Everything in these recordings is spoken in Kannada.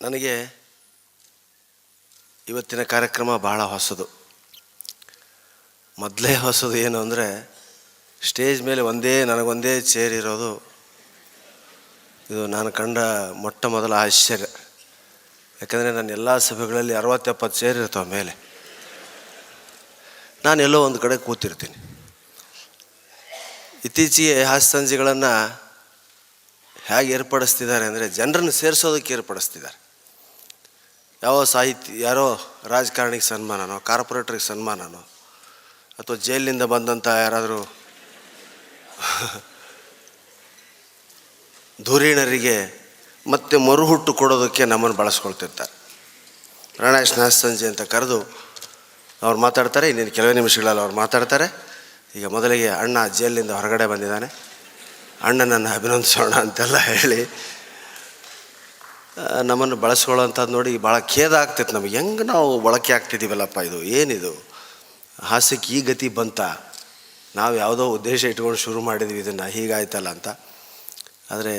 ನನಗೆ ಇವತ್ತಿನ ಕಾರ್ಯಕ್ರಮ ಬಹಳ ಹೊಸದು. ಮೊದಲೇ ಹೊಸದು ಏನು ಅಂದರೆ ಸ್ಟೇಜ್ ಮೇಲೆ ಒಂದೇ ನನಗೊಂದೇ ಚೇರ್ ಇರೋದು ಇದು ನಾನು ಕಂಡ ಮೊಟ್ಟ ಮೊದಲ ಆಶ್ಚರ್ಯ. ಯಾಕಂದರೆ ನನ್ನ ಎಲ್ಲ ಸಭೆಗಳಲ್ಲಿ ಅರವತ್ತೆಪ್ಪತ್ತು ಚೇರ್ ಇರ್ತಾವೆ ಮೇಲೆ. ನಾನು ಎಲ್ಲೋ ಒಂದು ಕಡೆ ಕೂತಿರ್ತೀನಿ. ಇತ್ತೀಚೆಗೆ ಹಾಸ್ಯ ಸಂಜೆಗಳನ್ನು ಹೇಗೆ ಏರ್ಪಡಿಸ್ತಿದ್ದಾರೆ ಅಂದರೆ ಜನರನ್ನು ಸೇರಿಸೋದಕ್ಕೆ ಏರ್ಪಡಿಸ್ತಿದ್ದಾರೆ. ಯಾವ ಸಾಹಿತ್ಯ, ಯಾರೋ ರಾಜಕಾರಣಿಗೆ ಸನ್ಮಾನನೋ, ಕಾರ್ಪೊರೇಟ್ರಿಗೆ ಸನ್ಮಾನನೋ, ಅಥವಾ ಜೈಲಿನಿಂದ ಬಂದಂಥ ಯಾರಾದರೂ ಧುರೀಣರಿಗೆ ಮತ್ತೆ ಮರುಹುಟ್ಟು ಕೊಡೋದಕ್ಕೆ ನಮ್ಮನ್ನು ಬಳಸ್ಕೊಳ್ತಿರ್ತಾರೆ. ಪ್ರಾಣೇಶ್ ನಾಸ್ ಸಂಜೆ ಅಂತ ಕರೆದು ಅವ್ರು ಮಾತಾಡ್ತಾರೆ. ಇನ್ನೇನು ಕೆಲವೇ ನಿಮಿಷಗಳಲ್ಲಿ ಅವ್ರು ಮಾತಾಡ್ತಾರೆ. ಈಗ ಮೊದಲಿಗೆ ಅಣ್ಣ ಜೈಲಿನಿಂದ ಹೊರಗಡೆ ಬಂದಿದ್ದಾನೆ. ಅಣ್ಣನನ್ನು ಅಭಿನಂದಿಸೋಣ ಅಂತೆಲ್ಲ ಹೇಳಿ ನಮ್ಮನ್ನು ಬಳಸ್ಕೊಳ್ಳೋಂಥದ್ದು ನೋಡಿ ಭಾಳ ಖೇದ ಆಗ್ತೈತೆ ನಮಗೆ. ಹೆಂಗೆ ನಾವು ಬಳಕೆ ಆಗ್ತಿದ್ದೀವಲ್ಲಪ್ಪ ಇದು? ಏನಿದು? ಹಾಸ್ಯಕ್ಕೆ ಈ ಗತಿ ಬಂತ. ನಾವು ಯಾವುದೋ ಉದ್ದೇಶ ಇಟ್ಕೊಂಡು ಶುರು ಮಾಡಿದ್ವಿ ಇದನ್ನು, ಹೀಗಾಯ್ತಲ್ಲ ಅಂತ. ಆದರೆ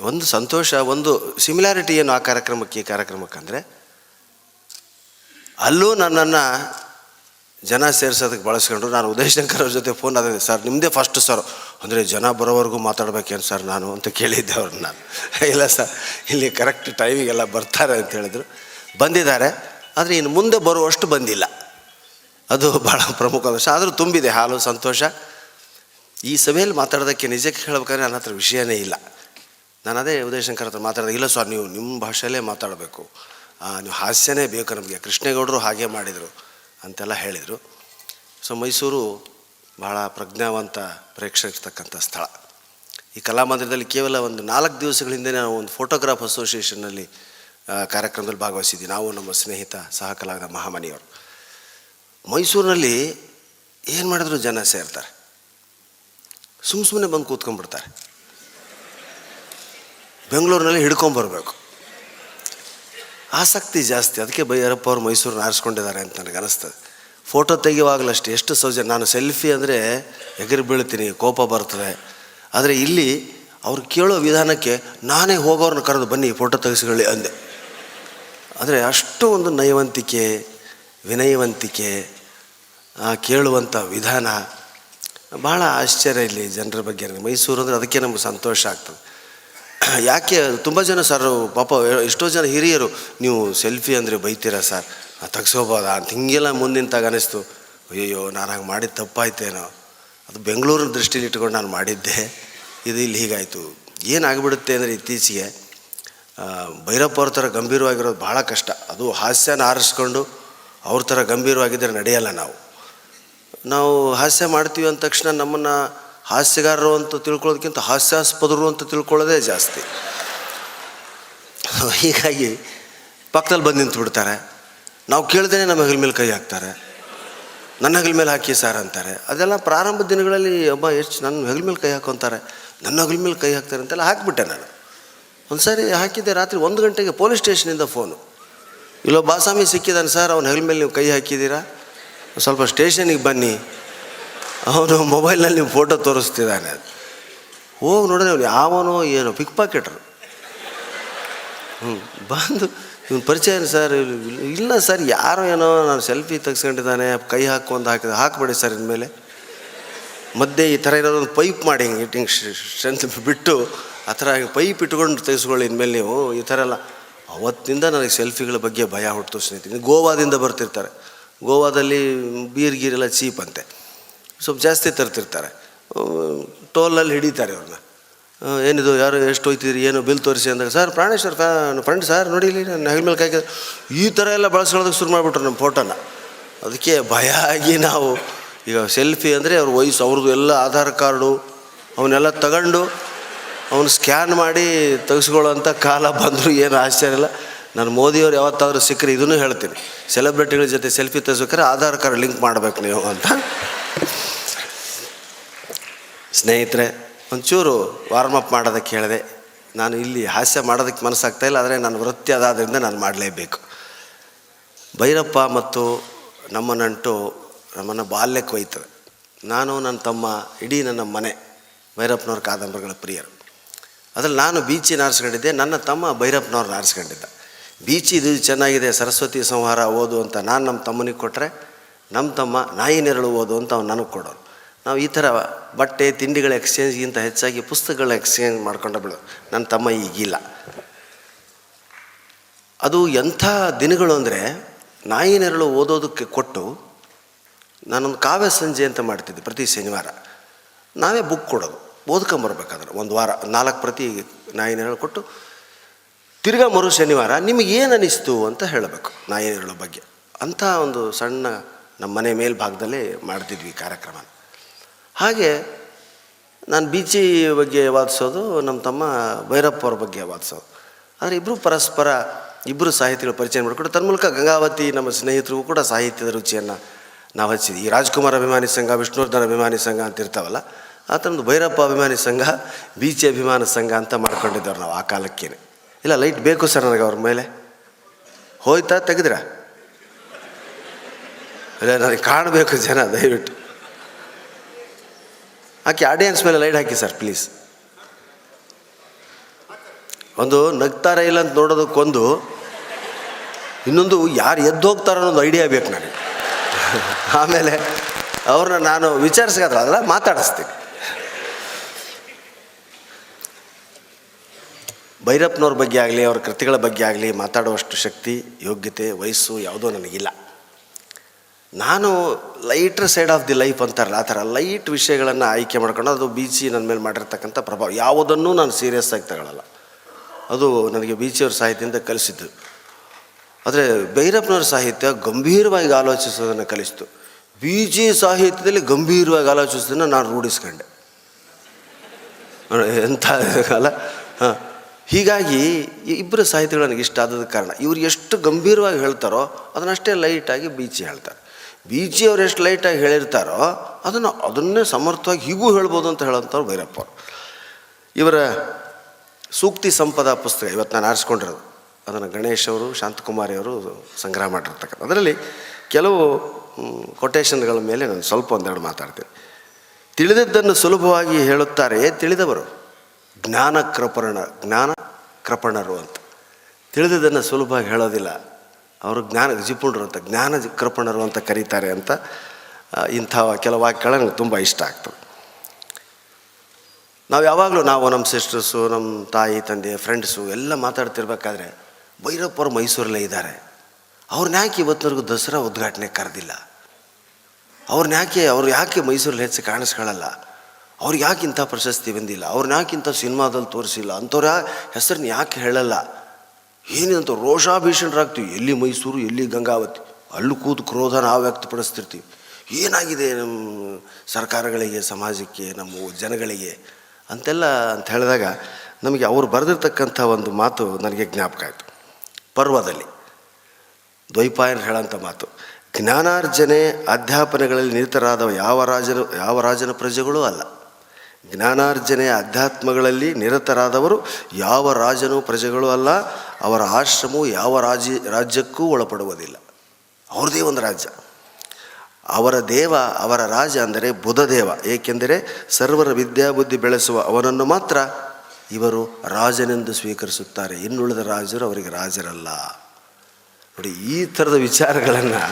ಒಂದು ಸಂತೋಷ, ಒಂದು ಸಿಮಿಲಾರಿಟಿ ಏನು ಆ ಕಾರ್ಯಕ್ರಮಕ್ಕೆ, ಈ ಕಾರ್ಯಕ್ರಮಕ್ಕೆ ಅಂದರೆ ಅಲ್ಲೂ ನನ್ನನ್ನು ಜನ ಸೇರ್ಸೋದಕ್ಕೆ ಬಳಸ್ಕೊಂಡ್ರು. ನಾನು ಉದಯ್ ಶಂಕರ್ ಅವ್ರ ಜೊತೆ ಫೋನ್ ಆದ ಸರ್ ನಿಮ್ಮದೇ ಫಸ್ಟ್ ಸರ್ ಅಂದರೆ, ಜನ ಬರೋವರೆಗೂ ಮಾತಾಡ್ಬೇಕೇನು ಸರ್ ನಾನು? ಅಂತ ಕೇಳಿದ್ದೆ ಅವ್ರನ್ನ ನಾನು. ಇಲ್ಲ ಸರ್, ಇಲ್ಲಿ ಕರೆಕ್ಟ್ ಟೈಮಿಗೆಲ್ಲ ಬರ್ತಾರೆ ಅಂತ ಹೇಳಿದರು. ಬಂದಿದ್ದಾರೆ, ಆದರೆ ಇನ್ನು ಮುಂದೆ ಬರುವಷ್ಟು ಬಂದಿಲ್ಲ. ಅದು ಭಾಳ ಪ್ರಮುಖ ಅಂಶ ಆದರೂ ತುಂಬಿದೆ ಹಾಲು, ಸಂತೋಷ. ಈ ಸಭೆಯಲ್ಲಿ ಮಾತಾಡೋದಕ್ಕೆ ನಿಜಕ್ಕೆ ಹೇಳ್ಬೇಕಾದ್ರೆ ನನ್ನ ಹತ್ರ ವಿಷಯನೇ ಇಲ್ಲ. ನಾನು ಅದೇ ಉದಯಶಂಕರ್ ಹತ್ರ ಮಾತಾಡೋದು, ಇಲ್ಲ ಸರ್, ನೀವು ನಿಮ್ಮ ಭಾಷೆಯಲ್ಲೇ ಮಾತಾಡಬೇಕು. ನೀವು ಹಾಸ್ಯನೇ ಬೇಕು ನಮಗೆ. ಕೃಷ್ಣೇಗೌಡರು ಹಾಗೆ ಮಾಡಿದರು. ಅಂತೆಲ್ಲ ಹೇಳಿದರು. ಸೊ ಮೈಸೂರು ಬಹಳ ಪ್ರಜ್ಞಾವಂತ ಪ್ರೇಕ್ಷಕರ್ತಕ್ಕಂಥ ಸ್ಥಳ. ಈ ಕಲಾಮಂದಿರದಲ್ಲಿ ಕೇವಲ ಒಂದು ನಾಲ್ಕು ದಿವಸಗಳ ಹಿಂದೆ ನಾವು ಒಂದು ಫೋಟೋಗ್ರಾಫ್ ಅಸೋಸಿಯೇಷನ್ನಲ್ಲಿ ಕಾರ್ಯಕ್ರಮದಲ್ಲಿ ಭಾಗವಹಿಸಿದ್ವಿ. ನಾವು ನಮ್ಮ ಸ್ನೇಹಿತ ಸಹ ಕಲಾವಿದ ಮಹಾಮನಿಯವರು. ಮೈಸೂರಿನಲ್ಲಿ ಏನು ಮಾಡಿದ್ರು ಜನ ಸೇರ್ತಾರೆ? ಸುಮ್ಮ ಸುಮ್ಮನೆ ಬಂದು ಕೂತ್ಕೊಂಡ್ಬಿಡ್ತಾರೆ. ಬೆಂಗಳೂರಿನಲ್ಲಿ ಹಿಡ್ಕೊಂಬರ್ಬೇಕು ಆಸಕ್ತಿ ಜಾಸ್ತಿ. ಅದಕ್ಕೆ ಬೈಯರಪ್ಪ ಅವರು ಮೈಸೂರನ್ನ ಆರಿಸ್ಕೊಂಡಿದ್ದಾರೆ ಅಂತ ನನಗೆ ಅನಿಸ್ತದೆ. ಫೋಟೋ ತೆಗೆಯುವಾಗಲಷ್ಟೇ ಎಷ್ಟು ಸೌಜ ನಾನು ಸೆಲ್ಫಿ ಅಂದರೆ ಎಗರಿ ಬೀಳ್ತೀನಿ, ಕೋಪ ಬರ್ತದೆ. ಆದರೆ ಇಲ್ಲಿ ಅವ್ರು ಕೇಳೋ ವಿಧಾನಕ್ಕೆ ನಾನೇ ಹೋಗೋರನ್ನ ಕರೆದು ಬನ್ನಿ ಫೋಟೋ ತೆಗೆಸ್ಕೊಳ್ಳಿ ಅಂದೆ. ಆದರೆ ಅಷ್ಟು ಒಂದು ನಯವಂತಿಕೆ ವಿನಯವಂತಿಕೆ ಕೇಳುವಂಥ ವಿಧಾನ ಭಾಳ ಆಶ್ಚರ್ಯ ಇಲ್ಲಿ ಜನರ ಬಗ್ಗೆ ಮೈಸೂರು ಅಂದರೆ ಅದಕ್ಕೆ ನಮ್ಗೆ ಸಂತೋಷ ಆಗ್ತದೆ. ಯಾಕೆ, ತುಂಬ ಜನ ಸರ್ ಪಾಪ ಎಷ್ಟೋ ಜನ ಹಿರಿಯರು, ನೀವು ಸೆಲ್ಫಿ ಅಂದರೆ ಬೈತೀರಾ ಸರ್ ತೆಗ್ಸ್ಕೋಬೋದಾ ಅಂತ ಹಿಂಗೆಲ್ಲ ಮುಂದಿನ ಅನಿಸ್ತು. ಅಯ್ಯೋ ನಾನು ಹಾಗೆ ಮಾಡಿದ ತಪ್ಪಾಯ್ತೇನೋ. ಅದು ಬೆಂಗಳೂರಿನ ದೃಷ್ಟಿಲಿ ಇಟ್ಕೊಂಡು ನಾನು ಮಾಡಿದ್ದೆ. ಇದು ಇಲ್ಲಿ ಹೀಗಾಯಿತು. ಏನಾಗ್ಬಿಡುತ್ತೆ ಅಂದರೆ ಇತ್ತೀಚೆಗೆ ಭೈರಪ್ಪ ಅವ್ರ ಥರ ಗಂಭೀರವಾಗಿರೋದು ಭಾಳ ಕಷ್ಟ. ಅದು ಹಾಸ್ಯನ ಆರಿಸ್ಕೊಂಡು ಅವ್ರ ಥರ ಗಂಭೀರವಾಗಿದ್ದರೆ ನಡೆಯಲ್ಲ ನಾವು. ನಾವು ಹಾಸ್ಯ ಮಾಡ್ತೀವಿ ಅಂದ ತಕ್ಷಣ ನಮ್ಮನ್ನು ಹಾಸ್ಯಗಾರರು ಅಂತ ತಿಳ್ಕೊಳ್ಳೋದಕ್ಕಿಂತ ಹಾಸ್ಯಾಸ್ಪದರು ಅಂತ ತಿಳ್ಕೊಳ್ಳೋದೇ ಜಾಸ್ತಿ. ಹೀಗಾಗಿ ಪಕ್ಕದಲ್ಲಿ ಬಂದು ನಿಂತು ಬಿಡ್ತಾರೆ. ನಾವು ಕೇಳ್ದೇನೆ ನಮ್ಮ ಹೆಗಲ ಮೇಲೆ ಕೈ ಹಾಕ್ತಾರೆ. ನನ್ನ ಹೆಗಲ ಮೇಲೆ ಹಾಕಿ ಸರ್ ಅಂತಾರೆ. ಅದೆಲ್ಲ ಪ್ರಾರಂಭ ದಿನಗಳಲ್ಲಿ ಒಬ್ಬ ಎಷ್ಟು ನನ್ನ ಹೆಗಲ ಮೇಲೆ ಕೈ ಹಾಕೊತಾರೆ. ನನ್ನ ಹೆಗಲ ಮೇಲೆ ಕೈ ಹಾಕ್ತಾರೆ ಅಂತೆಲ್ಲ ಹಾಕಿಬಿಟ್ಟೆ ನಾನು. ಒಂದು ಸಾರಿ ಹಾಕಿದ್ದೆ ರಾತ್ರಿ ಒಂದು ಗಂಟೆಗೆ ಪೊಲೀಸ್ ಸ್ಟೇಷನಿಂದ ಫೋನು. ಇಲ್ಲೋ ಬಾಸಾಮಿ ಸಿಕ್ಕಿದ್ದಾನೆ, ಸರ್, ಅವ್ನ ಹೆಗಲ ಮೇಲೆ ನೀವು ಕೈ ಹಾಕಿದ್ದೀರಾ? ಸ್ವಲ್ಪ ಸ್ಟೇಷನಿಗೆ ಬನ್ನಿ. ಅವನು ಮೊಬೈಲ್ನಲ್ಲಿ ನಿಮ್ಮ ಫೋಟೋ ತೋರಿಸ್ತಿದ್ದಾನೆ. ಹೋಗಿ ನೋಡಿದ್ರೆ ಅವ್ನು ಯಾವನೋ ಏನೋ ಪಿಕ್ ಪಾಕೆಟ್ರು ಹ್ಞೂ ಬಂದು ಇವ್ನ ಪರಿಚಯ ಸರ್ ಇಲ್ಲ ಸರ್ ಯಾರೋ ಏನೋ ನಾನು ಸೆಲ್ಫಿ ತೆಗ್ಸ್ಕೊಂಡಿದ್ದಾನೆ, ಕೈ ಹಾಕೊಂಡು ಹಾಕಿದೆ, ಹಾಕಬೇಡಿ ಸರ್ ಇನ್ಮೇಲೆ. ಮಧ್ಯೆ ಈ ಥರ ಇರೋದೊಂದು ಪೈಪ್ ಮಾಡಿ ಹಿಂಗೆ ಇಟ್ಟಿಂಗ್ ಸ್ಟ್ರೆಂತ್ ಬಿಟ್ಟು, ಆ ಥರ ಪೈಪ್ ಇಟ್ಕೊಂಡು ತೆಗೆಸ್ಕೊಳ್ಳಿ ಇನ್ಮೇಲೆ ನೀವು, ಈ ಥರ ಎಲ್ಲ. ಅವತ್ತಿಂದ ನನಗೆ ಸೆಲ್ಫಿಗಳ ಬಗ್ಗೆ ಭಯ ಹುಟ್ಟು ಸ್ನೇಹಿತರೆ ಗೋವಾದಿಂದ ಬರ್ತಿರ್ತಾರೆ. ಗೋವಾದಲ್ಲಿ ಬೀರ್ ಗೀರೆಲ್ಲ ಚೀಪ್ ಅಂತೆ. ಸ್ವಲ್ಪ ಜಾಸ್ತಿ ತರ್ತಿರ್ತಾರೆ. ಟೋಲಲ್ಲಿ ಹಿಡಿತಾರೆ ಅವ್ರನ್ನ ಏನಿದು, ಯಾರು ಎಷ್ಟು ಹೋಯ್ತಿದ್ರಿ, ಏನು ಬಿಲ್ ತೋರಿಸಿ ಅಂದಾಗ, sir, Praneshwar fan friend sir, ನೋಡಿ ಇಲ್ಲಿ ನನ್ನ ಹೆಗಲ ಮೇಲೆ ಕಾಯ್ಕ ಈ ಥರ ಎಲ್ಲ ಬಳಸ್ಕೊಳ್ಳೋದಕ್ಕೆ ಶುರು ಮಾಡಿಬಿಟ್ರು ನಮ್ಮ ಫೋಟೋನ. ಅದಕ್ಕೆ ಭಯ ಆಗಿ ನಾವು ಈಗ ಸೆಲ್ಫಿ ಅಂದರೆ ಅವ್ರ ವಯಸ್ಸು, ಅವ್ರದ್ದು ಎಲ್ಲ ಆಧಾರ್ ಕಾರ್ಡು, ಅವನ್ನೆಲ್ಲ ತಗೊಂಡು ಅವನು ಸ್ಕ್ಯಾನ್ ಮಾಡಿ ತೆಗೆಸ್ಕೊಳ್ಳೋಂಥ ಕಾಲ ಬಂದರೂ ಏನು ಆಶ್ಚರ್ಯ ಇಲ್ಲ. ನಾನು ಮೋದಿಯವ್ರು ಯಾವತ್ತಾದರೂ ಸಿಕ್ಕರೆ ಇದನ್ನು ಹೇಳ್ತೀನಿ. ಸೆಲೆಬ್ರಿಟಿಗಳ ಜೊತೆ ಸೆಲ್ಫಿ ತೆಗೆಸ್ಬೇಕಾದ್ರೆ ಆಧಾರ್ ಕಾರ್ಡ್ ಲಿಂಕ್ ಮಾಡಬೇಕು ನೀವು ಅಂತ. ಸ್ನೇಹಿತರೆ, ಒಂಚೂರು ವಾರ್ಮ್ ಅಪ್ ಮಾಡೋದಕ್ಕೆ ಹೇಳಿದೆ. ನಾನು ಇಲ್ಲಿ ಹಾಸ್ಯ ಮಾಡೋದಕ್ಕೆ ಮನಸ್ಸಾಗ್ತಾ ಇಲ್ಲ, ಆದರೆ ನನ್ನ ವೃತ್ತಿ ಅದಾದ್ದರಿಂದ ನಾನು ಮಾಡಲೇಬೇಕು. ಭೈರಪ್ಪ ಮತ್ತು ನಮ್ಮ ನಂಟು ನಮ್ಮನ್ನು ಬಾಲ್ಯಕ್ಕೆ ಒಯ್ತವೆ ನಾನು, ನನ್ನ ತಮ್ಮ, ಇಡೀ ನನ್ನ ಮನೆ, ಭೈರಪ್ಪನವ್ರ ಕಾದಂಬರಿಗಳ ಪ್ರಿಯರು. ಅದರಲ್ಲಿ ನಾನು ಬೀಚಿನ ಆರಿಸ್ಕೊಂಡಿದ್ದೆ, ನನ್ನ ತಮ್ಮ ಭೈರಪ್ಪನವ್ರನ್ನ ಆರಿಸ್ಕೊಂಡಿದ್ದ. ಬೀಚಿ ಇದು ಚೆನ್ನಾಗಿದೆ, ಸರಸ್ವತಿ ಸಂಹಾರ ಓದು ಅಂತ ನಾನು ನಮ್ಮ ತಮ್ಮನಿಗೆ ಕೊಟ್ಟರೆ ನಮ್ಮ ತಮ್ಮ ನಾಯಿ ನೆರಳು ಓದು ಅಂತ ಅವ್ನು ನನಗೆ ಕೊಡೋರು. ನಾವು ಈ ಥರ ಬಟ್ಟೆ, ತಿಂಡಿಗಳ ಎಕ್ಸ್ಚೇಂಜ್ಗಿಂತ ಹೆಚ್ಚಾಗಿ ಪುಸ್ತಕಗಳ ಎಕ್ಸ್ಚೇಂಜ್ ಮಾಡ್ಕೊಂಡ ಬಿಡು. ನನ್ನ ತಮ್ಮ ಈಗಿಲ್ಲ. ಅದು ಎಂಥ ದಿನಗಳು ಅಂದರೆ ನಾಯಿ ನೆರಳು ಓದೋದಕ್ಕೆ ಕೊಟ್ಟು ನಾನೊಂದು ಕಾವ್ಯ ಸಂಜೆ ಅಂತ ಮಾಡ್ತಿದ್ದೆ ಪ್ರತಿ ಶನಿವಾರ. ನಾವೇ ಬುಕ್ ಕೊಡೋದು. ಓದ್ಕೊಂಬರ್ಬೇಕಾದ್ರೆ ಒಂದು ವಾರ, ನಾಲ್ಕು ಪ್ರತಿ ನಾಯಿ ನೆರಳು ಕೊಟ್ಟು ತಿರ್ಗಾ ಮರು ಶನಿವಾರ ನಿಮಗೆ ಏನು ಅನ್ನಿಸ್ತು ಅಂತ ಹೇಳಬೇಕು ನಾಯಿ ನೆರಳು ಬಗ್ಗೆ. ಅಂಥ ಒಂದು ಸಣ್ಣ ನಮ್ಮ ಮನೆ ಮೇಲ್ಭಾಗದಲ್ಲೇ ಮಾಡ್ತಿದ್ವಿ ಕಾರ್ಯಕ್ರಮ. ಹಾಗೆ ನಾನು ಬೀಚಿ ಬಗ್ಗೆ ವಾದಿಸೋದು ನಮ್ಮ ತಮ್ಮ ಭೈರಪ್ಪ ಅವ್ರ ಬಗ್ಗೆ ವಾದಿಸೋದು. ಆದರೆ ಇಬ್ಬರು ಪರಸ್ಪರ ಇಬ್ಬರು ಸಾಹಿತಿಗಳು ಪರಿಚಯ ಮಾಡಿಕೊಂಡು ತನ್ಮೂಲಕ ಗಂಗಾವತಿ ನಮ್ಮ ಸ್ನೇಹಿತರಿಗೂ ಕೂಡ ಸಾಹಿತ್ಯದ ರುಚಿಯನ್ನು ನಾವು ಹಚ್ಚಿದ್ವಿ. ಈ ರಾಜ್ಕುಮಾರ್ ಅಭಿಮಾನಿ ಸಂಘ, ವಿಷ್ಣುವರ್ಧನ್ ಅಭಿಮಾನಿ ಸಂಘ ಅಂತ ಇರ್ತಾವಲ್ಲ, ಆ ಥರದ್ದು ಭೈರಪ್ಪ ಅಭಿಮಾನಿ ಸಂಘ ಬೀಚಿ ಅಭಿಮಾನ ಸಂಘ ಅಂತ ಮಾಡ್ಕೊಂಡಿದ್ದವ್ರು ನಾವು ಆ ಕಾಲಕ್ಕೆ ಇಲ್ಲ, ಲೈಟ್ ಬೇಕು ಸರ್ ನನಗೆ ಅವ್ರ ಮೇಲೆ. ಹೋಯ್ತಾ ತೆಗೆದ್ರ? ಅದೇ ನನಗೆ ಕಾಣಬೇಕು ಜನ, ದಯವಿಟ್ಟು. ಹಾಕಿ ಆಡಿಯನ್ಸ್ ಮೇಲೆ ಲೈಟ್ ಹಾಕಿ ಸರ್ ಪ್ಲೀಸ್ ಒಂದು ನಗ್ತಾರ ಇಲ್ಲ ಅಂತ ನೋಡೋದಕ್ಕೊಂದು ಇನ್ನೊಂದು ಯಾರು ಎದ್ದು ಹೋಗ್ತಾರೋ ಅನ್ನೋದು ಐಡಿಯಾ ಬೇಕು ನನಗೆ. ಆಮೇಲೆ ಅವ್ರನ್ನ ನಾನು ವಿಚಾರಿಸ್ಕಾದ್ರೆ ಅದಲ್ಲ ಮಾತಾಡಿಸ್ತೀನಿ. ಭೈರಪ್ಪನವ್ರ ಬಗ್ಗೆ ಆಗಲಿ, ಅವ್ರ ಕೃತಿಗಳ ಬಗ್ಗೆ ಆಗಲಿ ಮಾತಾಡುವಷ್ಟು ಶಕ್ತಿ, ಯೋಗ್ಯತೆ, ವಯಸ್ಸು ಯಾವುದೋ ನನಗಿಲ್ಲ. ನಾನು lighter side of the life ಅಂತಾರಲ್ಲ, ಆ ಥರ ಲೈಟ್ ವಿಷಯಗಳನ್ನು ಆಯ್ಕೆ ಮಾಡ್ಕೊಂಡು ಅದು ಬೀಚಿ ನನ್ನ ಮೇಲೆ ಮಾಡಿರ್ತಕ್ಕಂಥ ಪ್ರಭಾವ. ಯಾವುದನ್ನೂ ನಾನು ಸೀರಿಯಸ್ ಆಗಿ ತಗೊಳ್ಳಲ್ಲ ಅದು ನನಗೆ ಬೀಚಿಯವ್ರ ಸಾಹಿತ್ಯದಿಂದ ಕಲಿಸಿದ್ದು. ಆದರೆ ಭೈರಪ್ಪನವ್ರ ಸಾಹಿತ್ಯ ಗಂಭೀರವಾಗಿ ಆಲೋಚಿಸೋದನ್ನು ಕಲಿಸ್ತು. ಬೀಚಿ ಸಾಹಿತ್ಯದಲ್ಲಿ ಗಂಭೀರವಾಗಿ ಆಲೋಚಿಸೋದನ್ನು ನಾನು ರೂಢಿಸ್ಕೊಂಡೆ. ಎಂಥ ಅಲ್ಲ ಹಾಂ. ಹೀಗಾಗಿ ಇಬ್ಬರು ಸಾಹಿತ್ಯಗಳು ನನಗೆ ಇಷ್ಟ ಆದದ ಕಾರಣ. ಇವ್ರು ಎಷ್ಟು ಗಂಭೀರವಾಗಿ ಹೇಳ್ತಾರೋ ಅದನ್ನಷ್ಟೇ ಲೈಟಾಗಿ ಬೀಚಿ ಹೇಳ್ತಾರೆ. ಬೀಚಿ ಅವ್ರು ಎಷ್ಟು ಲೈಟಾಗಿ ಹೇಳಿರ್ತಾರೋ ಅದನ್ನು ಅದನ್ನೇ ಸಮರ್ಥವಾಗಿ ಹೀಗೂ ಹೇಳ್ಬೋದು ಅಂತ ಹೇಳೋಂಥವ್ರು ಭೈರಪ್ಪ ಇವರ ಸೂಕ್ತಿ ಸಂಪದ ಪುಸ್ತಕ ಇವತ್ತು ನಾನು ಆರಿಸ್ಕೊಂಡಿರೋದು. ಅದನ್ನು ಗಣೇಶ್ ಅವರು, ಶಾಂತಕುಮಾರಿ ಅವರು ಸಂಗ್ರಹ ಮಾಡಿರ್ತಕ್ಕಂಥ. ಅದರಲ್ಲಿ ಕೆಲವು ಕೊಟೇಶನ್ಗಳ ಮೇಲೆ ನಾನು ಸ್ವಲ್ಪ ಒಂದೆರಡು ಮಾತಾಡ್ತೀನಿ. ತಿಳಿದದ್ದನ್ನು ಸುಲಭವಾಗಿ ಹೇಳುತ್ತಾರೆ ತಿಳಿದವರು. ಜ್ಞಾನ ಕೃಪಣ ಜ್ಞಾನ ಕೃಪಣರು ಅಂತ. ತಿಳಿದದ್ದನ್ನು ಸುಲಭವಾಗಿ ಹೇಳೋದಿಲ್ಲ. ಅವರು ಜ್ಞಾನ ಜಿಪುಣರು ಅಂತ, ಜ್ಞಾನ ಕೃಪಣರು ಅಂತ ಕರೀತಾರೆ ಅಂತ ಇಂಥ ಕೆಲವು ವಾಕ್ಯಗಳು ನನಗೆ ತುಂಬ ಇಷ್ಟ ಆಗ್ತವೆ. ನಾವು ಯಾವಾಗಲೂ ನಾವು ನಮ್ಮ ಸಿಸ್ಟರ್ಸು ನಮ್ಮ ತಾಯಿ, ತಂದೆ ಫ್ರೆಂಡ್ಸು ಎಲ್ಲ ಮಾತಾಡ್ತಿರ್ಬೇಕಾದ್ರೆ ಭೈರಪ್ಪರು ಮೈಸೂರಲ್ಲೇ ಇದ್ದಾರೆ. ಅವ್ರನ್ನ ಯಾಕೆ ಇವತ್ತಿನವರೆಗೂ ದಸರಾ ಉದ್ಘಾಟನೆ ಕರೆದಿಲ್ಲ? ಅವ್ರನ್ನ ಯಾಕೆ, ಅವ್ರು ಯಾಕೆ ಮೈಸೂರಲ್ಲಿ ಹೆಚ್ಚು ಕಾಣಿಸ್ಕೊಳ್ಳಲ್ಲ ಅವ್ರಿಗೆ ಯಾಕೆ ಇಂಥ ಪ್ರಶಸ್ತಿ ಬಂದಿಲ್ಲ? ಅವ್ರನ್ನ ಯಾಕೆ ಇಂಥ ಸಿನಿಮಾದಲ್ಲಿ ತೋರಿಸಿಲ್ಲ? ಅಂಥವ್ರ ಹೆಸರನ್ನ ಯಾಕೆ ಹೇಳಲ್ಲ? ಏನಿದಂತ ರೋಷಾಭೀಷಣರಾಗ್ತೀವಿ. ಎಲ್ಲಿ ಮೈಸೂರು, ಎಲ್ಲಿ ಗಂಗಾವತಿ. ಅಲ್ಲೂ ಕೂತು ಕ್ರೋಧ ನಾವು ವ್ಯಕ್ತಪಡಿಸ್ತಿರ್ತೀವಿ. ಏನಾಗಿದೆ ನಮ್ಮ ಸರ್ಕಾರಗಳಿಗೆ, ಸಮಾಜಕ್ಕೆ, ನಮ್ಮ ಜನಗಳಿಗೆ ಅಂತೆಲ್ಲ ಅಂತ ಹೇಳಿದಾಗ ನಮಗೆ ಅವರು ಬರೆದಿರ್ತಕ್ಕಂಥ ಒಂದು ಮಾತು ನನಗೆ ಜ್ಞಾಪಕ ಆಯಿತು. ಪರ್ವದಲ್ಲಿ. ದ್ವೈಪಾಯನ ಹೇಳೋಂಥ ಮಾತು. ಜ್ಞಾನಾರ್ಜನೆ ಅಧ್ಯಾಪನೆಗಳಲ್ಲಿ ನಿರತರಾದ ಯಾವ ರಾಜನ ಯಾವ ರಾಜನ ಪ್ರಜೆಗಳೂ ಅಲ್ಲ. ಜ್ಞಾನಾರ್ಜನೆ ಅಧ್ಯಾತ್ಮಗಳಲ್ಲಿ ನಿರತರಾದವರು ಯಾವ ರಾಜನೂ ಪ್ರಜೆಗಳು ಅಲ್ಲ, ಅವರ ಆಶ್ರಮವು ಯಾವ ರಾಜ್ಯ ರಾಜ್ಯಕ್ಕೂ ಒಳಪಡುವುದಿಲ್ಲ. ಅವ್ರದೇ ಒಂದು ರಾಜ್ಯ. ಅವರ ದೇವ, ಅವರ ರಾಜ ಅಂದರೆ ಬುಧದೇವ, ಏಕೆಂದರೆ ಸರ್ವರ ವಿದ್ಯಾಬುದ್ಧಿ ಬೆಳೆಸುವ ಅವನನ್ನು ಮಾತ್ರ ಇವರು ರಾಜನೆಂದು ಸ್ವೀಕರಿಸುತ್ತಾರೆ. ಇನ್ನುಳಿದ ರಾಜರು ಅವರಿಗೆ ರಾಜರಲ್ಲ. ನೋಡಿ, ಈ ಥರದ ವಿಚಾರಗಳನ್ನು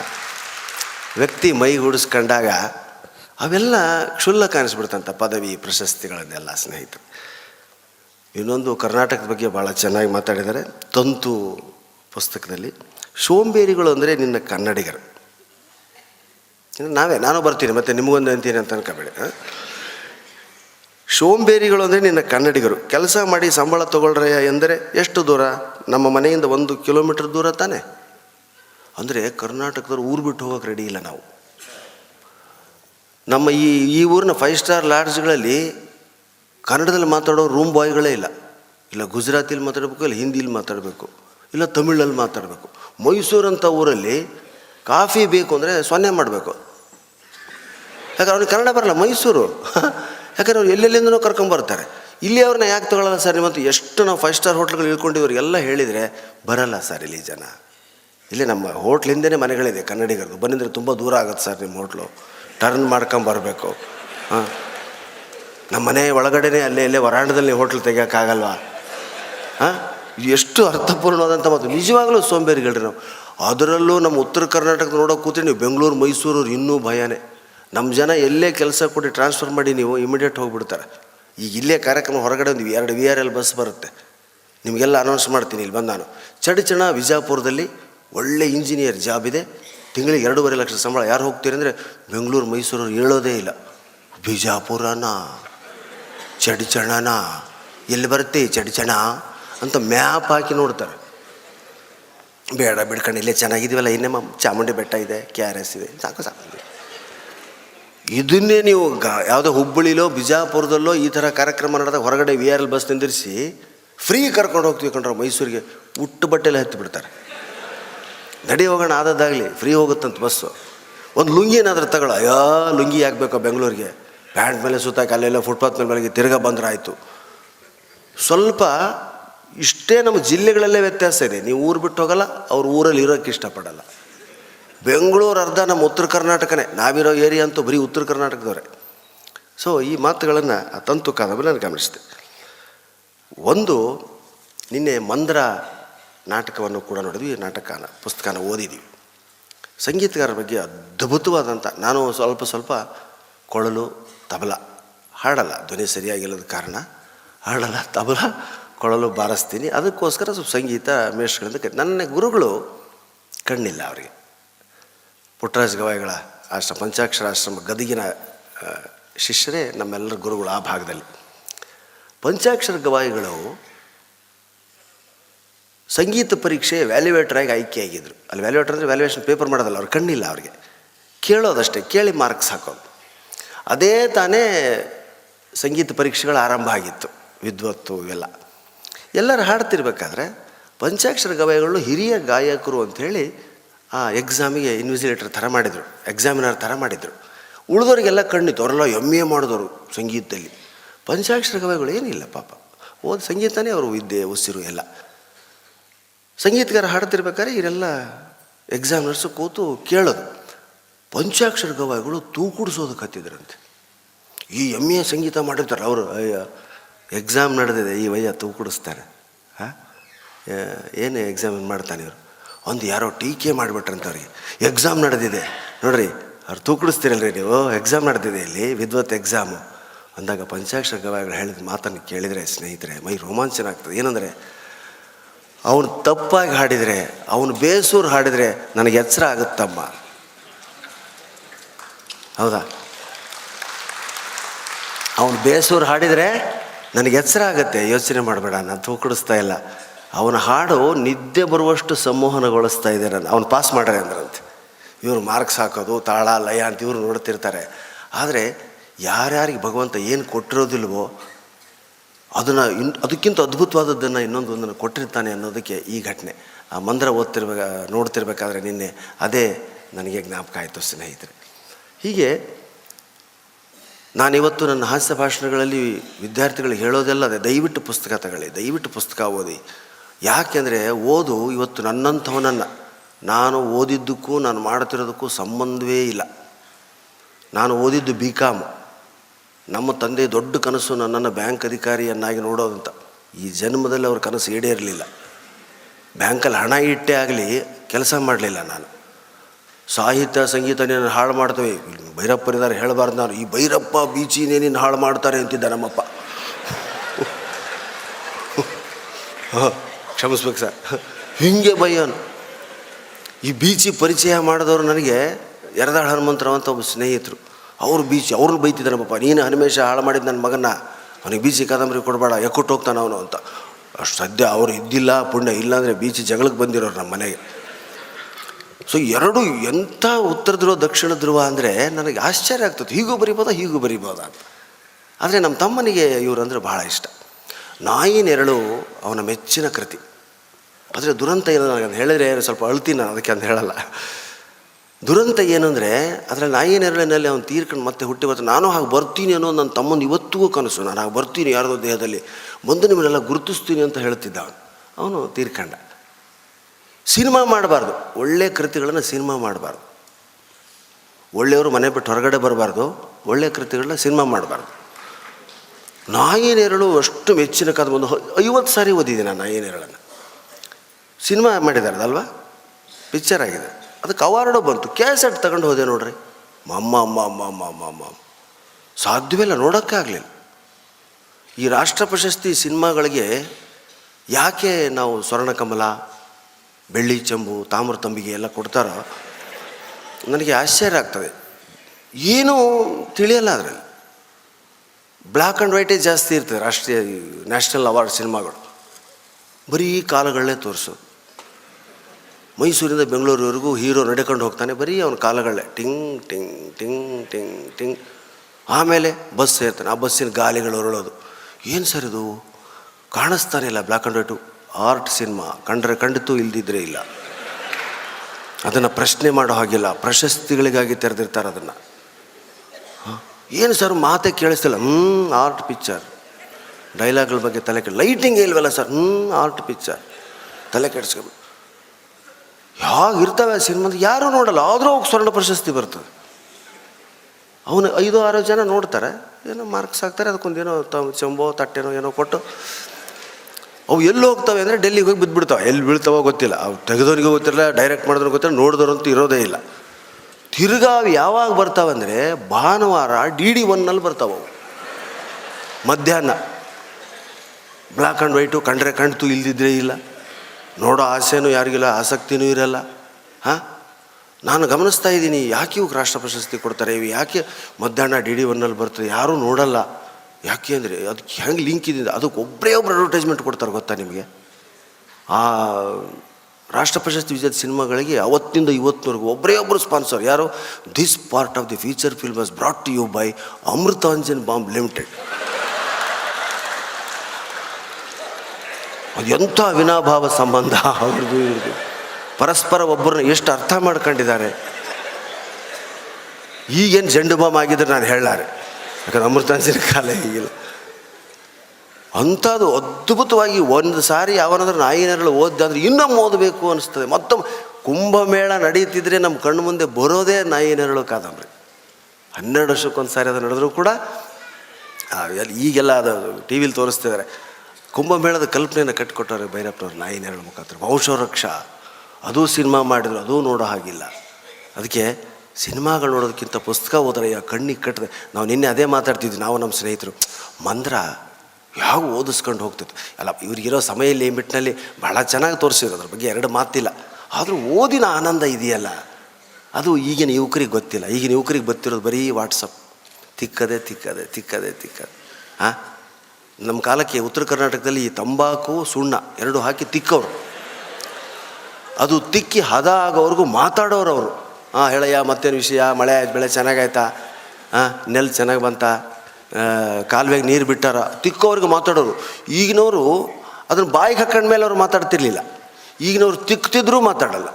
ವ್ಯಕ್ತಿ ಮೈಗೂಡಿಸ್ಕೊಂಡಾಗ ಅವೆಲ್ಲ ಕ್ಷುಲ್ಲಕ ಅನಿಸ್ಬಿಡ್ತಂಥ ಪದವಿ ಪ್ರಶಸ್ತಿಗಳನ್ನೆಲ್ಲ ಸ್ನೇಹಿತರು. ಇನ್ನೊಂದು ಕರ್ನಾಟಕದ ಬಗ್ಗೆ ಭಾಳ ಚೆನ್ನಾಗಿ ಮಾತಾಡಿದ್ದಾರೆ. ತಂತು ಪುಸ್ತಕದಲ್ಲಿ ಸೋಂಬೇರಿಗಳು ಅಂದರೆ ನಿನ್ನ ಕನ್ನಡಿಗರು ನಾವೇ, ನಾನು ಬರ್ತೀನಿ, ಮತ್ತು ನಿಮಗೊಂದು ಅಂತೀನಿ ಅಂತ ಅನ್ಕೋಬೇಡಿ ಶೋಂಬೇರಿಗಳು ಅಂದರೆ ನಿನ್ನ ಕನ್ನಡಿಗರು ಕೆಲಸ ಮಾಡಿ ಸಂಬಳ ತಗೊಳ್ರೆ ಎಂದರೆ ಎಷ್ಟು ದೂರ? ನಮ್ಮ ಮನೆಯಿಂದ ಒಂದು ಕಿಲೋಮೀಟ್ರ್ ದೂರ ತಾನೆ. ಅಂದರೆ ಕರ್ನಾಟಕದವ್ರು ಊರು ಬಿಟ್ಟು ಹೋಗೋಕೆ ರೆಡಿ ಇಲ್ಲ ನಾವು. ನಮ್ಮ ಈ ಈ ಊರಿನ ಫೈವ್ ಸ್ಟಾರ್ ಲಾಡ್ಜ್ಗಳಲ್ಲಿ ಕನ್ನಡದಲ್ಲಿ ಮಾತಾಡೋ ರೂಮ್ ಬಾಯ್ಗಳೇ ಇಲ್ಲ. ಇಲ್ಲ ಗುಜರಾತಿಲಿ ಮಾತಾಡಬೇಕು, ಇಲ್ಲ ಹಿಂದಿಲಿ ಮಾತಾಡಬೇಕು, ಇಲ್ಲ ತಮಿಳಲ್ಲಿ ಮಾತಾಡಬೇಕು. ಮೈಸೂರಂಥ ಊರಲ್ಲಿ ಕಾಫಿ ಬೇಕು ಅಂದರೆ ಸೊನ್ನೆ ಮಾಡಬೇಕು. ಯಾಕಂದ್ರೆ ಅವ್ರಿಗೆ ಕನ್ನಡ ಬರಲ್ಲ, ಮೈಸೂರು. ಯಾಕಂದ್ರೆ ಅವ್ರು ಎಲ್ಲೆಲ್ಲಿಂದನೂ ಕರ್ಕೊಂಬರ್ತಾರೆ ಇಲ್ಲಿ ಅವ್ರನ್ನ ಯಾಕೆ ತಗೊಳ್ಳಲ್ಲ ಸರ್ ನಿಮ್ಮಂತ ಎಷ್ಟು ನಾವು ಫೈವ್ ಸ್ಟಾರ್ ಹೋಟ್ಲ್ಗಳು ಇಳ್ಕೊಂಡಿವ್ರು ಎಲ್ಲ ಹೇಳಿದರೆ, ಬರಲ್ಲ ಸರ್ ಇಲ್ಲಿ ಜನ. ಇಲ್ಲಿ ನಮ್ಮ ಹೋಟ್ಲಿಂದನೇ ಮನೆಗಳಿದೆ ಕನ್ನಡಿಗರದು ಬಂದಿದ್ರೆ ತುಂಬ ದೂರ ಆಗುತ್ತೆ ಸರ್ ನಿಮ್ಮ ಹೋಟ್ಲು ಟರ್ನ್ ಮಾಡ್ಕೊಂಬರ್ಬೇಕು ಹಾಂ? ನಮ್ಮ ಮನೆ ಒಳಗಡೆನೇ ಅಲ್ಲೇ ಅಲ್ಲೇ ವರಾಂಡದಲ್ಲಿ ಹೋಟ್ಲ್ ತೆಗಿಯೋಕ್ಕಾಗಲ್ವಾ ಹಾಂ? ಎಷ್ಟು ಅರ್ಥಪೂರ್ಣವಾದಂಥ ಮಾತು. ನಿಜವಾಗ್ಲೂ ಸೋಂಬೇರಿಗಳ್ರಿ ನಾವು. ಅದರಲ್ಲೂ ನಮ್ಮ ಉತ್ತರ ಕರ್ನಾಟಕದ ನೋಡೋಕೆ ಕೂತ್ರಿ ನೀವು ಬೆಂಗಳೂರು ಮೈಸೂರು ಇನ್ನೂ ಭಯನೇ. ನಮ್ಮ ಜನ ಎಲ್ಲೇ ಕೆಲಸ ಕೊಟ್ಟು ಟ್ರಾನ್ಸ್ಫರ್ ಮಾಡಿ ನೀವು ಇಮಿಡಿಯೇಟ್ ಹೋಗಿಬಿಡ್ತಾರೆ. ಈಗ ಇಲ್ಲೇ ಕಾರ್ಯಕ್ರಮ ಹೊರಗಡೆ ಒಂದು ಎರಡು ವಿ ಆರ್ ಎಲ್ ಬಸ್ ಬರುತ್ತೆ. ನಿಮಗೆಲ್ಲ ಅನೌನ್ಸ್ ಮಾಡ್ತೀನಿ, ಇಲ್ಲಿ ಬಂದು ನಾನು. ಚಡಿಚಣ ವಿಜಾಪುರದಲ್ಲಿ ಒಳ್ಳೆ ಇಂಜಿನಿಯರ್ ಜಾಬ್ ಇದೆ. ತಿಂಗಳಿಗೆ ಎರಡೂವರೆ ಲಕ್ಷ ಸಂಬಳ ಯಾರು ಹೋಗ್ತೀರಿ ಅಂದರೆ ಬೆಂಗಳೂರು, ಮೈಸೂರು ಹೇಳೋದೇ ಇಲ್ಲ. ಬಿಜಾಪುರನ, ಚಡಿಚಣನ, ಎಲ್ಲಿ ಬರುತ್ತೆ ಚಡಿಚಣ ಅಂತ ಮ್ಯಾಪ್ ಹಾಕಿ ನೋಡ್ತಾರೆ. ಬೇಡ ಬಿಡ್ಕೊಂಡು ಇಲ್ಲೇ ಚೆನ್ನಾಗಿದ್ದೀವಲ್ಲ, ಇನ್ನೇ ಚಾಮುಂಡಿ ಬೆಟ್ಟ ಇದೆ ಕೆ ಆರ್ ಎಸ್ ಇದೆ, ಸಾಕು ಸಾಕು. ಇದನ್ನೇ ನೀವು ಗ, ಯಾವುದೋ ಹುಬ್ಬಳ್ಳಿಲೋ, ಬಿಜಾಪುರದಲ್ಲೋ ಈ ಥರ ಕಾರ್ಯಕ್ರಮ ನಡೆದಾಗ ಹೊರಗಡೆ ವಿ ಆರ್ ಎಲ್ ಬಸ್ ನಿಂದಿರಿಸಿ ಫ್ರೀ ಕರ್ಕೊಂಡು ಹೋಗ್ತೀವಿ ಕಂಡ್ರೆ ಮೈಸೂರಿಗೆ ಉಟ್ಟು ಬಟ್ಟೆಲ್ಲ ಹತ್ತಿ ಬಿಡ್ತಾರೆ. ನಡಿ ಹೋಗೋಣ ಆದದ್ದಾಗಲಿ ಫ್ರೀ ಹೋಗುತ್ತಂತ ಬಸ್ಸು. ಒಂದು ಲುಂಗಿ ಏನಾದರೂ ತಗೊಳ್ಳೋ ಅಯ್ಯೋ, ಲುಂಗಿ ಹಾಕ್ಬೇಕು ಬೆಂಗಳೂರಿಗೆ. ಪ್ಯಾಂಟ್ ಮೇಲೆ ಸುತ್ತಾಕಿ ಅಲ್ಲೆಲ್ಲ ಫುಟ್ಪಾತ್ ಮೇಲೆ ಬೆಳಗ್ಗೆ ತಿರ್ಗಾ ಬಂದ್ರೆ ಆಯಿತು. ಸ್ವಲ್ಪ ಇಷ್ಟೇ ನಮ್ಮ ಜಿಲ್ಲೆಗಳಲ್ಲೇ ವ್ಯತ್ಯಾಸ ಇದೆ. ನೀವು ಊರು ಬಿಟ್ಟು ಹೋಗಲ್ಲ, ಅವ್ರ ಊರಲ್ಲಿ ಇರೋಕ್ಕೆ ಇಷ್ಟಪಡಲ್ಲ. ಬೆಂಗಳೂರು ಅರ್ಧ ನಮ್ಮ ಉತ್ತರ ಕರ್ನಾಟಕನೇ. ನಾವಿರೋ ಏರಿಯಾ ಅಂತೂ ಬರೀ ಉತ್ತರ ಕರ್ನಾಟಕದವರೇ. ಸೊ ಈ ಮಾತುಗಳನ್ನು ಆ ತಂತು ಕಾದಂಬರಿ ನಾನು ಗಮನಿಸಿದೆ. ಒಂದು, ನಿನ್ನೆ ಮಂದ್ರ ನಾಟಕವನ್ನು ಕೂಡ ನೋಡಿದ್ವಿ, ನಾಟಕನ, ಪುಸ್ತಕನ ಓದಿದ್ದೀವಿ ಸಂಗೀತಗಾರರ ಬಗ್ಗೆ ಅದ್ಭುತವಾದಂಥ, ನಾನು ಸ್ವಲ್ಪ ಸ್ವಲ್ಪ ಕೊಳಲು, ತಬಲ, ಹಾಡಲ್ಲ, ಧ್ವನಿ ಸರಿಯಾಗಿಲ್ಲದ ಕಾರಣ, ಹಾಡಲ್ಲ, ತಬಲ, ಕೊಳಲು ಬಾರಿಸ್ತೀನಿ. ಅದಕ್ಕೋಸ್ಕರ ಸ್ವಲ್ಪ ಸಂಗೀತ ಮೇಷ್ಗಳಿಂದ ಕ ನನ್ನ ಗುರುಗಳು ಕಣ್ಣಿಲ್ಲ ಅವರಿಗೆ. ಪುಟ್ಟರಾಜ ಗವಾಯಿಗಳ ಆಶ್ರಮ, ಪಂಚಾಕ್ಷರ ಆಶ್ರಮ, ಗದಗಿನ ಶಿಷ್ಯರೇ ನಮ್ಮೆಲ್ಲರ ಗುರುಗಳು ಆ ಭಾಗದಲ್ಲಿ. ಪಂಚಾಕ್ಷರ ಗವಾಯಿಗಳು ಸಂಗೀತ ಪರೀಕ್ಷೆ ವ್ಯಾಲ್ಯುವೇಟರಾಗಿ ಆಯ್ಕೆಯಾಗಿದ್ದರು ಅಲ್ಲಿ ವ್ಯಾಲ್ಯುವೇಟರ್ ಅಂದರೆ ವ್ಯಾಲ್ಯುವೇಷನ್ ಪೇಪರ್ ಮಾಡೋದಲ್ಲ, ಅವ್ರು ಕಣ್ಣಿಲ್ಲ ಅವ್ರಿಗೆ. ಕೇಳೋದಷ್ಟೇ, ಕೇಳಿ ಮಾರ್ಕ್ಸ್ ಹಾಕೋದು. ಅದೇ ತಾನೇ ಸಂಗೀತ ಪರೀಕ್ಷೆಗಳು ಆರಂಭ ಆಗಿತ್ತು, ವಿದ್ವತ್ತು ಇವೆಲ್ಲ. ಎಲ್ಲರೂ ಹಾಡ್ತಿರ್ಬೇಕಾದ್ರೆ ಪಂಚಾಕ್ಷರ ಗವಾಯಿಗಳು ಹಿರಿಯ ಗಾಯಕರು ಅಂಥೇಳಿ ಆ ಎಕ್ಸಾಮಿಗೆ ಇನ್ವಿಜಿಲೇಟರ್ ಥರ ಮಾಡಿದರು ಎಕ್ಸಾಮಿನರ್ ಥರ ಮಾಡಿದರು. ಉಳಿದವರಿಗೆಲ್ಲ ಕಣ್ಣಿತ್ತು, ಅವರೆಲ್ಲ ಎಂ ಎ ಮಾಡಿದವರು ಸಂಗೀತದಲ್ಲಿ. ಪಂಚಾಕ್ಷರ ಗವಾಯಿಗಳು ಏನಿಲ್ಲ ಪಾಪ. ಓದ್ ಸಂಗೀತನೇ ಅವರು ವಿದ್ಯೆ, ಉಸಿರು ಎಲ್ಲ. ಸಂಗೀತಗಾರ ಹಾಡ್ತಿರ್ಬೇಕಾದ್ರೆ ಇವರೆಲ್ಲ ಎಕ್ಸಾಮಿನರ್ಸು ಕೂತು ಕೇಳೋದು. ಪಂಚಾಕ್ಷರ ಗವಾಯಿಗಳು ತೂಕುಡಿಸೋದಕ್ಕೆ ಹತ್ತಿದ್ರಂತೆ ಈ ಎಂ ಎ ಸಂಗೀತ ಮಾಡಿರ್ತಾರೆ ಅವರು. ಅಯ್ಯ ಎಕ್ಸಾಮ್ ನಡೆದಿದೆ, ಈ ವಯ್ಯ ತೂಕುಡಿಸ್ತಾರೆ. ಹಾಂ? ಏನು ಎಕ್ಸಾಮ್ ಮಾಡ್ತಾನೆ ಇವರು? ಒಂದು ಯಾರೋ ಟೀಕೆ ಮಾಡಿಬಿಟ್ರಂತ ಅವ್ರಿಗೆ. ಎಕ್ಸಾಮ್ ನಡೆದಿದೆ. ನೋಡ್ರಿ, ಅವ್ರು ತೂಕುಡಿಸ್ತೀರಲ್ರಿ ನೀವು? ಎಕ್ಸಾಮ್ ನಡೆದಿದೆ ಇಲ್ಲಿ, ವಿದ್ವತ್ ಎಕ್ಸಾಮು ಅಂದಾಗ ಪಂಚಾಕ್ಷರ ಗವಾಯಿಗಳು ಹೇಳಿದ ಮಾತನ್ನು ಕೇಳಿದರೆ ಸ್ನೇಹಿತರೆ, ಮೈ ರೋಮಾಂಚನ ಆಗ್ತದೆ. ಏನಂದರೆ ಅವನು ತಪ್ಪಾಗಿ ಹಾಡಿದರೆ, ಅವನು ಬೇಸೂರು ಹಾಡಿದರೆ ನನಗೆ ಎಚ್ಚರ ಆಗುತ್ತಮ್ಮ. ಹೌದಾ? ಅವನು ಬೇಸೂರು ಹಾಡಿದರೆ ನನಗೆ ಎಚ್ಚರ ಆಗುತ್ತೆ. ಯೋಚನೆ ಮಾಡಬೇಡ, ನಾನು ತೂಕಡಿಸ್ತಾ ಇಲ್ಲ. ಅವನ ಹಾಡು ನಿದ್ದೆ ಬರುವಷ್ಟು ಸಂಮೋಹನಗೊಳಿಸ್ತಾ ಇದೆ ನಾನು. ಅವ್ನು ಪಾಸ್ ಮಾಡ್ರೆ ಅಂದ್ರಂತೆ. ಇವರು ಮಾರ್ಕ್ಸ್ ಹಾಕೋದು, ತಾಳ, ಲಯ ಅಂತ ಇವರು ನೋಡ್ತಿರ್ತಾರೆ. ಆದರೆ ಯಾರ್ಯಾರಿಗೆ ಭಗವಂತ ಏನು ಕೊಟ್ಟಿರೋದಿಲ್ವೋ ಅದನ್ನು ಇನ್, ಅದಕ್ಕಿಂತ ಅದ್ಭುತವಾದದ್ದನ್ನು ಇನ್ನೊಂದೊಂದನ್ನು ಕೊಟ್ಟಿರ್ತಾನೆ ಅನ್ನೋದಕ್ಕೆ ಈ ಘಟನೆ. ಆ ಮಂದ್ರ ಓದ್ತಿರ್ಬೇಕ, ನೋಡ್ತಿರ್ಬೇಕಾದ್ರೆ ನಿನ್ನೆ ಅದೇ ನನಗೆ ಜ್ಞಾಪಕ ಆಯಿತು ಸ್ನೇಹಿತರೆ. ಹೀಗೆ ನಾನಿವತ್ತು ನನ್ನ ಹಾಸ್ಯ ಭಾಷಣಗಳಲ್ಲಿ ವಿದ್ಯಾರ್ಥಿಗಳು ಹೇಳೋದೆಲ್ಲ ಅದೇ. ದಯವಿಟ್ಟು ಪುಸ್ತಕ ತಗೊಳ್ಳಿ, ದಯವಿಟ್ಟು ಪುಸ್ತಕ ಓದಿ. ಯಾಕೆಂದರೆ ಓದು ಇವತ್ತು ನನ್ನಂಥವನನ್ನು. ನಾನು ಓದಿದ್ದಕ್ಕೂ, ನಾನು ಮಾಡ್ತಿರೋದಕ್ಕೂ ಸಂಬಂಧವೇ ಇಲ್ಲ. ನಾನು ಓದಿದ್ದು ಬಿ ಕಾಮ್ ನಮ್ಮ ತಂದೆ ದೊಡ್ಡ ಕನಸು ನನ್ನನ್ನು ಬ್ಯಾಂಕ್ ಅಧಿಕಾರಿಯನ್ನಾಗಿ ನೋಡೋದಂತ. ಈ ಜನ್ಮದಲ್ಲಿ ಅವ್ರ ಕನಸು ಈಡೇರಲಿಲ್ಲ. ಬ್ಯಾಂಕಲ್ಲಿ ಹಣ ಇಟ್ಟೇ ಆಗಲಿ ಕೆಲಸ ಮಾಡಲಿಲ್ಲ ನಾನು. ಸಾಹಿತ್ಯ, ಸಂಗೀತ ನೀನು ಹಾಳು ಮಾಡ್ತೇವೆ. ಭೈರಪ್ಪರಿದ್ದಾರೆ ಹೇಳಬಾರ್ದು ನಾನು. ಈ ಭೈರಪ್ಪ ಬೀಚಿನೇ ನೀನು ಹಾಳು ಮಾಡ್ತಾರೆ ಅಂತಿದ್ದ ನಮ್ಮಪ್ಪ. ಕ್ಷಮಿಸ್ಬೇಕು ಸರ್. ಹಿಂಗೆ ಬೈಯೋನು. ಈ ಬೀಚಿ ಪರಿಚಯ ಮಾಡಿದವರು ನನಗೆ ಯರದಾಳ್ ಹನುಮಂತರಾವ್ ಅಂತ ಒಬ್ಬ ಸ್ನೇಹಿತರು. ಅವರು ಬೀಚಿ, ಅವ್ರನ್ನ ಬೈತಿದ್ದಾರಪ್ಪ ನೀನು ಹನುಮೇಶ ಹಾಳು ಮಾಡಿದ ನನ್ನ ಮಗನ ಅವನಿಗೆ ಬೀಚಿ ಕಾದಂಬರಿ ಕೊಡಬೇಡ, ಎಕ್ಕುಟ್ಟು ಹೋಗ್ತಾನೆ ಅವನು ಅಂತ. ಅಷ್ಟು ಸದ್ಯ ಅವರು ಇದ್ದಿಲ್ಲ, ಪುಣ್ಯ ಇಲ್ಲಾಂದರೆ ಬೀಚಿ ಜಗಳಕ್ಕೆ ಬಂದಿರೋರು ನಮ್ಮ ಮನೆಗೆ. ಸೊ ಎರಡು ಎಂಥ ಉತ್ತರ ಧ್ರುವ, ದಕ್ಷಿಣ ಧ್ರುವ ಅಂದರೆ ನನಗೆ ಆಶ್ಚರ್ಯ ಆಗ್ತದೆ. ಹೀಗೂ ಬರಿಬೋದಾ ಹೀಗೂ ಬರಿಬೋದಾ ಅಂತ. ಆದರೆ ನಮ್ಮ ತಮ್ಮನಿಗೆ ಇವರಂದ್ರೆ ಭಾಳ ಇಷ್ಟ. ನಾಯಿ ನೆರಳು ಅವನ ಮೆಚ್ಚಿನ ಕೃತಿ. ಆದರೆ ದುರಂತ ಇಲ್ಲ ನನಗೆ ಹೇಳಿದ್ರೆ ಸ್ವಲ್ಪ ಅಳ್ತೀನಿ ಅದಕ್ಕೆ ಅಂತ ಹೇಳಲ್ಲ. ದುರಂತ ಏನಂದರೆ ಅದರಲ್ಲಿ ನಾಯಿ ನೆರಳಿನಲ್ಲಿ ಅವ್ನು ತೀರ್ಕೊಂಡು ಮತ್ತೆ ಹುಟ್ಟಿ ಬರ್ತಾನೆ. ನಾನು ಹಾಗೆ ಬರ್ತೀನಿ ಅನ್ನೋ ನನ್ನ ತಮ್ಮನ ಇವತ್ತಿಗೂ ಕನಸು. ನಾನು ಹಾಗೆ ಬರ್ತೀನಿ ಯಾರದೋ ದೇಹದಲ್ಲಿ. ಬಂದು ನಿಮ್ಮನ್ನೆಲ್ಲ ಗುರುತಿಸ್ತೀನಿ ಅಂತ ಹೇಳ್ತಿದ್ದ ಅವನು ಅವನು ತೀರ್ಕಂಡ. ಸಿನಿಮಾ ಮಾಡಬಾರ್ದು. ಒಳ್ಳೆಯ ಕೃತಿಗಳನ್ನು ಸಿನಿಮಾ ಮಾಡಬಾರ್ದು. ಒಳ್ಳೆಯವರು ಮನೆ ಬಿಟ್ಟು ಹೊರಗಡೆ ಬರಬಾರ್ದು. ಒಳ್ಳೆಯ ಕೃತಿಗಳನ್ನ ಸಿನಿಮಾ ಮಾಡಬಾರ್ದು. ನಾಯಿ ನೆರಳು ಅಷ್ಟು ಮೆಚ್ಚಿನ ಕಥೆ ಒಂದು ಐವತ್ತು ಸಾರಿ ಓದಿದ್ದೀನಿ ನಾನು ನಾಯಿ ನೆರಳನ್ನು. ಸಿನಿಮಾ ಮಾಡಿದ್ದಾರೆ ಅಲ್ವಾ ಪಿಕ್ಚರ್ ಆಗಿದೆ. ಅದಕ್ಕೆ ಅವಾರ್ಡು ಬಂತು. ಕ್ಯಾಸೆಟ್ ತಗೊಂಡು ಹೋದೆ ನೋಡ್ರಿ. ಅಮ್ಮ ಅಮ್ಮ ಅಮ್ಮ ಅಮ್ಮ ಅಮ್ಮ ಅಮ್ಮ. ಸಾಧ್ಯವಿಲ್ಲ, ನೋಡೋಕ್ಕೆ ಆಗಲಿಲ್ಲ. ಈ ರಾಷ್ಟ್ರ ಪ್ರಶಸ್ತಿ ಸಿನಿಮಾಗಳಿಗೆ ಯಾಕೆ ನಾವು ಸ್ವರ್ಣಕಮಲ ಬೆಳ್ಳಿ ಚೆಂಬು, ತಾಮ್ರ ತಂಬಿಗೆ ಎಲ್ಲ ಕೊಡ್ತಾರೋ? ನನಗೆ ಆಶ್ಚರ್ಯ ಆಗ್ತದೆ. ಏನೂ ತಿಳಿಯಲ್ಲ ಅದರಲ್ಲಿ. ಬ್ಲ್ಯಾಕ್ ಆ್ಯಂಡ್ ವೈಟೇ ಜಾಸ್ತಿ ಇರ್ತದೆ ರಾಷ್ಟ್ರೀಯ ನ್ಯಾಷನಲ್ ಅವಾರ್ಡ್ ಸಿನಿಮಾಗಳು. ಬರೀ ಕಾಲಗಳನ್ನೇ ತೋರಿಸೋದು. ಮೈಸೂರಿಂದ ಬೆಂಗಳೂರಿವರೆಗೂ ಹೀರೋ ನಡ್ಕೊಂಡು ಹೋಗ್ತಾನೆ. ಬರೀ ಅವನ ಕಾಲಗಳೇ ಟಿಂಗ್ ಟಿಂಗ್ ಟಿಂಗ್ ಟಿಂಗ್ ಟಿಂಗ್. ಆಮೇಲೆ ಬಸ್ ಸೇರ್ತಾನೆ. ಆ ಬಸ್ಸಿನ ಗಾಲಿಗಳು ಹೊರಳೋದು ಏನು ಸರ್ ಇದು? ಕಾಣಿಸ್ತಾನೆ ಇಲ್ಲ black and white. Art cinema. ಕಂಡ್ರೆ ಕಂಡಿತು ಇಲ್ದಿದ್ರೆ ಇಲ್ಲ. ಅದನ್ನು ಪ್ರಶ್ನೆ ಮಾಡೋ ಹಾಗಿಲ್ಲ. ಪ್ರಶಸ್ತಿಗಳಿಗಾಗಿ ತೆರೆದಿರ್ತಾರೆ ಅದನ್ನು. ಏನು ಸರ್ ಮಾತೇ ಕೇಳಿಸ್ತಿಲ್ಲ. ಹ್ಞೂ ಆರ್ಟ್ ಪಿಕ್ಚರ್. ಡೈಲಾಗ್ಗಳ ಬಗ್ಗೆ ತಲೆ ಕೆಡ ಲೈಟಿಂಗ್ ಇಲ್ವಲ್ಲ ಸರ್? ಹ್ಞೂ ಆರ್ಟ್ ಪಿಕ್ಚರ್. ತಲೆ ಕೆಡಿಸ್ಕೊಂಡು ಇರ್ತವೆ ಸಿನಿಮಾದ ಯಾರೂ ನೋಡಲ್ಲ, ಆದರೂ ಅವ್ಕೆ ಸ್ವರ್ಣ ಪ್ರಶಸ್ತಿ ಬರ್ತದೆ. ಅವನು ಐದು, ಆರು ಜನ ನೋಡ್ತಾರೆ, ಏನೋ ಮಾರ್ಕ್ಸ್ ಹಾಕ್ತಾರೆ, ಅದಕ್ಕೊಂದು ಏನೋ ತ ಚೆಂಬೋ, ತಟ್ಟೆನೋ ಏನೋ ಕೊಟ್ಟು, ಅವು ಎಲ್ಲಿ ಹೋಗ್ತವೆ ಅಂದರೆ ಡೆಲ್ಲಿಗೆ ಹೋಗಿ ಬಿದ್ದುಬಿಡ್ತಾವೆ ಎಲ್ಲಿ ಬೀಳ್ತಾವೋ ಗೊತ್ತಿಲ್ಲ. ಅವು ತೆಗೆದವ್ರಿಗೂ ಗೊತ್ತಿಲ್ಲ ಡೈರೆಕ್ಟ್ ಮಾಡಿದ್ರು ಗೊತ್ತಿಲ್ಲ ನೋಡಿದವ್ರಂತೂ ಇರೋದೇ ಇಲ್ಲ. ತಿರ್ಗಾ ಅವು ಯಾವಾಗ ಬರ್ತಾವಂದರೆ ಭಾನುವಾರ ಡಿ ಡಿ ಒನ್ನಲ್ಲಿ ಬರ್ತಾವೆ ಅವು. ಮಧ್ಯಾಹ್ನ. ಬ್ಲ್ಯಾಕ್ ಆ್ಯಂಡ್ ವೈಟು, ಕಂಡ್ರೆ ಕಣ್ತು ಇಲ್ದಿದ್ರೆ ಇಲ್ಲ. ನೋಡೋ ಆಸೆನೂ ಯಾರಿಗಿಲ್ಲ, ಆಸಕ್ತಿನೂ ಇರಲ್ಲ. ಹಾಂ? ನಾನು ಗಮನಿಸ್ತಾ ಇದ್ದೀನಿ, ಯಾಕೆ ಇವ್ಕೆ ರಾಷ್ಟ್ರ ಪ್ರಶಸ್ತಿ ಕೊಡ್ತಾರೆ, ಇವು ಯಾಕೆ ಮಧ್ಯಾಹ್ನ ಡಿ ಡಿ ಒನ್ನಲ್ಲಿ ಬರ್ತದೆ ಯಾರೂ ನೋಡಲ್ಲ. ಯಾಕೆ ಅಂದರೆ ಅದಕ್ಕೆ ಹೆಂಗೆ ಲಿಂಕ್ ಇದೆ ಅದಕ್ಕೆ ಒಬ್ಬರೇ ಒಬ್ರು ಅಡ್ವರ್ಟೈಸ್ಮೆಂಟ್ ಕೊಡ್ತಾರೆ ಗೊತ್ತಾ ನಿಮಗೆ? ಆ ರಾಷ್ಟ್ರ ಪ್ರಶಸ್ತಿ ವಿಜೇತ ಸಿನಿಮಾಗಳಿಗೆ ಅವತ್ತಿಂದ ಇವತ್ತಿನವರೆಗೂ ಒಬ್ಬರೇ ಒಬ್ಬರು ಸ್ಪಾನ್ಸರ್ ಯಾರು? This part of the feature film was brought to you by Amrutanjan bomb limited ಅದು ಎಂಥ ಅವಿನಾಭಾವ ಸಂಬಂಧ? ಅವ್ರದ್ದು ಇವ್ರದ್ದು ಪರಸ್ಪರ ಒಬ್ಬರನ್ನ ಎಷ್ಟು ಅರ್ಥ ಮಾಡ್ಕೊಂಡಿದ್ದಾರೆ? ಈಗೇನು ಜಂಡು ಬಾಮ್ ಆಗಿದ್ರೆ ನಾನು ಹೇಳಾರೆ ಯಾಕಂದ್ರೆ ಅಮೃತಾಂಜನ ಕಾಲ ಈಗಿಲ್ಲ ಅಂಥದ್ದು ಅದ್ಭುತವಾಗಿ ಒಂದು ಸಾರಿ ಯಾವನಾದ್ರೂ ನಾಯಿ ನೆರಳು ಓದ್ದೆ ಅಂದರೆ ಇನ್ನೊಮ್ಮೆ ಓದಬೇಕು ಅನಿಸ್ತದೆ. ಮತ್ತೊಮ್ಮೆ ಕುಂಭಮೇಳ ನಡೀತಿದ್ರೆ ನಮ್ಮ ಕಣ್ಣು ಮುಂದೆ ಬರೋದೇ ನಾಯಿ ನೆರಳು ಕಾದಂಬರಿ. ಹನ್ನೆರಡು ವರ್ಷಕ್ಕೊಂದು ಸಾರಿ ಅದು ನಡೆದರೂ ಕೂಡ ಈಗೆಲ್ಲ ಅದು ಟಿ ವಿಲಿ ತೋರಿಸ್ತಿದ್ದಾರೆ. ಕುಂಭಮೇಳದ ಕಲ್ಪನೆಯನ್ನು ಕಟ್ಟಿಕೊಟ್ಟವ್ರೆ ಭೈರಪ್ಪನವ್ರು ನಾಯಿ ನೆರಳು ಮುಖಾಂತರ. ವಂಶವೃಕ್ಷ ಅದು ಸಿನಿಮಾ ಮಾಡಿದ್ರು, ಅದೂ ನೋಡೋ ಹಾಗಿಲ್ಲ. ಅದಕ್ಕೆ ಸಿನಿಮಾಗಳು ನೋಡೋದಕ್ಕಿಂತ ಪುಸ್ತಕ ಓದ್ರೆ ಯಾವ ಕಣ್ಣಿಗೆ ಕಟ್ಟದೆ ನಾವು ನಿನ್ನೆ ಅದೇ ಮಾತಾಡ್ತಿದ್ವಿ, ನಾವು ನಮ್ಮ ಸ್ನೇಹಿತರು. ಮಂದ್ರ ಯಾವ ಓದಿಸ್ಕೊಂಡು ಹೋಗ್ತಿತ್ತು? ಅಲ್ಲ, ಇವ್ರಿಗಿರೋ ಸಮಯ ಲಿಮಿಟ್ನಲ್ಲಿ ಭಾಳ ಚೆನ್ನಾಗಿ ತೋರಿಸಿದ್ರು, ಅದ್ರ ಬಗ್ಗೆ ಎರಡು ಮಾತಿಲ್ಲ. ಆದರೂ ಓದಿನ ಆನಂದ ಇದೆಯಲ್ಲ, ಅದು ಈಗಿನ ಯುವಕರಿಗೆ ಗೊತ್ತಿಲ್ಲ. ಈಗಿನ ಯುವಕರಿಗೆ ಗೊತ್ತಿರೋದು ಬರೀ ವಾಟ್ಸಪ್ ತಿಕ್ಕದೆ ತಿಕ್ಕದೆ ತಿಕ್ಕದೆ ತಿಕ್ಕದೆ. ಹಾಂ ನಮ್ಮ ಕಾಲಕ್ಕೆ ಉತ್ತರ ಕರ್ನಾಟಕದಲ್ಲಿ ಈ ತಂಬಾಕು, ಸುಣ್ಣ ಎರಡು ಹಾಕಿ ತಿಕ್ಕವರು. ಅದು ತಿಕ್ಕಿ ಹದ ಆಗೋವರೆಗೂ ಮಾತಾಡೋರು ಅವರು. ಹಾಂ ಹೇಳಯ್ಯ, ಮತ್ತೇನು ವಿಷಯ? ಮಳೆ ಬೆಳೆ ಚೆನ್ನಾಗಾಯ್ತಾ? ಹಾಂ ನೆಲ್ ಚೆನ್ನಾಗಿ ಬಂತ? ಕಾಲುವೆಗೆ ನೀರು ಬಿಟ್ಟಾರ? ತಿಕ್ಕೋವ್ರಿಗೆ ಮಾತಾಡೋರು. ಈಗಿನವರು ಅದನ್ನು ಬಾಯಿಗೆ ಹಾಕೊಂಡ ಮೇಲೆ ಅವ್ರು ಮಾತಾಡ್ತಿರ್ಲಿಲ್ಲ. ಈಗಿನವರು ತಿಕ್ತಿದ್ರೂ ಮಾತಾಡಲ್ಲ.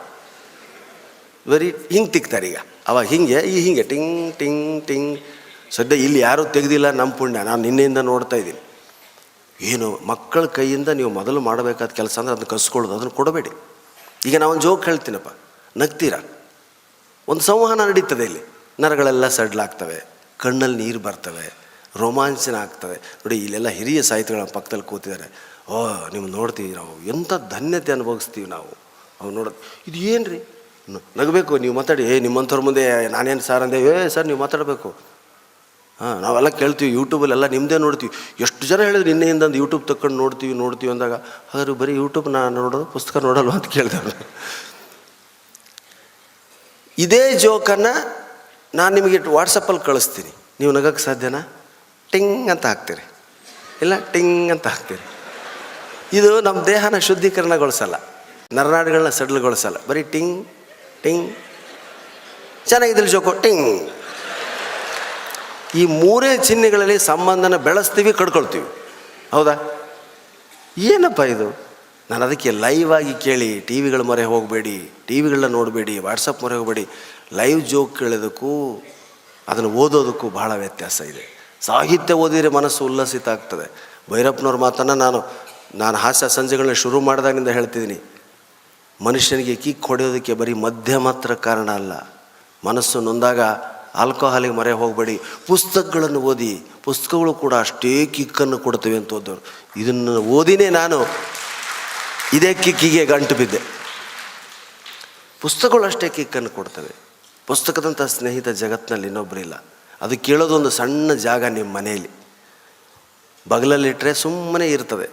ವೆರಿ ಹಿಂಗೆ ತಿಕ್ತಾರೆ ಈಗ. ಅವಾಗ ಹಿಂಗೆ, ಈ ಹಿಂಗೆ ಟಿಂಗ್ ಟಿಂಗ್ ಟಿಂಗ್. ಸದ್ಯ ಇಲ್ಲಿ ಯಾರೂ ತೆಗೆದಿಲ್ಲ ನಮ್ಮ ಪುಣ್ಯ. ನಾನು ನಿನ್ನೆಯಿಂದ ನೋಡ್ತಾ ಇದ್ದೀನಿ. ಏನು ಮಕ್ಕಳ ಕೈಯಿಂದ ನೀವು ಮೊದಲು ಮಾಡಬೇಕಾದ ಕೆಲಸ ಅಂದರೆ ಅದನ್ನು ಕಸ್ಕೊಳ್ಳೋದು ಅದನ್ನು ಕೊಡಬೇಡಿ. ಈಗ ನಾವೊಂದು ಜೋಕ್ ಹೇಳ್ತೀನಪ್ಪ. ನಗ್ತೀರಾ? ಒಂದು ಸಂವಹನ ನಡೀತದೆ ಇಲ್ಲಿ. ನರಗಳೆಲ್ಲ ಸಡ್ಲಾಗ್ತವೆ ಕಣ್ಣಲ್ಲಿ ನೀರು ಬರ್ತವೆ, ರೋಮಾಂಚನ ಆಗ್ತವೆ. ನೋಡಿ, ಇಲ್ಲೆಲ್ಲ ಹಿರಿಯ ಸಾಹಿತಿಗಳ ಪಕ್ಕದಲ್ಲಿ ಕೂತಿದ್ದಾರೆ. ಓ ನಿಮ್ಗೆ ನೋಡ್ತೀವಿ ನಾವು ಎಂಥ ಧನ್ಯತೆ ಅನುಭವಿಸ್ತೀವಿ ನಾವು. ಅವು ನೋಡೋದು ಇದು ಏನು ರೀ ನಗಬೇಕು, ನೀವು ಮಾತಾಡಿ, ಏ, ನಿಮ್ಮಂಥವ್ರ ಮುಂದೆ ನಾನೇನು ಸಾರ್ ಅಂದೆ? ಏ, ಸರ್, ನೀವು ಮಾತಾಡಬೇಕು. ಹಾಂ, ನಾವೆಲ್ಲ ಕೇಳ್ತೀವಿ ಯೂಟ್ಯೂಬಲ್ಲೆಲ್ಲ ನಿಮ್ಮದೇ ನೋಡ್ತೀವಿ. ಎಷ್ಟು ಜನ ಹೇಳಿದ್ರು ನಿನ್ನೆಯಿಂದ ಒಂದು ಯೂಟ್ಯೂಬ್ ತಗೊಂಡು ನೋಡ್ತೀವಿ ನೋಡ್ತೀವಿ ಅಂದಾಗ ಹಾಗಾದ್ರೆ ಬರೀ ಯೂಟ್ಯೂಬ್ ನಾನು ನೋಡೋದು, ಪುಸ್ತಕ ನೋಡಲ್ವ? ಅಂತ ಕೇಳಿದೆ. ಇದೇ ಜೋಕನ್ನು ನಾನು ನಿಮಗೆ ವಾಟ್ಸಪ್ಪಲ್ಲಿ ಕಳಿಸ್ತೀನಿ. ನೀವು ನಗಕ್ಕೆ ಸಾಧ್ಯನಾ? ಟಿಂಗ್ ಅಂತ ಹಾಕ್ತೀರಿ. ಇಲ್ಲ, ಟಿಂಗ್ ಅಂತ ಹಾಕ್ತೀರಿ. ಇದು ನಮ್ಮ ದೇಹನ ಶುದ್ಧೀಕರಣಗೊಳಿಸಲ್ಲ. ನರನಾಡುಗಳನ್ನ ಸಡ್ಲುಗೊಳಿಸಲ್ಲ. ಬರೀ ಟಿಂಗ್ ಟಿಂಗ್. ಚೆನ್ನಾಗಿದ್ದಲ್ಲಿ ಜೋಕು ಟಿಂಗ್. ಈ ಮೂರೇ ಚಿಹ್ನೆಗಳಲ್ಲಿ ಸಂಬಂಧನ ಬೆಳೆಸ್ತೀವಿ, ಕಡ್ಕೊಳ್ತೀವಿ. ಹೌದಾ? ಏನಪ್ಪ ಇದು? ನಾನು ಅದಕ್ಕೆ ಲೈವ್ ಆಗಿ ಕೇಳಿ ಟಿ ವಿಗಳ ಮೊರೆ ಹೋಗಬೇಡಿ ಟಿ ವಿಗಳನ್ನ ನೋಡಬೇಡಿ ವಾಟ್ಸಪ್ ಮೊರೆ ಹೋಗಬೇಡಿ ಲೈವ್ ಜೋಕ್ ಕೇಳೋದಕ್ಕೂ, ಅದನ್ನು ಓದೋದಕ್ಕೂ ಭಾಳ ವ್ಯತ್ಯಾಸ ಇದೆ. ಸಾಹಿತ್ಯ ಓದಿದರೆ ಮನಸ್ಸು ಉಲ್ಲಸಿತ ಆಗ್ತದೆ. ಭೈರಪ್ಪನವ್ರ ಮಾತನ್ನು ನಾನು ನಾನು ಹಾಸ್ಯ ಸಂಜೆಗಳನ್ನ ಶುರು ಮಾಡಿದಾಗಿಂದ ಹೇಳ್ತಿದ್ದೀನಿ. ಮನುಷ್ಯನಿಗೆ ಕಿಕ್ ಹೊಡೆಯೋದಕ್ಕೆ ಬರೀ ಮಧ್ಯ ಮಾತ್ರ ಕಾರಣ ಅಲ್ಲ. ಮನಸ್ಸು ನೊಂದಾಗ ಆಲ್ಕೋಹಾಲಿಗೆ ಮರೆ ಹೋಗಬೇಡಿ. ಪುಸ್ತಕಗಳನ್ನು ಓದಿ. ಪುಸ್ತಕಗಳು ಕೂಡ ಅಷ್ಟೇ ಕಿಕ್ಕನ್ನು ಕೊಡ್ತವೆ ಅಂತ ಓದೋರು ಇದನ್ನು ಓದಿನೇ ನಾನು. ಇದೇ ಕಿಕ್ಕಿಗೆ ಗಂಟು ಬಿದ್ದೆ. ಪುಸ್ತಕಗಳು ಅಷ್ಟೇ ಕಿಕ್ಕನ್ನು ಕೊಡ್ತವೆ. ಪುಸ್ತಕದಂಥ ಸ್ನೇಹಿತ ಜಗತ್ತಿನಲ್ಲಿ ಇನ್ನೊಬ್ಬರಿಲ್ಲ ಅದು ಕೇಳೋದೊಂದು ಸಣ್ಣ ಜಾಗ ನಿಮ್ಮ ಮನೆಯಲ್ಲಿ. ಬಗಲಲ್ಲಿಟ್ಟರೆ ಸುಮ್ಮನೆ ಇರ್ತದೆ.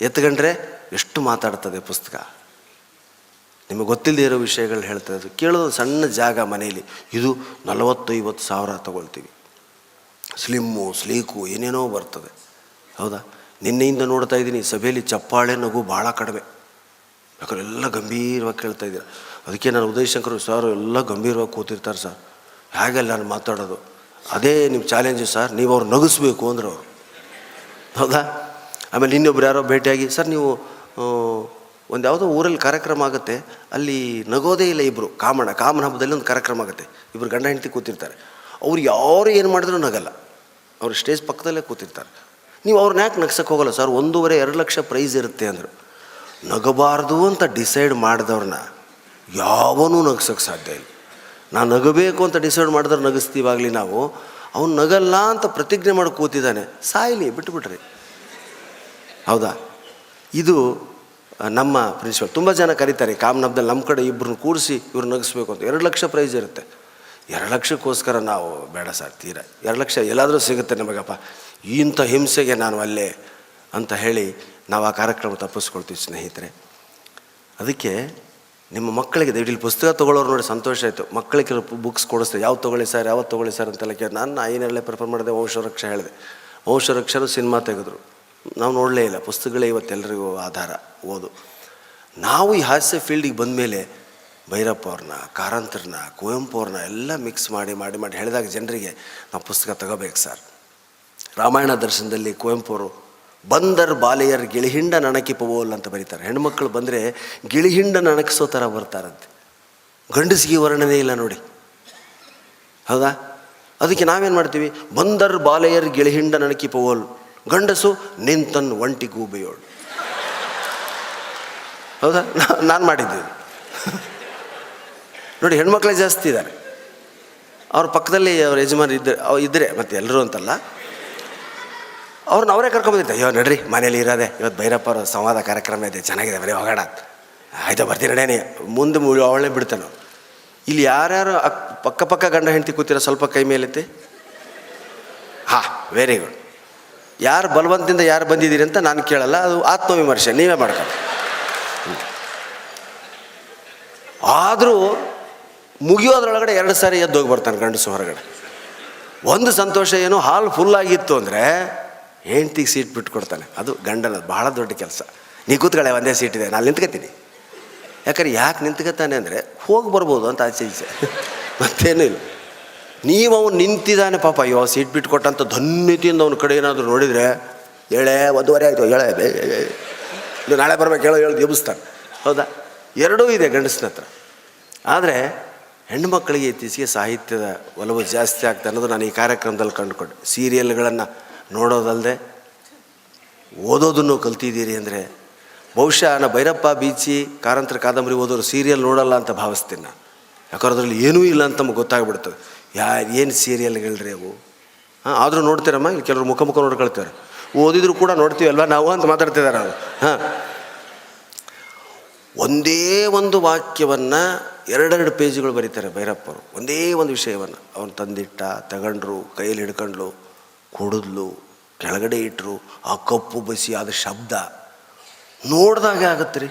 ಎತ್ಕೊಂಡ್ರೆ ಎಷ್ಟು ಮಾತಾಡ್ತದೆ ಪುಸ್ತಕ? ನಿಮಗೆ ಗೊತ್ತಿಲ್ಲದೆ ಇರೋ ವಿಷಯಗಳು ಹೇಳ್ತಾ ಇದ್ದರು ಕೇಳೋದು ಸಣ್ಣ ಜಾಗ ಮನೆಯಲ್ಲಿ. ಇದು ನಲವತ್ತು ಐವತ್ತು ಸಾವಿರ ತಗೊಳ್ತೀವಿ. ಸ್ಲಿಮ್ಮು, ಸ್ಲೀಕು, ಏನೇನೋ ಬರ್ತದೆ. ಹೌದಾ? ನಿನ್ನೆಯಿಂದ ನೋಡ್ತಾ ಇದ್ದೀನಿ, ಸಭೆಯಲ್ಲಿ ಚಪ್ಪಾಳೆ ನಗು ಭಾಳ ಕಡಿಮೆ. ಯಾಕಂದ್ರೆ ಎಲ್ಲ ಗಂಭೀರವಾಗಿ ಕೇಳ್ತಾ ಇದ್ದೀರ. ಅದಕ್ಕೆ ನಾನು ಉದಯ್ ಶಂಕರ್ ಸರ್ ಎಲ್ಲ ಗಂಭೀರವಾಗಿ ಕೂತಿರ್ತಾರೆ ಸರ್. ಹೇಗೆ ನಾನು ಮಾತಾಡೋದು? ಅದೇ ನಿಮ್ಮ ಚಾಲೆಂಜು ಸರ್, ನೀವು ಅವ್ರು ನಗಿಸ್ಬೇಕು ಅಂದ್ರೆ ಅವರು. ಹೌದಾ? ಆಮೇಲೆ ಇನ್ನೊಬ್ರು ಯಾರೋ ಭೇಟಿಯಾಗಿ, ಸರ್, ನೀವು ಒಂದು ಯಾವುದೋ ಊರಲ್ಲಿ ಕಾರ್ಯಕ್ರಮ ಆಗುತ್ತೆ, ಅಲ್ಲಿ ನಗೋದೇ ಇಲ್ಲ ಇಬ್ಬರು ಕಾಮಣ ಕಾಮನ ಹಬ್ಬದಲ್ಲಿ ಒಂದು ಕಾರ್ಯಕ್ರಮ ಆಗುತ್ತೆ. ಇಬ್ಬರು ಗಂಡ ಹೆಂಡತಿ ಕೂತಿರ್ತಾರೆ. ಅವ್ರು ಯಾರು ಏನು ಮಾಡಿದ್ರು ನಗಲ್ಲ. ಅವ್ರು ಸ್ಟೇಜ್ ಪಕ್ಕದಲ್ಲೇ ಕೂತಿರ್ತಾರೆ. ನೀವು ಅವ್ರನ್ನ ಯಾಕೆ ನಗ್ಸಕ್ಕೆ ಹೋಗಲ್ಲ ಸರ್? ಒಂದೂವರೆ, ಎರಡು ಲಕ್ಷ ಪ್ರೈಸ್ ಇರುತ್ತೆ ಅಂದರು. ನಗಬಾರ್ದು ಅಂತ ಡಿಸೈಡ್ ಮಾಡಿದವ್ರನ್ನ ಯಾವನೂ ನಗ್ಸೋಕ್ಕೆ ಸಾಧ್ಯ ಇಲ್ಲ. ನಾನು ನಗಬೇಕು ಅಂತ ಡಿಸೈಡ್ ಮಾಡಿದ್ರೆ ನಗಿಸ್ತೀವಾಗಲಿ ನಾವು, ಅವ್ನು ನಗಲ್ಲ ಅಂತ ಪ್ರತಿಜ್ಞೆ ಮಾಡಿ ಕೂತಿದ್ದಾನೆ. ಸಾಯ್ಲಿ, ಬಿಟ್ಬಿಟ್ರಿ. ಹೌದಾ? ಇದು ನಮ್ಮ ಪ್ರಿನ್ಸಿಪಲ್ ತುಂಬ ಜನ ಕರೀತಾರೆ ಕಾಮನಬ್ದಲ್ಲಿ ನಮ್ಮ ಕಡೆ ಇಬ್ಬರನ್ನ ಕೂರಿಸಿ ಇವ್ರು ನಗಿಸ್ಬೇಕು ಅಂತ. ಎರಡು ಲಕ್ಷ ಪ್ರೈಸ್ ಇರುತ್ತೆ. ಎರಡು ಲಕ್ಷಕ್ಕೋಸ್ಕರ ನಾವು ಬೇಡ ಸರ್ ತೀರ. ಎರಡು ಲಕ್ಷ ಎಲ್ಲಾದರೂ ಸಿಗುತ್ತೆ ನಮಗಪ್ಪ. ಇಂಥ ಹಿಂಸೆಗೆ ನಾನು ಅಲ್ಲೇ ಅಂತ ಹೇಳಿ ನಾವು ಆ ಕಾರ್ಯಕ್ರಮ ತಪ್ಪಿಸ್ಕೊಳ್ತೀವಿ ಸ್ನೇಹಿತರೆ. ಅದಕ್ಕೆ ನಿಮ್ಮ ಮಕ್ಕಳಿಗೆ ದಯವಿಟ್ಟು ಪುಸ್ತಕ ತೊಗೊಳ್ಳೋರು ನೋಡಿ ಸಂತೋಷ ಆಯಿತು. ಮಕ್ಕಳಿಗೆ ಬುಕ್ಸ್ ಕೊಡಿಸ್ತಾರೆ. ಯಾವ್ದು ತೊಗೊಳ್ಳಿ ಸರ್ ಯಾವತ್ತು ತೊಗೊಳ್ಳಿ ಸರ್ ಅಂತೆಲ್ಲ ಕೇಳಿ. ನಾನು ಐನರಲ್ಲೇ ಪ್ರಿಫರ್ ಮಾಡಿದೆ ವಂಶರಕ್ಷ ಹೇಳಿದೆ. ವಂಶರಕ್ಷರು ಸಿನಿಮಾ ತೆಗೆದ್ರು. ನಾವು ನೋಡಲೇ ಇಲ್ಲ. ಪುಸ್ತಕಗಳೇ ಇವತ್ತೆಲ್ಲರಿಗೂ ಆಧಾರ. ಓದು. ನಾವು ಈ ಹಾಸ್ಯ ಫೀಲ್ಡಿಗೆ ಬಂದಮೇಲೆ ಭೈರಪ್ಪ ಅವ್ರನ್ನ, ಕಾರಂತರನ್ನ, ಕುವೆಂಪು ಅವ್ರನ್ನ ಎಲ್ಲ ಮಿಕ್ಸ್ ಮಾಡಿ ಮಾಡಿ ಮಾಡಿ ಹೇಳಿದಾಗ ಜನರಿಗೆ ನಾವು ಪುಸ್ತಕ ತಗೋಬೇಕು ಸರ್. ರಾಮಾಯಣ ದರ್ಶನದಲ್ಲಿ ಕುವೆಂಪು ಅವರು, ಬಂದರ್ ಬಾಲೆಯರ್ ಗಿಳಿಹಿಂಡ ನಣಕಿಪವೋಲ್ ಅಂತ ಬರೀತಾರೆ. ಹೆಣ್ಮಕ್ಳು ಬಂದರೆ ಗಿಳಿಹಿಂಡ ನಣಕಿಸೋ ಥರ ಬರ್ತಾರಂತೆ. ಗಂಡಸಿಗೆ ವರ್ಣನೆ ಇಲ್ಲ ನೋಡಿ. ಹೌದಾ? ಅದಕ್ಕೆ ನಾವೇನು ಮಾಡ್ತೀವಿ? ಬಂದರ್ ಬಾಲೆಯರ್ ಗಿಳಿಹಿಂಡ ನಣಕಿಪವೋಲ್ ಗಂಡಸು ನಿಂತನ್ ಒಂಟಿ ಗೂಬೆಯೋಳು. ಹೌದಾ? ನಾನು ಮಾಡಿದ್ದೆ ಇದು. ನೋಡಿ, ಹೆಣ್ಮಕ್ಳೇ ಜಾಸ್ತಿ ಇದ್ದಾರೆ. ಅವ್ರ ಪಕ್ಕದಲ್ಲಿ ಅವ್ರ ಯಜಮಾನ ಇದ್ದರೆ ಅವ್ರು ಇದ್ದರೆ ಮತ್ತೆ ಎಲ್ಲರೂ ಅಂತಲ್ಲ. ಅವ್ರನ್ನ ಅವರೇ ಕರ್ಕೊಂಬಂದಿದ್ದೆ, ಅಯ್ಯೋ, ನಡ್ರಿ, ಮನೇಲಿ ಇರೋದೆ. ಇವತ್ತು ಭೈರಪ್ಪ ಅವ್ರ ಸಂವಾದ ಕಾರ್ಯಕ್ರಮ ಇದೆ, ಚೆನ್ನಾಗಿದೆ, ಬರೀ ಹೋಗೋಣ ಆಯ್ತು, ಬರ್ತೀನಿ ನಡೇನೆ ಮುಂದೆ ಅವಳೇ ಬಿಡ್ತಾನೆ ಇಲ್ಲಿ ಯಾರ್ಯಾರು ಅಕ್, ಪಕ್ಕ ಪಕ್ಕ ಗಂಡ ಹೆಂಡತಿ ಕೂತಿರೋ ಸ್ವಲ್ಪ ಕೈ ಮೇಲೆ ಹಾಂ ವೆರಿ ಗುಡ್ ಯಾರು ಬಲವಂತದಿಂದ ಯಾರು ಬಂದಿದ್ದೀರಿ ಅಂತ ನಾನು ಕೇಳಲ್ಲ, ಅದು ಆತ್ಮವಿಮರ್ಶೆ, ನೀವೇ ಮಾಡ್ಕೊಳ್ಳಿ. ಆದರೂ ಮುಗಿಯೋದ್ರೊಳಗಡೆ ಎರಡು ಸಾರಿ ಎದ್ದು ಹೋಗಿ ಬರ್ತಾನೆ ಗಂಡಸು ಹೊರಗಡೆ. ಒಂದು ಸಂತೋಷ ಏನು, ಹಾಲ್ ಫುಲ್ ಆಗಿತ್ತು ಅಂದರೆ ಹೆಂಡ್ತಿಗೆ ಸೀಟ್ ಬಿಟ್ಟು ಕೊಡ್ತಾನೆ ಅದು ಗಂಡನ ಬಹಳ ದೊಡ್ಡ ಕೆಲಸ. ನೀ ಕೂತ್ಕೊಳ್ಳೆ ಒಂದೇ ಸೀಟ್ ಇದೆ, ನಾನು ನಿಂತ್ಕೊತೀನಿ. ಯಾಕಂದ್ರೆ ಯಾಕೆ ನಿಂತ್ಕೊತಾನೆ ಅಂದರೆ ಹೋಗಿ ಬರ್ಬೋದು ಅಂತ ಆಚೆ ಈಚೆ. ಮತ್ತೇನೂ ಇಲ್ಲ. ನೀವು ಅವನು ನಿಂತಿದ್ದಾನೆ ಪಾಪ. ಅಯ್ಯೋ ಸೀಟ್ ಬಿಟ್ಟು ಕೊಟ್ಟಂತ ಧನ್ಯತೆಯಿಂದ ಅವನ ಕಡೆ ಏನಾದರೂ ನೋಡಿದರೆ ಏಳೆ ಒಂದೂವರೆ ಆಯಿತು ಏಳೆ ಇದು ನಾಳೆ ಬರ್ಬೇಕು, ಹೇಳೋ, ಹೇಳಿ ದೇವಸ್ಥಾನ ಹೌದಾ? ಎರಡೂ ಇದೆ ಗಂಡಸನ ಹತ್ರ. ಆದರೆ ಹೆಣ್ಣುಮಕ್ಕಳಿಗೆ ಇತ್ತೀಚೆಗೆ ಸಾಹಿತ್ಯದ ಒಲವು ಜಾಸ್ತಿ ಆಗ್ತಾ ಅನ್ನೋದು ನಾನು ಈ ಕಾರ್ಯಕ್ರಮದಲ್ಲಿ ಕಂಡುಕೊಂಡೆ. ಸೀರಿಯಲ್ಗಳನ್ನು ನೋಡೋದಲ್ಲದೆ ಓದೋದನ್ನು ಕಲ್ತಿದ್ದೀರಿ ಅಂದರೆ, ಬಹುಶಃ ನಾನು ಭೈರಪ್ಪ, ಬೀಚಿ, ಕಾರಂತರ, ಕಾದಂಬರಿ ಓದೋರು ಸೀರಿಯಲ್ ನೋಡಲ್ಲ ಅಂತ ಭಾವಿಸ್ತೀನಿ ನಾನು. ಯಾಕಂದ್ರೆ ಅದರಲ್ಲಿ ಏನೂ ಇಲ್ಲ ಅಂತ ನಮ್ಗೆ ಗೊತ್ತಾಗ್ಬಿಡ್ತದೆ. ಯಾ, ಏನು ಸೀರಿಯಲ್ಗಳ್ರಿ ಅವು? ಹಾಂ, ಆದರೂ ನೋಡ್ತೀರಮ್ಮ, ಇಲ್ಲಿ ಕೆಲವರು ಮುಖ ಮುಖ ನೋಡ್ಕೊಳ್ತಾರೆ. ಓದಿದ್ರು ಕೂಡ ನೋಡ್ತೀವಲ್ವ ನಾವು ಅಂತ ಮಾತಾಡ್ತಿದ್ದಾರೆ ಅವರು. ಹಾಂ. ಒಂದೇ ಒಂದು ವಾಕ್ಯವನ್ನು ಎರಡೆರಡು ಪೇಜ್ಗಳು ಬರೀತಾರೆ ಭೈರಪ್ಪರು. ಒಂದೇ ಒಂದು ವಿಷಯವನ್ನು. ಅವನು ತಂದಿಟ್ಟ, ತಗೊಂಡ್ರು, ಕೈಯಲ್ಲಿ ಹಿಡ್ಕೊಂಡ್ಲು, ಕುಡಿದ್ಲು, ಕೆಳಗಡೆ ಇಟ್ಟರು ಆ ಕಪ್ಪು ಬಸಿ ಆದ ಶಬ್ದ. ನೋಡಿದಾಗೆ ಆಗತ್ತೆ ರೀ.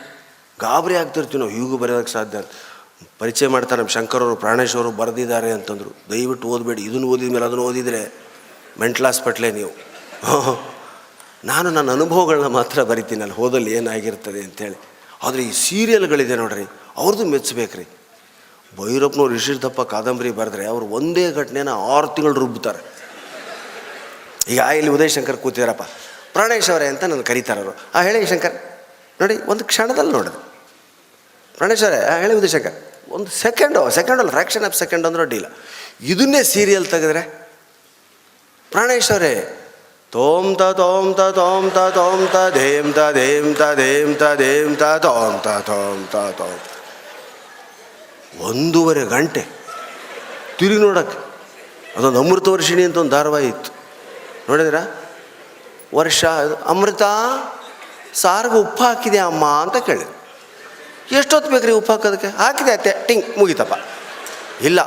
ಗಾಬರಿ ಆಗ್ತಿರ್ತೀವಿ ನಾವು, ಹೀಗೂ ಬರೆಯೋದಕ್ಕೆ ಸಾಧ್ಯ ಪರಿಚಯ ಮಾಡ್ತಾರೆ ನಮ್ಮ ಶಂಕರವರು ಪ್ರಾಣೇಶ್ವರು ಬರೆದಿದ್ದಾರೆ ಅಂತಂದರು. ದಯವಿಟ್ಟು ಓದಬೇಡಿ. ಇದನ್ನು ಓದಿದ ಮೇಲೆ ಅದನ್ನು ಓದಿದರೆ ಮೆಂಟಲ್ ಹಾಸ್ಪಿಟ್ಲೇ ನೀವು. ನಾನು ನನ್ನ ಅನುಭವಗಳನ್ನ ಮಾತ್ರ ಬರಿತೀನಿ. ಅಲ್ಲಿ ಹೋದಲ್ಲಿ ಏನಾಗಿರ್ತದೆ ಅಂತೇಳಿ. ಆದರೆ ಈ ಸೀರಿಯಲ್ಗಳಿದೆ ನೋಡ್ರಿ ಅವ್ರದ್ದು ಮೆಚ್ಚಬೇಕ್ರಿ ಭೈರಪ್ಪನವ್ರು ಇಷ್ಟಿದ್ದಪ್ಪ ಕಾದಂಬರಿ ಬರೆದ್ರೆ ಅವರು ಒಂದೇ ಘಟನೆನ ಆರು ತಿಂಗಳು ರುಬ್ಬುತ್ತಾರೆ ಈಗ ಇಲ್ಲಿ ಉದಯ ಶಂಕರ್ ಕೂತಿದಾರಪ್ಪ. ಪ್ರಾಣೇಶ್ ಅವರೇ ಅಂತ ನನ್ನ ಕರೀತಾರೆ ಅವರು. ಆ ಹೇಳಿ ಶಂಕರ್, ನೋಡಿ, ಒಂದು ಕ್ಷಣದಲ್ಲಿ ನೋಡಿದೆ. ಪ್ರಾಣೇಶ್ ಅವರೇ ಹೇಳಿ ಉದಯ ಶಂಕರ್. ಒಂದು ಸೆಕೆಂಡು ಸೆಕೆಂಡ್ ಅಲ್ಲ ಫ್ರ್ಯಾಕ್ಷನ್ ಆಫ್ ಸೆಕೆಂಡ್ ಅಂದ್ರೆ ಅಡ್ಡಿಲ್ಲ ಇದನ್ನೇ ಸೀರಿಯಲ್ ತೆಗೆದ್ರೆ ಪ್ರಾಣೇಶ್ವರೇ ತೋಮ್ ತ ತೋಮ್ ತ ತೋಮ್ ತ ತೋಮ್ ತ ಧೇಮ್ ತ ಧೇಮ್ ತ ಧೇಮ್ ತ ಧೇಮ್ ತ ತೋಮ್ ತ ತೋಮ್ ತ ಒಂದೂವರೆ ಗಂಟೆ ತಿರುಗಿ ನೋಡಕ್ಕೆ. ಅದೊಂದು ಅಮೃತ ವರ್ಷಿಣಿ ಅಂತ ಒಂದು ಧಾರಾವಾಹಿ ಇತ್ತು. ನೋಡಿದ್ರ? ವರ್ಷ, ಅಮೃತ, ಸಾರಿಗೆ ಉಪ್ಪು ಹಾಕಿದೆ ಅಮ್ಮ ಅಂತ ಕೇಳಿದ್ರು. ಎಷ್ಟೊತ್ತು ಬೇಕ್ರಿ ಉಪ್ಪು ಹಾಕೋದಕ್ಕೆ? ಹಾಕಿದೆ ಅತ್ತೆ. ಟಿಂಗ್, ಮುಗಿತಪ್ಪ. ಇಲ್ಲ.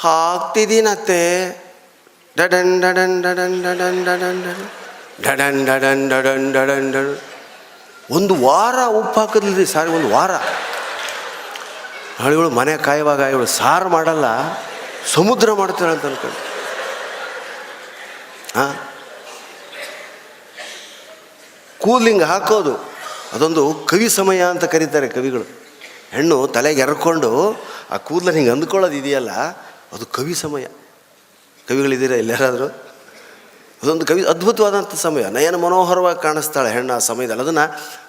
ಹಾಕ್ತಿದ್ದೀನತ್ತೆ ಡಡನ್ ಡಡನ್ ಡಡನ್ ಡಡನ್ ಡಡನ್ ಡಡನ್. ಡಡನ್ ಡಡನ್ ಡಡನ್ ಡಡನ್ ಡಡನ್. ಒಂದು ವಾರ ಉಪ್ಪು ಹಾಕಿದ್ರಿ ಸಾರಿ, ಒಂದು ವಾರ. ಇವಳು ಮನೆ ಕಾಯುವಾಗ ಇವಳು ಸಾರು ಮಾಡಲ್ಲ, ಸಮುದ್ರ ಮಾಡ್ತಾಳೆ ಅಂತ ಅನ್ಕೊಂಡು. ಹಾಂ? ಕೂಲಿಂಗ್ ಹಾಕೋದು. ಅದೊಂದು ಕವಿ ಸಮಯ ಅಂತ ಕರೀತಾರೆ ಕವಿಗಳು. ಹೆಣ್ಣು ತಲೆಗೆ ಎರ್ಕೊಂಡು ಆ ಕೂದಲನ್ನ ಹಿಂಗೆ ಅಂದ್ಕೊಳ್ಳೋದು ಇದೆಯಲ್ಲ, ಅದು ಕವಿ ಸಮಯ. ಕವಿಗಳಿದ್ದೀರಾ ಎಲ್ಲಾರಾದರೂ ಅದೊಂದು ಕವಿ ಅದ್ಭುತವಾದಂಥ ಸಮಯ. ನಯನ ಮನೋಹರವಾಗಿ ಕಾಣಿಸ್ತಾಳೆ ಹೆಣ್ಣು ಆ ಸಮಯದಲ್ಲಿ. ಅದನ್ನು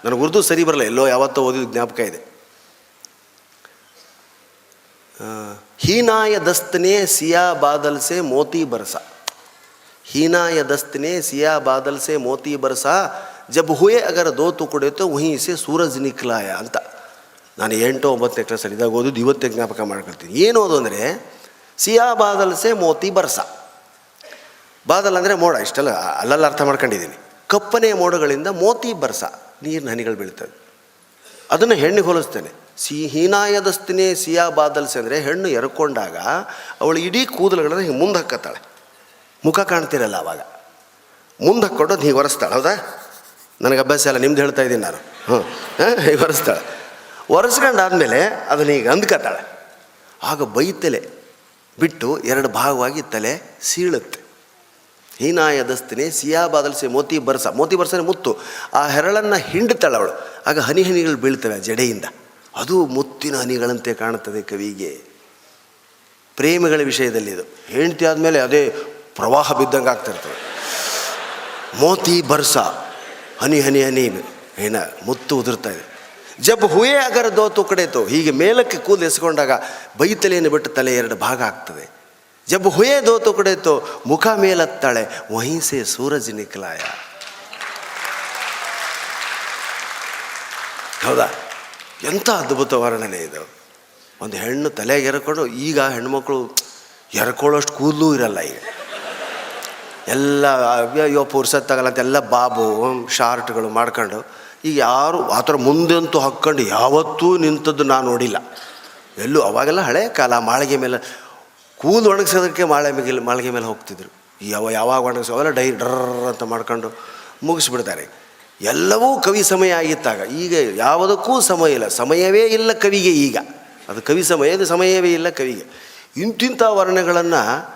ನನಗೆ ಉರ್ದು ಸರಿ ಬರಲ್ಲ, ಎಲ್ಲೋ ಯಾವತ್ತೋ ಓದಿದ ಜ್ಞಾಪಕ ಇದೆ. ಹೀನಾಯ ದಸ್ತನೇ ಸಿಯಾ ಬಾದಲ್ಸೆ ಮೋತಿ ಬರಸ. ಹೀನಾಯ ದಸ್ತನೇ ಸಿಯಾ ಬಾದಲ್ಸೆ ಮೋತಿ ಬರಸ. ಜಬ್ ಹುಯೆ ಅಗರ ದೋತು ಕುಡಿಯುತ್ತೋ ಉಹಿಸೆ ಸೂರಜ್ ನಿಕ್ಲಾಯ ಅಂತ. ನಾನು ಎಂಟು ಒಂಬತ್ತನೇ ಕ್ಲಾಸಲ್ಲಿ ಇದ್ದಾಗ ಓದೋದು ಇವತ್ತೇ ಜ್ಞಾಪಕ ಮಾಡ್ಕೊಳ್ತೀನಿ. ಏನು ಅದು ಅಂದರೆ ಸಿಯಾ ಬಾದಲ್ ಸೆ ಮೋತಿ ಬರ್ಸ. ಬಾದಲ್ ಅಂದರೆ ಮೋಡ, ಇಷ್ಟೆಲ್ಲ ಅಲ್ಲೆಲ್ಲ ಅರ್ಥ ಮಾಡ್ಕೊಂಡಿದ್ದೀನಿ. ಕಪ್ಪನೆ ಮೋಡಗಳಿಂದ ಮೋತಿ ಬರ್ಸ, ನೀರಿನ ಹನಿಗಳು ಬೀಳ್ತದೆ ಅದನ್ನು ಹೆಣ್ಣಿಗೆ ಹೋಲಿಸ್ತೇನೆ. ಸಿ ಹೀನಾಯದಸ್ತಿನೇ ಸಿಯಾ ಬಾದಲ್ಸೆ ಅಂದರೆ ಹೆಣ್ಣು ಎರ್ಕೊಂಡಾಗ ಅವಳು ಇಡೀ ಕೂದಲುಗಳನ್ನು ಹಿಂಗೆ ಮುಂದೆ ಹಾಕತ್ತಾಳೆ ಮುಖ ಕಾಣ್ತಿರಲ್ಲ ಅವಾಗ. ಮುಂದೆ ಹಾಕ್ಕೊಂಡು ಅದು ಹೀಗೆ ಹೌದಾ? ನನಗೆ ಅಭ್ಯಾಸ ಎಲ್ಲ ನಿಮ್ದು ಹೇಳ್ತಾ ಇದ್ದೀನಿ ನಾನು. ಹ್ಞೂ ಹೀಗೆ ಒರೆಸ್ತಾಳೆ. ಒರೆಸ್ಕೊಂಡಾದ್ಮೇಲೆ ಅದನ್ನ ಈಗ ಅಂದ್ಕತ್ತಾಳೆ ಆಗ ಬೈತಲೆ ಬಿಟ್ಟು ಎರಡು ಭಾಗವಾಗಿ ತಲೆ ಸೀಳುತ್ತೆ. ಹೀನಾಯ ದಸ್ತಿನಿ ಸಿಯಾ ಬಾದಲ್ಸೆ ಮೋತಿ ಬರ್ಸ. ಮೋತಿ ಬರ್ಸನೆ ಮುತ್ತು. ಆ ಹೆರಳನ್ನು ಹಿಂಡ್ತಾಳೆ ಅವಳು. ಆಗ ಹನಿ ಹನಿಗಳು ಬೀಳ್ತವೆ ಆ ಜಡೆಯಿಂದ. ಅದು ಮುತ್ತಿನ ಹನಿಗಳಂತೆ ಕಾಣುತ್ತದೆ ಕವಿಗೆ. ಪ್ರೇಮಿಗಳ ವಿಷಯದಲ್ಲಿ ಇದು. ಹೆಂಡತಿ ಆದಮೇಲೆ ಅದೇ ಪ್ರವಾಹ ಬಿದ್ದಂಗೆ ಆಗ್ತಿರ್ತದೆ ಮೋತಿ ಬರ್ಸ. ಹನಿ ಹನಿ ಹನಿ ಏನ, ಮುತ್ತು ಉದುರ್ತಾ ಇದೆ. ಜಬ್ ಹುಯೇ ಅಗರ ದೋತು ಕಡೆತು. ಹೀಗೆ ಮೇಲಕ್ಕೆ ಕೂದಲು ಎಸ್ಕೊಂಡಾಗ ಬೈತಲೆಯನ್ನು ಬಿಟ್ಟು ತಲೆ ಎರಡು ಭಾಗ ಆಗ್ತದೆ. ಜಬ್ ಹುಯೇ ದೋತು ಕಡೆತು ಮುಖ ಮೇಲತ್ತಾಳೆ. ವಹಿಸೆ ಸೂರಜ್ ನಿಕ್ಲಾಯ ಹೌದಾ? ಎಂಥ ಅದ್ಭುತ ವರ್ಣನೆ ಇದು. ಒಂದು ಹೆಣ್ಣು ತಲೆಗೆ ಎರಕೊಂಡು ಈಗ ಹೆಣ್ಮಕ್ಳು ಎರಕೊಳ್ಳೋಷ್ಟು ಕೂದಲು ಇರಲ್ಲ ಈಗ. ಎಲ್ಲ ಅಯ್ಯೋ ಪುರ್ಸತ್ತಾಗಲ್ಲ ಅಂತ ಎಲ್ಲ ಬಾಬು ಶಾರ್ಟ್ಗಳು ಮಾಡ್ಕೊಂಡು. ಈಗ ಯಾರು ಆ ಥರ ಮುಂದೆಂತೂ ಹಾಕ್ಕೊಂಡು ಯಾವತ್ತೂ ನಿಂತದ್ದು ನಾನು ನೋಡಿಲ್ಲ. ಎಲ್ಲೂ ಅವಾಗೆಲ್ಲ ಹಳೆ ಕಾಲ ಮಾಳಿಗೆ ಮೇಲೆ ಕೂದಲು ಒಣಗಿಸೋದಕ್ಕೆ ಮಾಳೆ ಮೇಲೆ ಮಾಳಿಗೆ ಮೇಲೆ ಹೋಗ್ತಿದ್ರು. ಯಾವ, ಯಾವಾಗ ಒಣಗಿಸೋ ಅವೆಲ್ಲ ಡೈ ಡರ್ ಅಂತ ಮಾಡ್ಕೊಂಡು ಮುಗಿಸ್ಬಿಡ್ತಾರೆ. ಎಲ್ಲವೂ ಕವಿ ಸಮಯ ಆಗಿತ್ತಾಗ. ಈಗ ಯಾವುದಕ್ಕೂ ಸಮಯ ಇಲ್ಲ. ಸಮಯವೇ ಇಲ್ಲ ಕವಿಗೆ ಈಗ. ಅದು ಕವಿ ಸಮಯ ಸಮಯವೇ ಇಲ್ಲ ಕವಿಗೆ. ಇಂತಿಂಥ ವರ್ಣಗಳನ್ನು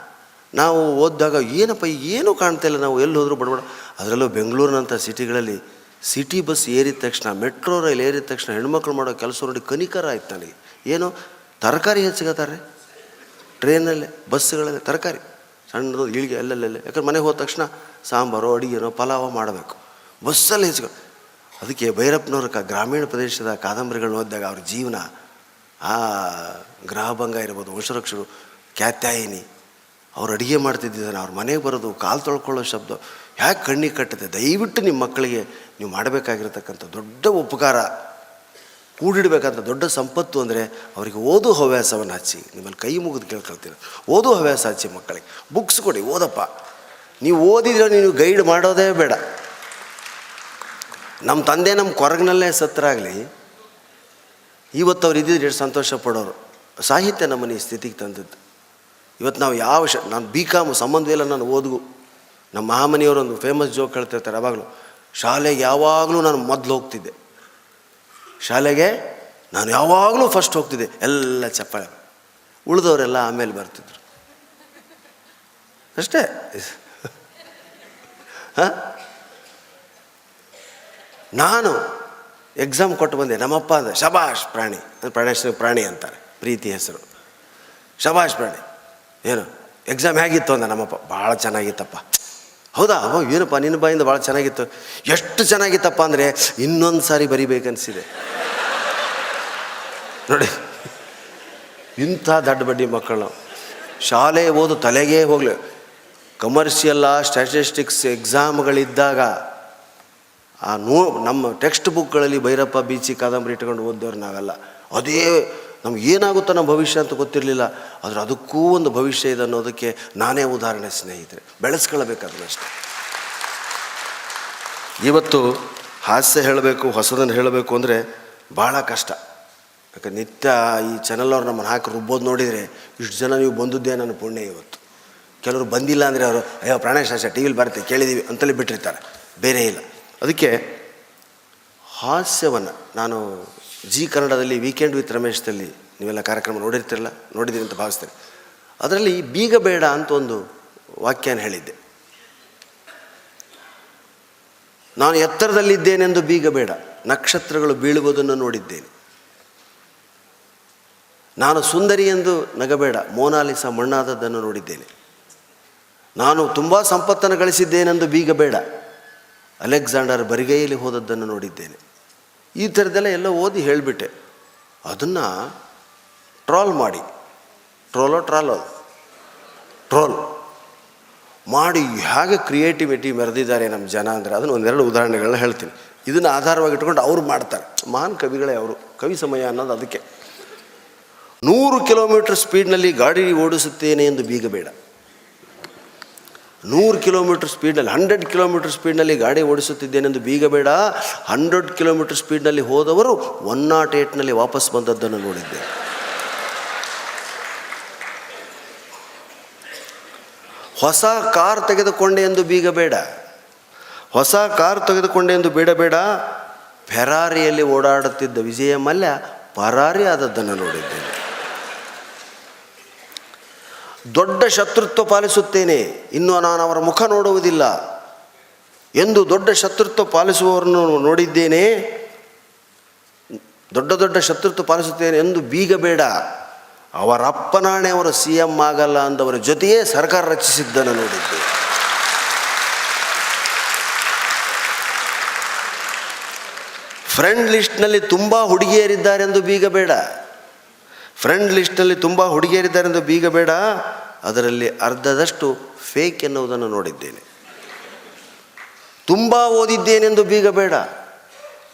ನಾವು ಓದಿದಾಗ ಏನಪ್ಪ, ಏನೂ ಕಾಣ್ತಾ ಇಲ್ಲ, ನಾವು ಎಲ್ಲಿ ಹೋದರೂ ಬಡಬಡ. ಅದರಲ್ಲೂ ಬೆಂಗಳೂರಿನಂಥ ಸಿಟಿಗಳಲ್ಲಿ ಸಿಟಿ ಬಸ್ ಏರಿದ ತಕ್ಷಣ, ಮೆಟ್ರೋ ರೈಲ್ ಏರಿದ ತಕ್ಷಣ ಹೆಣ್ಮಕ್ಳು ಮಾಡೋ ಕೆಲಸ ನೋಡಿ ಕನಿಕರ ಆಯ್ತು ನನಗೆ. ಏನು? ತರಕಾರಿ ಹೆಚ್ಚಿಗತ್ತಾರೆ ಟ್ರೈನಲ್ಲೇ ಬಸ್ಸುಗಳಲ್ಲಿ ತರಕಾರಿ. ಸಣ್ಣದು ಇಳಿಗೆ ಅಲ್ಲಲ್ಲೇ ಯಾಕಂದ್ರೆ ಮನೆಗೆ ಹೋದ ತಕ್ಷಣ ಸಾಂಬಾರು, ಅಡುಗೆನೋ ಪಲಾವ ಮಾಡಬೇಕು. ಬಸ್ಸಲ್ಲಿ ಹೆಚ್ಚು ಅದಕ್ಕೆ ಭೈರಪ್ಪನವ್ರ ಗ್ರಾಮೀಣ ಪ್ರದೇಶದ ಕಾದಂಬರಿಗಳನ್ನ ಓದಿದಾಗ ಅವ್ರ ಜೀವನ ಆ ಗ್ರಹಭಂಗ ಇರ್ಬೋದು, ವಂಶರಕ್ಷರು ಕ್ಯಾತ್ಯಾಯಿನಿ ಅವ್ರು ಅಡುಗೆ ಮಾಡ್ತಿದ್ದಾನೆ ಅವ್ರ ಮನೆಗೆ ಬರೋದು, ಕಾಲು ತೊಳ್ಕೊಳ್ಳೋ ಶಬ್ದ. ಯಾಕೆ ಕಣ್ಣಿಗೆ ಕಟ್ಟದೆ? ದಯವಿಟ್ಟು ನಿಮ್ಮ ಮಕ್ಕಳಿಗೆ ನೀವು ಮಾಡಬೇಕಾಗಿರ್ತಕ್ಕಂಥ ದೊಡ್ಡ ಉಪಕಾರ. ಕೂಡಿಡಬೇಕಂತ ದೊಡ್ಡ ಸಂಪತ್ತು ಅಂದರೆ ಅವರಿಗೆ ಓದು ಹವ್ಯಾಸವನ್ನು ಹಚ್ಚಿ. ನಿಮ್ಮಲ್ಲಿ ಕೈ ಮುಗಿದು ಕೇಳ್ಕೊಳ್ತೀರ ಓದು ಹವ್ಯಾಸ ಹಚ್ಚಿ ಮಕ್ಕಳಿಗೆ. ಬುಕ್ಸ್ ಕೊಡಿ, ಓದಪ್ಪ. ನೀವು ಓದಿದ್ರೆ ನೀವು ಗೈಡ್ ಮಾಡೋದೇ ಬೇಡ. ನಮ್ಮ ತಂದೆ ನಮ್ಮ ಕೊರಗಿನಲ್ಲೇ ಸತ್ತರಾಗಲಿ, ಇವತ್ತು ಅವ್ರು ಇದ್ದಿದ್ರೆ ಸಂತೋಷ ಪಡೋರು. ಸಾಹಿತ್ಯ ನಮ್ಮನ್ನು ಈ ಸ್ಥಿತಿಗೆ ತಂದದ್ದು. ಇವತ್ತು ನಾವು ಯಾವ ಶ, ನಾನು ಬಿ ಕಾಮ್ ಸಂಬಂಧ ಇಲ್ಲ, ನಾನು ಓದ್ಗು. ನಮ್ಮ ಮಹಾಮನಿಯವರು ಒಂದು ಫೇಮಸ್ ಜೋಕ್ ಹೇಳ್ತಿರ್ತಾರೆ ಯಾವಾಗಲೂ ಶಾಲೆಗೆ ಯಾವಾಗಲೂ ನಾನು ಮೊದಲು ಹೋಗ್ತಿದ್ದೆ. ಶಾಲೆಗೆ ನಾನು ಯಾವಾಗಲೂ ಫಸ್ಟ್ ಹೋಗ್ತಿದ್ದೆ. ಎಲ್ಲ ಚಪ್ಪಾಳೆ. ಉಳಿದವರೆಲ್ಲ ಆಮೇಲೆ ಬರ್ತಿದ್ರು. ಅಷ್ಟೇ. ಹಾಂ? ನಾನು ಎಕ್ಸಾಮ್ ಕೊಟ್ಟು ಬಂದೆ, ನಮ್ಮಪ್ಪ ಅಂದ ಶಬಾಷ್ ಪ್ರಾಣಿ ಅಂದರೆ ಪ್ರಾಣೇಶ್, ಪ್ರಾಣಿ ಅಂತಾರೆ, ಪ್ರೀತಿ ಹೆಸರು. ಶಬಾಷ್ ಪ್ರಾಣಿ. ಏನು? ಎಕ್ಸಾಮ್ ಹೇಗಿತ್ತು ಅಂದ ನಮ್ಮಪ್ಪ ಭಾಳ ಚೆನ್ನಾಗಿತ್ತಪ್ಪ. ಹೌದಾ? ಅವ ಏನಪ್ಪ, ನಿನ್ನ ಬಾಯಿಂದ ಭಾಳ ಚೆನ್ನಾಗಿತ್ತು. ಎಷ್ಟು ಚೆನ್ನಾಗಿತ್ತಪ್ಪ ಅಂದರೆ ಇನ್ನೊಂದು ಸಾರಿ ಬರಿಬೇಕನ್ಸಿದೆ. ನೋಡಿ, ಇಂಥ ದಡ್ಡ ಬಡ್ಡಿ ಮಕ್ಕಳು ಶಾಲೆ ಓದು ತಲೆಗೇ ಹೋಗಲಿ. ಕಮರ್ಷಿಯಲ್ಲ ಸ್ಟ್ಯಾಟಿಸ್ಟಿಕ್ಸ್ ಎಕ್ಸಾಮ್ಗಳಿದ್ದಾಗ ಆ ನೋ ನಮ್ಮ ಟೆಕ್ಸ್ಟ್ ಬುಕ್ಗಳಲ್ಲಿ ಭೈರಪ್ಪ ಬೀಚಿ ಕಾದಂಬರಿ ಇಟ್ಕೊಂಡು ಓದ್ದವ್ರು ನಾವೆಲ್ಲ. ಅದೇ ನಮ್ಗೆ ಏನಾಗುತ್ತೋ ನಮ್ಮ ಭವಿಷ್ಯ ಅಂತ ಗೊತ್ತಿರಲಿಲ್ಲ, ಆದರೆ ಅದಕ್ಕೂ ಒಂದು ಭವಿಷ್ಯ ಇದೆ ಅನ್ನೋದಕ್ಕೆ ನಾನೇ ಉದಾಹರಣೆ ಸ್ನೇಹಿತರೆ. ಬೆಳೆಸ್ಕೊಳ್ಬೇಕಾದ್ರಷ್ಟೇ ಇವತ್ತು ಹಾಸ್ಯ ಹೇಳಬೇಕು, ಹೊಸದನ್ನು ಹೇಳಬೇಕು ಅಂದರೆ ಭಾಳ ಕಷ್ಟ. ಯಾಕೆ ನಿತ್ಯ ಈ ಚಾನಲ್ ಅವ್ರು ನಮ್ಮನ್ನು ಹಾಕಿ ರುಬ್ಬೋದು ನೋಡಿದರೆ ಇಷ್ಟು ಜನ ನೀವು ಬಂದದ್ದೇ ನನ್ನ ಪುಣ್ಯ ಇವತ್ತು. ಕೆಲವರು ಬಂದಿಲ್ಲ ಅಂದರೆ ಅವರು, ಅಯ್ಯೋ, ಪ್ರಾಣೇಶ್ ಆಶಾ ಟಿ ವಿಲಿ ಬರುತ್ತೆ ಕೇಳಿದ್ದೀವಿ ಅಂತಲೇ ಬಿಟ್ಟಿರ್ತಾರೆ. ಬೇರೆ ಇಲ್ಲ. ಅದಕ್ಕೆ ಹಾಸ್ಯವನ್ನು ನಾನು ಜಿ ಕನ್ನಡದಲ್ಲಿ ವೀಕೆಂಡ್ ವಿತ್ ರಮೇಶ್ದಲ್ಲಿ ನೀವೆಲ್ಲ ಕಾರ್ಯಕ್ರಮ ನೋಡಿರ್ತಿರಲ್ಲ, ನೋಡಿದ್ದೀರಿ ಅಂತ ಭಾವಿಸ್ತೇನೆ. ಅದರಲ್ಲಿ ಬೀಗ ಬೇಡ ಅಂತ ಒಂದು ವಾಕ್ಯನ ಹೇಳಿದ್ದೆ. ನಾನು ಎತ್ತರದಲ್ಲಿದ್ದೇನೆಂದು ಬೀಗ ಬೇಡ, ನಕ್ಷತ್ರಗಳು ಬೀಳುವುದನ್ನು ನೋಡಿದ್ದೇನೆ. ನಾನು ಸುಂದರಿ ಎಂದು ನಗಬೇಡ, ಮೋನಾಲಿಸ ಮಣ್ಣಾದದ್ದನ್ನು ನೋಡಿದ್ದೇನೆ. ನಾನು ತುಂಬ ಸಂಪತ್ತನ್ನು ಗಳಿಸಿದ್ದೇನೆಂದು ಬೀಗ ಬೇಡ, ಅಲೆಕ್ಸಾಂಡರ್ ಬರಿಗೈಯಲ್ಲಿ ಹೋದದ್ದನ್ನು ನೋಡಿದ್ದೇನೆ. ಈ ಥರದ್ದೆಲ್ಲ ಎಲ್ಲ ಓದಿ ಹೇಳಿಬಿಟ್ಟೆ. ಅದನ್ನು ಟ್ರಾಲ್ ಮಾಡಿ. ಟ್ರೋಲೋ ಟ್ರಾಲೋ ಟ್ರೋಲ್ ಮಾಡಿ ಹೇಗೆ ಕ್ರಿಯೇಟಿವಿಟಿ ಮೆರೆದಿದ್ದಾರೆ ನಮ್ಮ ಜನ ಅಂದರೆ ಅದನ್ನು ಒಂದೆರಡು ಉದಾಹರಣೆಗಳನ್ನ ಹೇಳ್ತೀನಿ. ಇದನ್ನು ಆಧಾರವಾಗಿ ಇಟ್ಕೊಂಡು ಅವ್ರು ಮಾಡ್ತಾರೆ. ಮಹಾನ್ ಕವಿಗಳೇ ಅವರು. ಕವಿ ಸಮಯ ಅನ್ನೋದು ಅದಕ್ಕೆ. ನೂರು ಕಿಲೋಮೀಟರ್ ಸ್ಪೀಡ್ನಲ್ಲಿ ಗಾಡಿ ಓಡಿಸುತ್ತೇನೆ ಎಂದು ಬೀಗಬೇಡ. ನೂರು ಕಿಲೋಮೀಟರ್ ಸ್ಪೀಡ್ನಲ್ಲಿ, ಹಂಡ್ರೆಡ್ ಕಿಲೋಮೀಟರ್ ಸ್ಪೀಡ್ನಲ್ಲಿ ಗಾಡಿ ಓಡಿಸುತ್ತಿದ್ದೇನೆಂದು ಬೀಗಬೇಡ. ಹಂಡ್ರೆಡ್ ಕಿಲೋಮೀಟರ್ ಸ್ಪೀಡ್ನಲ್ಲಿ ಹೋದವರು ಒನ್ ನಾಟ್ ಏಟ್ನಲ್ಲಿ ವಾಪಸ್ ಬಂದದ್ದನ್ನು ನೋಡಿದ್ದೆ. ಹೊಸ ಕಾರ್ ತೆಗೆದುಕೊಂಡೆ ಎಂದು ಬೀಗ ಬೇಡ ಹೊಸ ಕಾರ್ ತೆಗೆದುಕೊಂಡೆ ಎಂದು ಬೇಡಬೇಡ. ಫೆರಾರಿಯಲ್ಲಿ ಓಡಾಡುತ್ತಿದ್ದ ವಿಜಯ ಮಲ್ಯ ಪರಾರಿ ಆದದ್ದನ್ನು ನೋಡಿದ್ದೇನೆ ದೊಡ್ಡ ಶತ್ರುತ್ವ ಪಾಲಿಸುತ್ತೇನೆ. ಇನ್ನು ನಾನು ಅವರ ಮುಖ ನೋಡುವುದಿಲ್ಲ. ಎಂದು ದೊಡ್ಡ ಶತ್ರುತ್ವ ಪಾಲಿಸುವವರನ್ನು ನೋಡಿದ್ದೇನೆ. ದೊಡ್ಡ ದೊಡ್ಡ ಶತ್ರುತ್ವ ಪಾಲಿಸುತ್ತೇನೆ ಎಂದು ಬೀಗ ಬೇಡ ಅವರ ಅಪ್ಪನಾಣೆ ಅವರು ಸಿ ಎಂ ಆಗಲ್ಲ ಅಂದವರ ಜೊತೆಯೇ ಸರ್ಕಾರ ರಚಿಸಿದ್ದನ್ನು ನೋಡಿದ್ದೆ ಫ್ರೆಂಡ್ ಲಿಸ್ಟ್ನಲ್ಲಿ ತುಂಬ ಹುಡುಗಿಯರಿದ್ದಾರೆಂದು ಬೀಗಬೇಡ. ಫ್ರೆಂಡ್ ಲಿಸ್ಟ್ನಲ್ಲಿ ತುಂಬ ಹುಡುಗಿಯರಿದ್ದಾರೆಂದು ಬೀಗಬೇಡ ಅದರಲ್ಲಿ ಅರ್ಧದಷ್ಟು ಫೇಕ್ ಎನ್ನುವುದನ್ನು ನೋಡಿದ್ದೇನೆ. ತುಂಬ ಓದಿದ್ದೇನೆಂದು ಬೀಗ ಬೇಡ.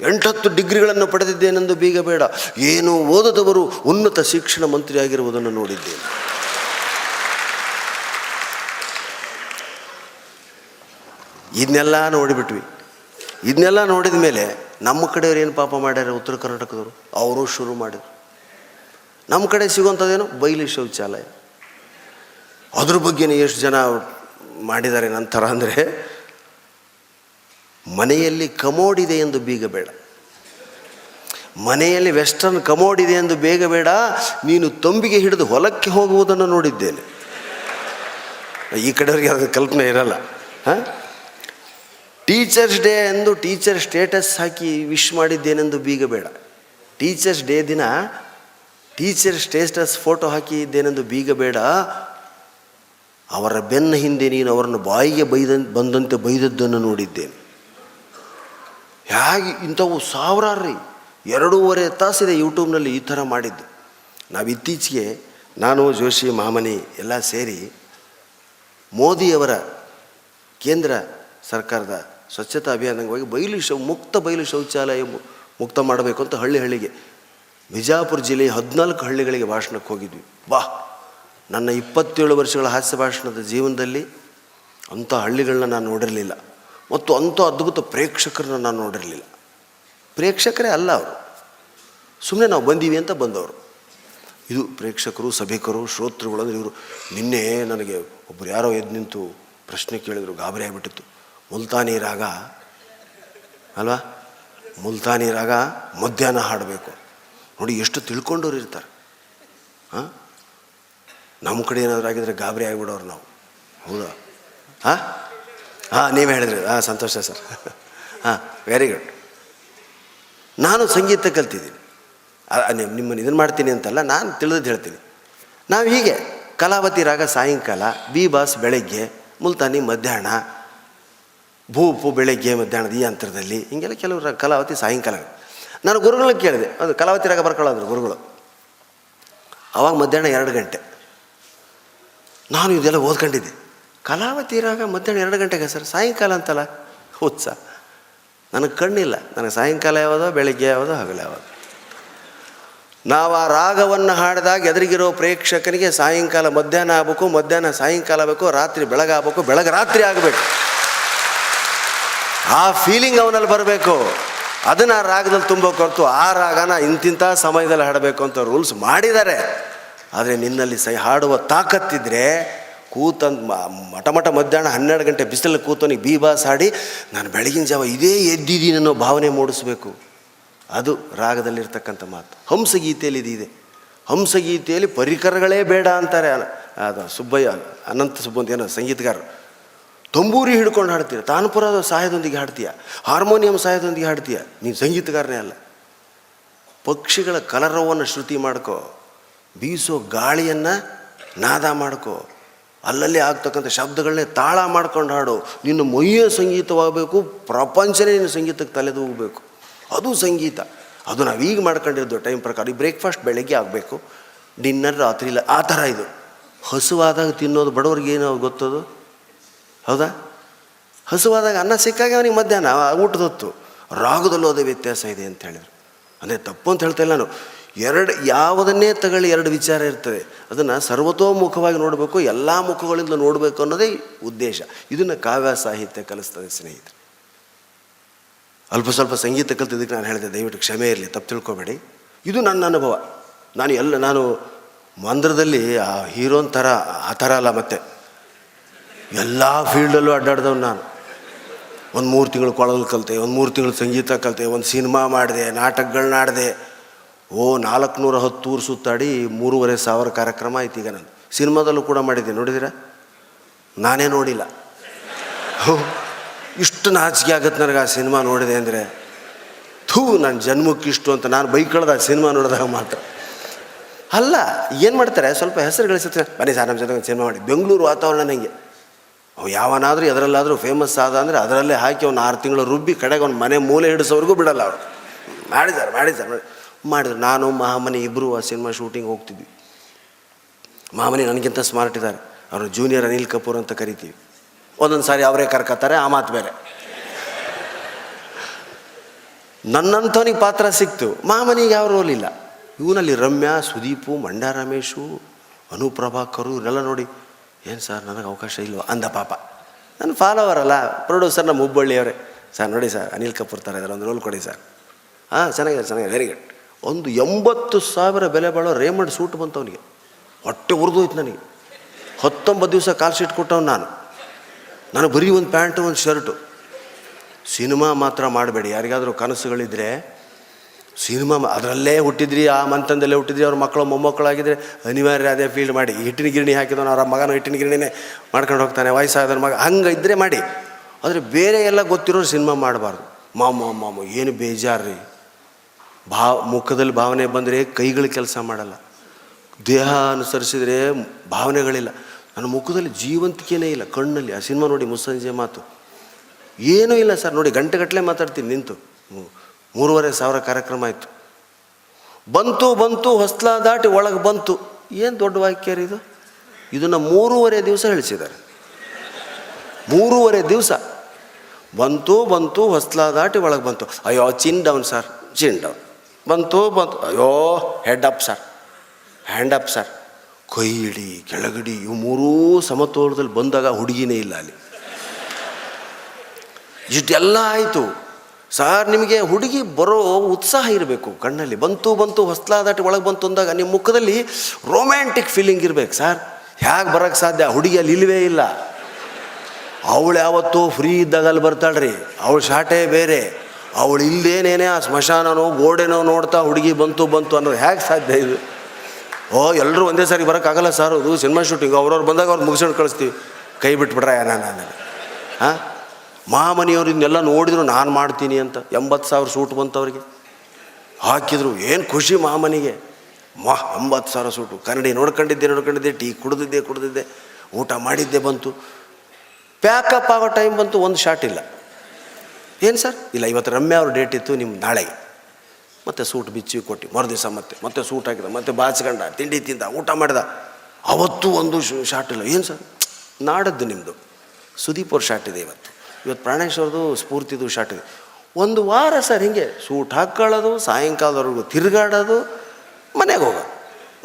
ಎಂಟತ್ತು ಡಿಗ್ರಿಗಳನ್ನು ಪಡೆದಿದ್ದೇನೆಂದು ಬೀಗ ಬೇಡ. ಏನು ಓದದವರು ಉನ್ನತ ಶಿಕ್ಷಣ ಮಂತ್ರಿ ಆಗಿರುವುದನ್ನು ನೋಡಿದ್ದೇನೆ. ಇದನ್ನೆಲ್ಲ ನೋಡಿಬಿಟ್ವಿ. ಇದನ್ನೆಲ್ಲ ನೋಡಿದ ಮೇಲೆ ನಮ್ಮ ಕಡೆಯವ್ರು ಏನು ಪಾಪ ಮಾಡ್ಯಾರ ಉತ್ತರ ಕರ್ನಾಟಕದವರು? ಅವರು ಶುರು ಮಾಡಿದ್ರು. ನಮ್ಮ ಕಡೆ ಸಿಗುವಂಥದ್ದೇನು? ಬಯಲು ಶೌಚಾಲಯ. ಅದ್ರ ಬಗ್ಗೆನೇ ಎಷ್ಟು ಜನ ಮಾಡಿದ್ದಾರೆ ನಂತರ ಅಂದರೆ, ಮನೆಯಲ್ಲಿ ಕಮೋಡಿದೆ ಎಂದು ಬೀಗ ಬೇಡ. ಮನೆಯಲ್ಲಿ ವೆಸ್ಟರ್ನ್ ಕಮೋಡ್ ಇದೆ ಎಂದು ಬೇಗ ಬೇಡ, ನೀನು ತಂಬಿಗೆ ಹಿಡಿದು ಹೊಲಕ್ಕೆ ಹೋಗುವುದನ್ನು ನೋಡಿದ್ದೇನೆ. ಈ ಕಡೆಯವ್ರಿಗೆ ಅದು ಕಲ್ಪನೆ ಇರಲ್ಲ. ಹಾಂ? ಟೀಚರ್ಸ್ ಡೇ ಎಂದು ಟೀಚರ್ ಸ್ಟೇಟಸ್ ಹಾಕಿ ವಿಶ್ ಮಾಡಿದ್ದೇನೆಂದು ಬೀಗ ಬೇಡ. ಟೀಚರ್ಸ್ ಡೇ ದಿನ ಟೀಚರ್ ಸ್ಟೇಟಸ್ ಫೋಟೋ ಹಾಕಿದ್ದೇನೆಂದು ಬೀಗ ಬೇಡ ಅವರ ಬೆನ್ನ ಹಿಂದೆ ನೀನು ಅವರನ್ನು ಬಾಯಿಗೆ ಬೈದ, ಬಂದಂತೆ ಬೈದದ್ದನ್ನು ನೋಡಿದ್ದೇನೆ. ಹೇಗೆ ಇಂಥವು ಸಾವಿರಾರು ರೀ. ಎರಡೂವರೆ ತಾಸಿದೆ ಯೂಟ್ಯೂಬ್ನಲ್ಲಿ ಈ ಥರ ಮಾಡಿದ್ದು. ನಾವು ಇತ್ತೀಚೆಗೆ ನಾನು, ಜೋಶಿ, ಮಾಮನಿ ಎಲ್ಲ ಸೇರಿ ಮೋದಿಯವರ ಕೇಂದ್ರ ಸರ್ಕಾರದ ಸ್ವಚ್ಛತಾ ಅಭಿಯಾನವಾಗಿ ಬಯಲು ಶೌ, ಮುಕ್ತ ಬಯಲು ಶೌಚಾಲಯ ಮುಕ್ತ ಮಾಡಬೇಕು ಅಂತ ಹಳ್ಳಿ ಹಳ್ಳಿಗೆ ವಿಜಾಪುರ ಜಿಲ್ಲೆಯ ಹದಿನಾಲ್ಕು ಹಳ್ಳಿಗಳಿಗೆ ಭಾಷಣಕ್ಕೆ ಹೋಗಿದ್ವಿ. ಬಾ, ನನ್ನ ಇಪ್ಪತ್ತೇಳು ವರ್ಷಗಳ ಹಾಸ್ಯ ಭಾಷಣದ ಜೀವನದಲ್ಲಿ ಅಂಥ ಹಳ್ಳಿಗಳನ್ನ ನಾನು ನೋಡಿರಲಿಲ್ಲ. ಮತ್ತು ಅಂಥ ಅದ್ಭುತ ಪ್ರೇಕ್ಷಕರನ್ನ ನಾನು ನೋಡಿರಲಿಲ್ಲ. ಪ್ರೇಕ್ಷಕರೇ ಅಲ್ಲ ಅವರು. ಸುಮ್ಮನೆ ನಾವು ಬಂದೀವಿ ಅಂತ ಬಂದವರು. ಇದು ಪ್ರೇಕ್ಷಕರು, ಸಭಿಕರು, ಶ್ರೋತೃಗಳು ಅಂದರೆ ಇವರು. ನಿನ್ನೆ ನನಗೆ ಒಬ್ಬರು ಯಾರೋ ಎದ್ದು ನಿಂತು ಪ್ರಶ್ನೆ ಕೇಳಿದರು, ಗಾಬರಿ ಆಗಿಬಿಟ್ಟಿತ್ತು. ಮುಲ್ತಾನಿ ರಾಗ, ಅಲ್ವಾ? ಮುಲ್ತಾನಿ ರಾಗ ಮಧ್ಯಾಹ್ನ ಹಾಡಬೇಕು. ನೋಡಿ ಎಷ್ಟು ತಿಳ್ಕೊಂಡವ್ರು ಇರ್ತಾರೆ. ಹಾಂ? ನಮ್ಮ ಕಡೆ ಏನಾದರೂ ಆಗಿದ್ರೆ ಗಾಬರಿ ಆಗಿಬಿಡೋರು ನಾವು. ಹೌದಾ? ಹಾಂ? ಹಾಂ, ನೀವೇ ಹೇಳಿದ್ರಿ. ಹಾಂ, ಸಂತೋಷ ಸರ್. ಹಾಂ ವೆರಿ ಗುಡ್ ನಾನು ಸಂಗೀತ ಕಲ್ತಿದ್ದೀನಿ. ನಿಮ್ಮನ್ನು ಇದನ್ನು ಮಾಡ್ತೀನಿ ಅಂತಲ್ಲ, ನಾನು ತಿಳಿದು ಹೇಳ್ತೀನಿ. ನಾವು ಹೀಗೆ, ಕಲಾವತಿ ರಾಗ ಸಾಯಂಕಾಲ ಬಿ ಬಾಸ್ ಬೆಳಗ್ಗೆ, ಮುಲ್ತಾನಿ ಮಧ್ಯಾಹ್ನ, ಭೂಪು ಬೆಳಗ್ಗೆ ಮಧ್ಯಾಹ್ನದ ಈ ಅಂತರದಲ್ಲಿ, ಹಿಂಗೆಲ್ಲ ಕೆಲವರು ಕಲಾವತಿ ಸಾಯಂಕಾಲ. ನಾನು ಗುರುಗಳನ್ನ ಕೇಳಿದೆ. ಅದು ಕಲಾವತಿ ರಾಗ ಬರ್ಕೊಳ್ಳೋದ್ರು ಗುರುಗಳು. ಅವಾಗ ಮಧ್ಯಾಹ್ನ ಎರಡು ಗಂಟೆ. ನಾನು ಇದೆಲ್ಲ ಓದ್ಕೊಂಡಿದ್ದೆ. ಕಲಾವತಿ ರಾಗ ಮಧ್ಯಾಹ್ನ ಎರಡು ಗಂಟೆಗೆ ಸರ್? ಸಾಯಂಕಾಲ ಅಂತಲ್ಲ? ಉತ್ಸ ನನಗೆ ಕಣ್ಣಿಲ್ಲ. ನನಗೆ ಸಾಯಂಕಾಲ ಯಾವುದೋ, ಬೆಳಗ್ಗೆ ಯಾವುದೋ, ಹಗಲು ಯಾವುದೋ. ನಾವು ಆ ರಾಗವನ್ನು ಹಾಡಿದಾಗ ಎದುರಿಗಿರೋ ಪ್ರೇಕ್ಷಕನಿಗೆ ಸಾಯಂಕಾಲ ಮಧ್ಯಾಹ್ನ ಆಗಬೇಕು, ಮಧ್ಯಾಹ್ನ ಸಾಯಂಕಾಲ ಆಗಬೇಕು, ರಾತ್ರಿ ಬೆಳಗಾಗಬೇಕು ಬೆಳಗ್ಗೆ ರಾತ್ರಿ ಆಗಬೇಕು. ಆ ಫೀಲಿಂಗ್ ಅವನಲ್ಲಿ ಬರಬೇಕು. ಅದನ್ನು ಆ ರಾಗದಲ್ಲಿ ಹೊರತು ಆ ರಾಗನ ಇಂತಿಂಥ ಸಮಯದಲ್ಲಿ ಹಾಡಬೇಕು ಅಂತ ರೂಲ್ಸ್ ಮಾಡಿದ್ದಾರೆ. ಆದರೆ ನಿನ್ನಲ್ಲಿ ಸೈ ಹಾಡುವ ತಾಕತ್ತಿದ್ರೆ ಕೂತಂದು ಮಠ ಮಠ ಮಧ್ಯಾಹ್ನ ಹನ್ನೆರಡು ಗಂಟೆ ಬಿಸಿಲಲ್ಲಿ ಕೂತೋನಿಗೆ ಬೀಬಾಸ್ ಹಾಡಿ ನಾನು ಬೆಳಗಿನ ಜಾವ ಇದೇ ಎದ್ದಿದ್ದೀನಿ ಅನ್ನೋ ಭಾವನೆ ಮೂಡಿಸ್ಬೇಕು. ಅದು ರಾಗದಲ್ಲಿರ್ತಕ್ಕಂಥ ಮಾತು. ಹಂಸಗೀತೆಯಲ್ಲಿ ಇದಿದೆ ಹಂಸಗೀತೆಯಲ್ಲಿ ಪರಿಕರಗಳೇ ಬೇಡ ಅಂತಾರೆ ಅದು ಸುಬ್ಬಯ್ಯ, ಅನಂತ ಸುಬ್ಬಂತ ಏನೋ ಸಂಗೀತಗಾರರು. ತಂಬೂರಿ ಹಿಡ್ಕೊಂಡು ಹಾಡ್ತೀಯ. ತಾನಪುರದ ಸಹಾಯದೊಂದಿಗೆ ಹಾಡ್ತೀಯ. ಹಾರ್ಮೋನಿಯಂ ಸಹಾಯದೊಂದಿಗೆ ಹಾಡ್ತೀಯ. ನೀನು ಸಂಗೀತಗಾರನೇ ಅಲ್ಲ. ಪಕ್ಷಿಗಳ ಕಲರವನ್ನು ಶ್ರುತಿ ಮಾಡ್ಕೋ. ಬೀಸೋ ಗಾಳಿಯನ್ನು ನಾದ ಮಾಡ್ಕೋ. ಅಲ್ಲಲ್ಲಿ ಆಗ್ತಕ್ಕಂಥ ಶಬ್ದಗಳನ್ನೇ ತಾಳ ಮಾಡ್ಕೊಂಡು ಹಾಡು. ನಿನ್ನ ಮೊಯ್ಯ ಸಂಗೀತವಾಗಬೇಕು, ಪ್ರಪಂಚನೇ ನಿನ್ನ ಸಂಗೀತಕ್ಕೆ ತಲೆದೂಗಬೇಕು ಅದು ಸಂಗೀತ. ಅದು ನಾವೀಗ ಮಾಡ್ಕೊಂಡಿರೋದು ಟೈಮ್ ಪ್ರಕಾರ. ಈ ಬ್ರೇಕ್ಫಾಸ್ಟ್ ಬೆಳಗ್ಗೆ ಆಗಬೇಕು. ಡಿನ್ನರ್ ರಾತ್ರಿ ಇಲ್ಲ. ಆ ಥರ ಇದು. ಹಸುವಾದಾಗ ತಿನ್ನೋದು ಬಡವ್ರಿಗೆ ಏನು ಗೊತ್ತದು? ಹೌದಾ? ಹಸುವಾದಾಗ ಅನ್ನ ಸಿಕ್ಕಾಗೆ ಅವನಿಗೆ ಮಧ್ಯಾಹ್ನ ಊಟದೊತ್ತು ರಾಗದಲ್ಲೂ ಅದೇ ವ್ಯತ್ಯಾಸ ಇದೆ ಅಂತ ಹೇಳಿದರು. ಅಂದರೆ ತಪ್ಪು ಅಂತ ಹೇಳ್ತಾ ಇಲ್ಲ ನಾನು. ಎರಡು, ಯಾವುದನ್ನೇ ತಗೊಳ್ಳಿ ಎರಡು ವಿಚಾರ ಇರ್ತದೆ ಅದನ್ನು ಸರ್ವತೋಮುಖವಾಗಿ ನೋಡಬೇಕು, ಎಲ್ಲ ಮುಖಗಳಿಂದ ನೋಡಬೇಕು ಅನ್ನೋದೇ ಉದ್ದೇಶ. ಇದನ್ನು ಕಾವ್ಯ ಸಾಹಿತ್ಯ ಕಲಿಸ್ತದೆ ಸ್ನೇಹಿತರೆ. ಅಲ್ಪ ಸ್ವಲ್ಪ ಸಂಗೀತ ಕಲ್ತಿದ್ದಕ್ಕೆ ನಾನು ಹೇಳಿದೆ, ದಯವಿಟ್ಟು ಕ್ಷಮೆ ಇರಲಿ, ತಪ್ಪು ತಿಳ್ಕೊಬೇಡಿ. ಇದು ನನ್ನ ಅನುಭವ. ನಾನು ಎಲ್ಲ, ನಾನು ಮಂದ್ರದಲ್ಲಿ ಆ ಹೀರೋನ್ ಥರ, ಆ ಥರ ಅಲ್ಲ ಮತ್ತೆ. ಎಲ್ಲ ಫೀಲ್ಡಲ್ಲೂ ಅಡ್ಡಾಡ್ದವ್ ನಾನು. ಒಂದು ಮೂರು ತಿಂಗಳು ಕೊಳಲು ಕಲಿತೆ, ಒಂದು ಮೂರು ತಿಂಗಳು ಸಂಗೀತ ಕಲಿತೆ, ಒಂದು ಸಿನಿಮಾ ಮಾಡಿದೆ ನಾಟಕಗಳನ್ನ ಆಡಿದೆ ಓ, ನಾಲ್ಕುನೂರ ಹತ್ತು ಊರು ಸುತ್ತಾಡಿ ಮೂರುವರೆ ಸಾವಿರ ಕಾರ್ಯಕ್ರಮ ಆಯ್ತು ಈಗ ನಾನು ಸಿನಿಮಾದಲ್ಲೂ ಕೂಡ ಮಾಡಿದ್ದೆ, ನೋಡಿದಿರ? ನಾನೇ ನೋಡಿಲ್ಲ. ಇಷ್ಟು ನಾಚಿಕೆ ಆಗತ್ತೆ ನನಗೆ ಆ ಸಿನಿಮಾ ನೋಡಿದೆ ಅಂದರೆ. ಥೂ ನನ್ನ ಜನ್ಮಕ್ಕೆ ಇಷ್ಟು ಅಂತ ನಾನು ಬೈಕ್ ಕಳೆದ ಸಿನಿಮಾ ನೋಡಿದಾಗ ಮಾತ್ರ. ಅಲ್ಲ, ಏನು ಮಾಡ್ತಾರೆ? ಸ್ವಲ್ಪ ಹೆಸರು ಗಳಿಸುತ್ತೆ ಬನ್ನಿ ಸರ್ ನಮ್ಮ ಜೊತೆ ಸಿನಿಮಾ ಮಾಡಿ. ಬೆಂಗಳೂರು ವಾತಾವರಣ ನನಗೆ ಅವು ಯಾವನಾದರೂ ಎದರಲ್ಲಾದರೂ ಫೇಮಸ್ ಆದ ಅಂದರೆ ಅದರಲ್ಲೇ ಹಾಕಿ ಅವ್ನು ಆರು ತಿಂಗಳು ರುಬ್ಬಿ ಕಡೆಗೆ ಅವ್ನು ಮನೆ ಮೂಲೆ ಹಿಡಿಸೋವರೆಗೂ ಬಿಡಲ್ಲ ಅವರು. ಮಾಡಿದ್ದಾರೆ ಮಾಡಿದ್ದಾರೆ, ಮಾಡಿ, ಮಾಡಿದ್ರು. ನಾನು, ಮಹಾಮನಿ ಇಬ್ಬರು ಆ ಸಿನಿಮಾ ಶೂಟಿಂಗ್ ಹೋಗ್ತಿದ್ವಿ. ಮಹಾಮನಿ ನನಗಿಂತ ಸ್ಮಾರ್ಟ್ ಇದ್ದಾರೆ. ಅವರು ಜೂನಿಯರ್ ಅನಿಲ್ ಕಪೂರ್ ಅಂತ ಕರಿತೀವಿ. ಒಂದೊಂದು ಸಾರಿ ಅವರೇ ಕರ್ಕತ್ತಾರೆ, ಆ ಮಾತು ಬೇರೆ. ನನ್ನಂಥವನಿಗೆ ಪಾತ್ರ ಸಿಕ್ತು. ಮಾಮನಿಗೆ ಯಾವ ರೋಲ್ ಇಲ್ಲ. ಇವನಲ್ಲಿ ರಮ್ಯಾ, ಸುದೀಪು ಮಂಡ್ಯ ರಮೇಶು ಅನುಪ್ರಭಾಕರು, ಇವರೆಲ್ಲ ನೋಡಿ ಏನು ಸರ್, ನನಗೆ ಅವಕಾಶ ಇಲ್ವೋ? ಅಂದ ಪಾಪ. ನನ್ನ ಫಾಲೋವರ್ ಅಲ್ಲ ಪ್ರೊಡ್ಯೂಸರ್ ನಮ್ಮ ಹುಬ್ಬಳ್ಳಿಯವರೇ ಸರ್, ನೋಡಿ ಸರ್, ಅನಿಲ್ ಕಪೂರ್ ಥರ ಇದ್ದಾರೆ ಒಂದು ರೋಲ್ ಕೊಡಿ ಸರ್. ಹಾಂ, ಚೆನ್ನಾಗಿದೆ ಚೆನ್ನಾಗಿದೆ ವೆರಿ ಗುಡ್ ಒಂದು ಎಂಬತ್ತು ಸಾವಿರ ಬೆಲೆ ಬಾಳೋ ರೇಮಂಡ್ ಸೂಟ್ ಬಂತು ಅವನಿಗೆ. ಹೊಟ್ಟೆ ಉರಿದೋಯ್ತು ನನಗೆ. ಹತ್ತೊಂಬತ್ತು ದಿವಸ ಕಾಲ್ ಶೀಟ್ ಕೊಟ್ಟವನು ನಾನು. ನಾನು ಬರೀ ಒಂದು ಪ್ಯಾಂಟು, ಒಂದು ಶರ್ಟು. ಸಿನಿಮಾ ಮಾತ್ರ ಮಾಡಬೇಡಿ. ಯಾರಿಗಾದರೂ ಕನಸುಗಳಿದ್ದರೆ ಸಿನಿಮಾ ಅದರಲ್ಲೇ ಹುಟ್ಟಿದ್ರಿ, ಆ ಮಂತಂದಲ್ಲೇ ಹುಟ್ಟಿದ್ರಿ, ಅವ್ರ ಮಕ್ಕಳು ಮೊಮ್ಮಕ್ಕಳಾಗಿದ್ದರೆ ಅನಿವಾರ್ಯ ಅದೇ ಫೀಲ್ಡ್ ಮಾಡಿ. ಹಿಟ್ಟಿನ ಗಿರಣಿ ಹಾಕಿದವನು ಅವರ ಮಗನ ಹಿಟ್ಟಿನ ಗಿರಣಿನೇ ಮಾಡ್ಕೊಂಡು ಹೋಗ್ತಾನೆ, ವಯಸ್ಸಾದವ್ರ ಮಗ. ಹಂಗೆ ಇದ್ದರೆ ಮಾಡಿ. ಆದರೆ ಬೇರೆ ಎಲ್ಲ ಗೊತ್ತಿರೋರು ಸಿನಿಮಾ ಮಾಡಬಾರ್ದು. ಮಾಮ ಮಾಮ ಏನು ಬೇಜಾರು ರೀ ಭಾವ ಮುಖದಲ್ಲಿ ಭಾವನೆ ಬಂದರೆ ಕೈಗಳು ಕೆಲಸ ಮಾಡಲ್ಲ. ದೇಹ ಅನುಸರಿಸಿದರೆ ಭಾವನೆಗಳಿಲ್ಲ. ನನ್ನ ಮುಖದಲ್ಲಿ ಜೀವಂತಿಕೆನೇ ಇಲ್ಲ ಕಣ್ಣಲ್ಲಿ. ಆ ಸಿನಿಮಾ ನೋಡಿ ಮುಸ್ಸಂಜೆ ಮಾತು. ಏನೂ ಇಲ್ಲ ಸರ್, ನೋಡಿ ಗಂಟೆಗಟ್ಟಲೆ ಮಾತಾಡ್ತೀನಿ, ನಿಂತು. ಮೂರುವರೆ ಸಾವಿರ ಕಾರ್ಯಕ್ರಮ ಆಯಿತು. ಬಂತು ಬಂತು, ಹೊಸ್ಲ ದಾಟಿ ಒಳಗೆ ಬಂತು. ಏನು ದೊಡ್ಡ ವಾಕ್ಯ ರೀ ಇದು? ಇದನ್ನು ಮೂರುವರೆ ದಿವಸ ಹೇಳಿಸಿದ್ದಾರೆ. ಮೂರುವರೆ ದಿವಸ. ಬಂತು ಬಂತು, ಹೊಸ್ಲ ದಾಟಿ ಒಳಗೆ ಬಂತು. ಅಯ್ಯೋ chin down sir chin down ಬಂತು ಬಂತು. ಅಯ್ಯೋ head up sir hand up sir ಕೈ ಇಡಿ, ಕೆಳಗಡಿ, ಇವು ಮೂರೂ ಸಮತೋಲದಲ್ಲಿ ಬಂದಾಗ ಹುಡುಗಿನೇ ಇಲ್ಲ ಅಲ್ಲಿ. ಇಷ್ಟೆಲ್ಲ ಆಯಿತು. ಸರ್ ನಿಮಗೆ ಹುಡುಗಿ ಬರೋ ಉತ್ಸಾಹ ಇರಬೇಕು, ಕಣ್ಣಲ್ಲಿ. ಬಂತು ಬಂತು, ಹೊಸ್ಲಾದಾಟಿ ಒಳಗೆ ಬಂತು ಅಂದಾಗ ನಿಮ್ಮ ಮುಖದಲ್ಲಿ ರೊಮ್ಯಾಂಟಿಕ್ ಫೀಲಿಂಗ್ ಇರಬೇಕು ಸರ್. ಹೇಗೆ ಬರೋಕ್ಕೆ ಸಾಧ್ಯ? ಹುಡುಗಿ ಅಲ್ಲಿ ಇಲ್ಲವೇ ಇಲ್ಲ. ಅವಳು ಯಾವತ್ತೂ ಫ್ರೀ ಇದ್ದಾಗ ಅಲ್ಲಿ ಬರ್ತಾಳ್ರಿ. ಅವಳು ಶಾಟೇ ಬೇರೆ. ಅವಳು ಇಲ್ದೇನೇನೆ ಆ ಸ್ಮಶಾನನೋ, ಗೋಡೆನೋ ನೋಡ್ತಾ ಹುಡುಗಿ ಬಂತು ಬಂತು ಅನ್ನೋದು ಹೇಗೆ ಸಾಧ್ಯ ಇದು? ಓ ಎಲ್ಲರೂ ಒಂದೇ ಸಾರಿ ಬರೋಕ್ಕಾಗಲ್ಲ ಸರ್. ಅದು ಸಿನಿಮಾ ಶೂಟಿಂಗ್ ಅವ್ರವ್ರು ಬಂದಾಗ ಅವ್ರು ಮುಗಿಸ್ಕೊಂಡು ಕಳಿಸ್ತೀವಿ. ಕೈ ಬಿಟ್ಬಿಟ್ರೆ ನಾನು. ಹಾಂ? ಮಾಮನಿಯವ್ರು ಇದನ್ನೆಲ್ಲ ನೋಡಿದ್ರು ನಾನು ಮಾಡ್ತೀನಿ ಅಂತ. ಎಂಬತ್ತು ಸಾವಿರ ಸೂಟ್ ಬಂತವ್ರಿಗೆ ಹಾಕಿದ್ರು, ಏನು ಖುಷಿ ಮಾಮನಿಗೆ. ಮಾ, ಎಂಬತ್ತು ಸಾವಿರ ಸೂಟು. ಕನ್ನಡಿ ನೋಡ್ಕೊಂಡಿದ್ದೆ ನೋಡ್ಕೊಂಡಿದ್ದೆ, ಟೀ ಕುಡಿದಿದ್ದೆ ಕುಡಿದಿದ್ದೆ. ಊಟ ಮಾಡಿದ್ದೆ ಬಂತು. ಪ್ಯಾಕಪ್ ಆಗೋ ಟೈಮ್ ಬಂತು, ಒಂದು ಶಾಟ್ ಇಲ್ಲ. ಏನು ಸರ್? ಇಲ್ಲ, ಇವತ್ತು ರಮ್ಯ ಅವ್ರ ಡೇಟ್ ಇತ್ತು ನಿಮ್ಮ ನಾಳೆ. ಮತ್ತೆ ಸೂಟ್ ಬಿಚ್ಚಿ ಕೊಟ್ಟು, ಮರುದಿವಸ ಮತ್ತೆ. ಮತ್ತೆ ಸೂಟ್ ಹಾಕಿದ, ಮತ್ತೆ ಬಾಚ್ಕೊಂಡ ತಿಂಡಿ ತಿಂದ, ಊಟ ಮಾಡಿದ. ಅವತ್ತು ಒಂದು ಶಾಟ್ ಇಲ್ಲ. ಏನು ಸರ್? ನಾಡದ್ದು ನಿಮ್ಮದು ಸುದೀಪ್ ಅವ್ರ ಶಾಟ್ ಇದೆ ಇವತ್ತು. ಇವತ್ತು ಪ್ರಾಣೇಶ್ ಸ್ಫೂರ್ತಿದು ಶಾಟ್ ಇದೆ. ಒಂದು ವಾರ ಸರ್ ಹಿಂಗೆ ಸೂಟ್ ಹಾಕ್ಕೊಳ್ಳೋದು ಸಾಯಂಕಾಲದವರೆಗೂ ತಿರುಗಾಡೋದು, ಮನೆಗೆ ಹೋಗೋ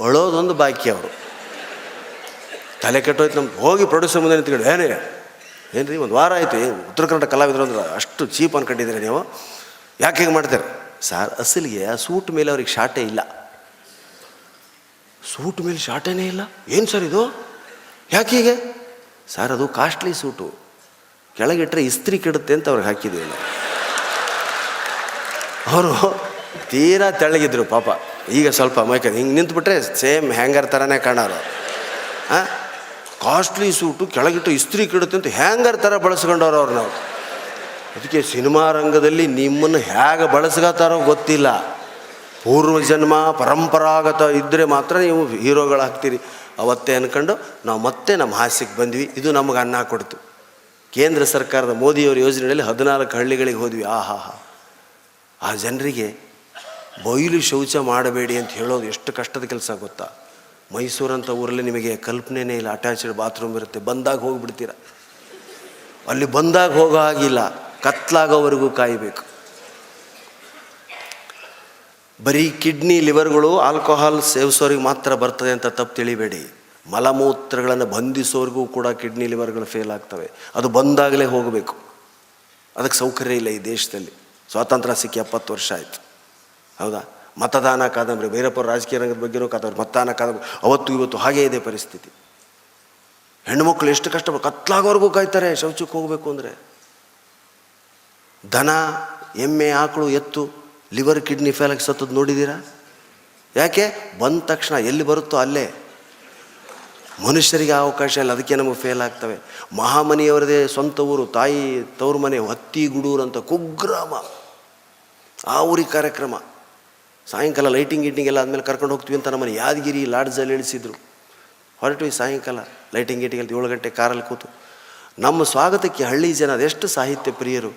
ಅಳೋದೊಂದು ಬಾಕಿ ಅವರು. ತಲೆ ಕೆಟ್ಟೋಯ್ತು ನಮ್ಗೆ ಹೋಗಿ ಪ್ರೊಡ್ಯೂಸರ್ ಮುಂದೆ ನಿಂತ್ಕೊಂಡು ಏನೇ ಏನು ರೀ ಒಂದು ವಾರ ಆಯಿತು ಉತ್ತರ ಕನ್ನಡ ಕಲಾವಿದರು ಅಂದ್ರೆ ಅಷ್ಟು ಚೀಪ್ ಅನ್ಕೊಂಡಿದ್ದೀರಿ ನೀವು? ಯಾಕೆ ಹೀಗೆ ಮಾಡ್ತಾರೆ? ಸರ್, ಅಸಲಿಗೆ ಆ ಸೂಟ್ ಮೇಲೆ ಅವ್ರಿಗೆ ಶಾಟೇ ಇಲ್ಲ. ಸೂಟ್ ಮೇಲೆ ಶಾಟೇನೇ ಇಲ್ಲ? ಏನು ಸರ್ ಇದು? ಯಾಕೆ ಹೀಗೆ? ಸರ್, ಅದು ಕಾಸ್ಟ್ಲಿ ಸೂಟು. ಕೆಳಗಿಟ್ರೆ ಇಸ್ತ್ರಿ ಕೆಡುತ್ತೆ ಅಂತ ಅವ್ರಿಗೆ ಹಾಕಿದ್ದೀವಿ ಅವರು ತೀರಾ ತೆಳ್ಳಗಿದ್ರು ಪಾಪ. ಈಗ ಸ್ವಲ್ಪ ಮೈಕಲ್ ಹಿಂಗೆ ನಿಂತ್ಬಿಟ್ರೆ ಸೇಮ್ ಹ್ಯಾಂಗರ್ ಥರನೇ ಕಾಣೋರು. ಹಾಂ ಕಾಸ್ಟ್ಲಿ ಸೂಟು, ಕೆಳಗಿಟ್ಟು ಇಸ್ತ್ರಿ ಕೆಡುತ್ತೆ ಅಂತ ಹ್ಯಾಂಗರ್ ಥರ ಬಳಸ್ಕೊಂಡವ್ರು ಅವ್ರು ನಾವು. ಅದಕ್ಕೆ ಸಿನಿಮಾ ರಂಗದಲ್ಲಿ ನಿಮ್ಮನ್ನು ಹೇಗೆ ಬಳಸ್ಕೋತಾರೋ ಗೊತ್ತಿಲ್ಲ. ಪೂರ್ವ ಜನ್ಮ ಪರಂಪರಾಗತ ಇದ್ದರೆ ಮಾತ್ರ ನೀವು ಹೀರೋಗಳಾಗ್ತೀರಿ. ಅವತ್ತೇ ಅಂದ್ಕೊಂಡು ನಾವು ಮತ್ತೆ ನಮ್ಮ ಹಾಸ್ಯಕ್ಕೆ ಬಂದ್ವಿ. ಇದು ನಮಗೆ ಅನ್ನ ಕೊಡ್ತು. ಕೇಂದ್ರ ಸರ್ಕಾರದ ಮೋದಿಯವರ ಯೋಜನೆಯಲ್ಲಿ ಹದಿನಾಲ್ಕು ಹಳ್ಳಿಗಳಿಗೆ ಹೋದ್ವಿ. ಆಹಾ ಆ ಜನರಿಗೆ ಬಯಲು ಶೌಚ ಮಾಡಬೇಡಿ ಅಂತ ಹೇಳೋದು ಎಷ್ಟು ಕಷ್ಟದ ಕೆಲಸ ಗೊತ್ತಾ? ಮೈಸೂರಂಥ ಊರಲ್ಲಿ ನಿಮಗೆ ಕಲ್ಪನೆನೇ ಇಲ್ಲ. ಅಟ್ಯಾಚ್ಡ್ ಬಾತ್ರೂಮ್ ಇರುತ್ತೆ. ಬಂದಾಗ ಹೋಗಿಬಿಡ್ತೀರ? ಅಲ್ಲಿ ಬಂದಾಗ ಹೋಗೋ ಹಾಗಿಲ್ಲ. ಕತ್ಲಾಗೋವರೆಗೂ ಕಾಯಬೇಕು. ಬರೀ ಕಿಡ್ನಿ, ಲಿವರ್ಗಳು, ಆಲ್ಕೋಹಾಲ್ ಸೇವಿಸೋರಿಗೆ ಮಾತ್ರ ಬರ್ತದೆ ಅಂತ ತಪ್ಪು ತಿಳಿಬೇಡಿ. ಮಲಮೂತ್ರಗಳನ್ನು ಬಂಧಿಸೋರಿಗೂ ಕೂಡ ಕಿಡ್ನಿ ಲಿವರ್ಗಳು ಫೇಲ್ ಆಗ್ತವೆ. ಅದು ಬಂದಾಗಲೇ ಹೋಗಬೇಕು. ಅದಕ್ಕೆ ಸೌಕರ್ಯ ಇಲ್ಲ ಈ ದೇಶದಲ್ಲಿ. ಸ್ವಾತಂತ್ರ್ಯ ಸಿಕ್ಕಿ ಎಪ್ಪತ್ತು ವರ್ಷ ಆಯಿತು. ಹೌದಾ? ಮತದಾನ ಕಾದಂಬರಿ ವೈರಪ್ಪ ರಾಜಕೀಯ ರಂಗದ ಬಗ್ಗೆನೂ ಕಾದಂಬರಿ, ಮತದಾನ ಕಾದಂಬರಿ, ಅವತ್ತು ಇವತ್ತು ಹಾಗೇ ಇದೆ ಪರಿಸ್ಥಿತಿ. ಹೆಣ್ಣುಮಕ್ಕಳು ಎಷ್ಟು ಕಷ್ಟ, ಕತ್ಲಾಗೋರ್ಗೂ ಕಾಯ್ತಾರೆ, ಶೌಚಕ್ಕೆ ಹೋಗಬೇಕು ಅಂದರೆ. ದನ, ಎಮ್ಮೆ, ಆಕಳು ಎತ್ತು ಲಿವರ್ ಕಿಡ್ನಿ ಫೇಲಾಗಿ ಸತ್ತದ್ದು ನೋಡಿದ್ದೀರಾ? ಯಾಕೆ? ಬಂದ ತಕ್ಷಣ ಎಲ್ಲಿ ಬರುತ್ತೋ ಅಲ್ಲೇ. ಮನುಷ್ಯರಿಗೆ ಅವಕಾಶ ಇಲ್ಲ, ಅದಕ್ಕೆ ನಮಗೆ ಫೇಲ್ ಆಗ್ತವೆ. ಮಹಾಮನಿಯವರದೇ ಸ್ವಂತ ಊರು, ತಾಯಿ ತವ್ರ ಮನೆ, ಹತ್ತಿ, ಗುಡೂರು ಅಂತ ಕುಗ್ರಾಮ. ಆ ಊರಿಗೆ ಕಾರ್ಯಕ್ರಮ. ಸಾಯಂಕಾಲ ಲೈಟಿಂಗ್ ಗೀಟಿಂಗ್ ಎಲ್ಲ ಆದಮೇಲೆ ಕರ್ಕೊಂಡು ಹೋಗ್ತೀವಿ ಅಂತ ನಮ್ಮನ್ನು ಯಾದಗಿರಿ ಲಾಡ್ಜಲ್ಲಿ ಇಳಿಸಿದ್ರು ಹೊರಟಿವಿ ಸಾಯಂಕಾಲ ಲೈಟಿಂಗ್ ಗೀಟಿಂಗ್ ಅಂತ ಏಳು ಗಂಟೆ ಕಾರಲ್ಲಿ ಕೂತು. ನಮ್ಮ ಸ್ವಾಗತಕ್ಕೆ ಹಳ್ಳಿ ಜನ ಅದೆಷ್ಟು ಸಾಹಿತ್ಯ ಪ್ರಿಯರು.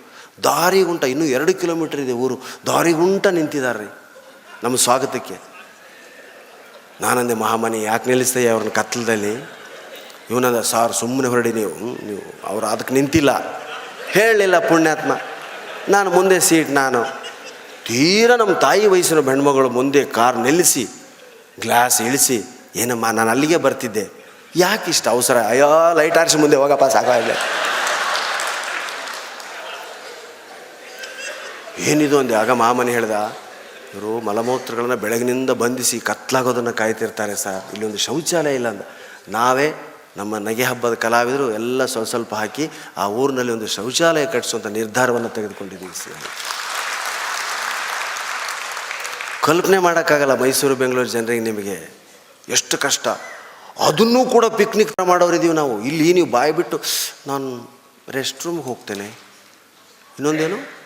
ದಾರಿಗುಂಟ, ಇನ್ನೂ ಎರಡು ಕಿಲೋಮೀಟರ್ ಇದೆ ಊರು. ದಾರಿಗುಂಟ ನಿಂತಿದ್ದಾರೆ ನಮ್ಮ ಸ್ವಾಗತಕ್ಕೆ. ನಾನಂದೆ ಮಹಾಮನಿ, ಯಾಕೆ ನಿಲ್ಲಿಸ್ತೇವೆ ಅವ್ರನ್ನ ಕತ್ಲದಲ್ಲಿ ಇವನಂದ ಸಾರ್ ಸುಮ್ಮನೆ ಹೊರಡಿ ನೀವು. ನೀವು ಅವ್ರು ಅದಕ್ಕೆ ನಿಂತಿಲ್ಲ. ಹೇಳಲಿಲ್ಲ ಪುಣ್ಯಾತ್ಮ. ನಾನು ಮುಂದೆ ಸೀಟ್, ನಾನು. ತೀರಾ ನಮ್ಮ ತಾಯಿ ವಯಸ್ಸಿನ ಹೆಣ್ಮಗಳು ಮುಂದೆ ಕಾರ್ ನಿಲ್ಲಿಸಿ, ಗ್ಲಾಸ್ ಇಳಿಸಿ, ಏನಮ್ಮ, ನಾನು ಅಲ್ಲಿಗೆ ಬರ್ತಿದ್ದೆ. ಯಾಕೆ ಇಷ್ಟ ಅವಸರ? ಅಯ್ಯೋ, ಲೈಟ್ ಆರಿಸಿ ಮುಂದೆ ಹೋಗಪ್ಪ, ಸಾಕಾಗಲೇ. ಏನಿದು ಅಂದೆ? ಆಗ ಮಾಮನಿ ಹೇಳ್ದ ಇವರು ಮಲಮೂತ್ರಗಳನ್ನು ಬೆಳಗಿನಿಂದ ಬಂಧಿಸಿ ಕತ್ಲಾಗೋದನ್ನು ಕಾಯ್ತಿರ್ತಾರೆ ಸರ್. ಇಲ್ಲೊಂದು ಶೌಚಾಲಯ ಇಲ್ಲ ಅಂತ ನಾವೇ ನಮ್ಮ ನಗೆ ಹಬ್ಬದ ಕಲಾವಿದರು ಎಲ್ಲ ಸ್ವಲ್ಪ ಸ್ವಲ್ಪ ಹಾಕಿ ಆ ಊರಿನಲ್ಲಿ ಒಂದು ಶೌಚಾಲಯ ಕಟ್ಟಿಸುವಂಥ ನಿರ್ಧಾರವನ್ನು ತೆಗೆದುಕೊಂಡಿದ್ದೀವಿ ಸರ್. ಕಲ್ಪನೆ ಮಾಡೋಕ್ಕಾಗಲ್ಲ ಮೈಸೂರು, ಬೆಂಗಳೂರು ಜನರಿಗೆ ನಿಮಗೆ. ಎಷ್ಟು ಕಷ್ಟ. ಅದನ್ನೂ ಕೂಡ ಪಿಕ್ನಿಕ್ ಮಾಡೋರಿದ್ದೀವಿ ನಾವು. ಇಲ್ಲಿ ನೀವು ಬಾಯಿ ಬಿಟ್ಟು, ನಾನು ರೆಸ್ಟ್ ರೂಮ್ಗೆ ಹೋಗ್ತೇನೆ. ಇನ್ನೊಂದೇನು?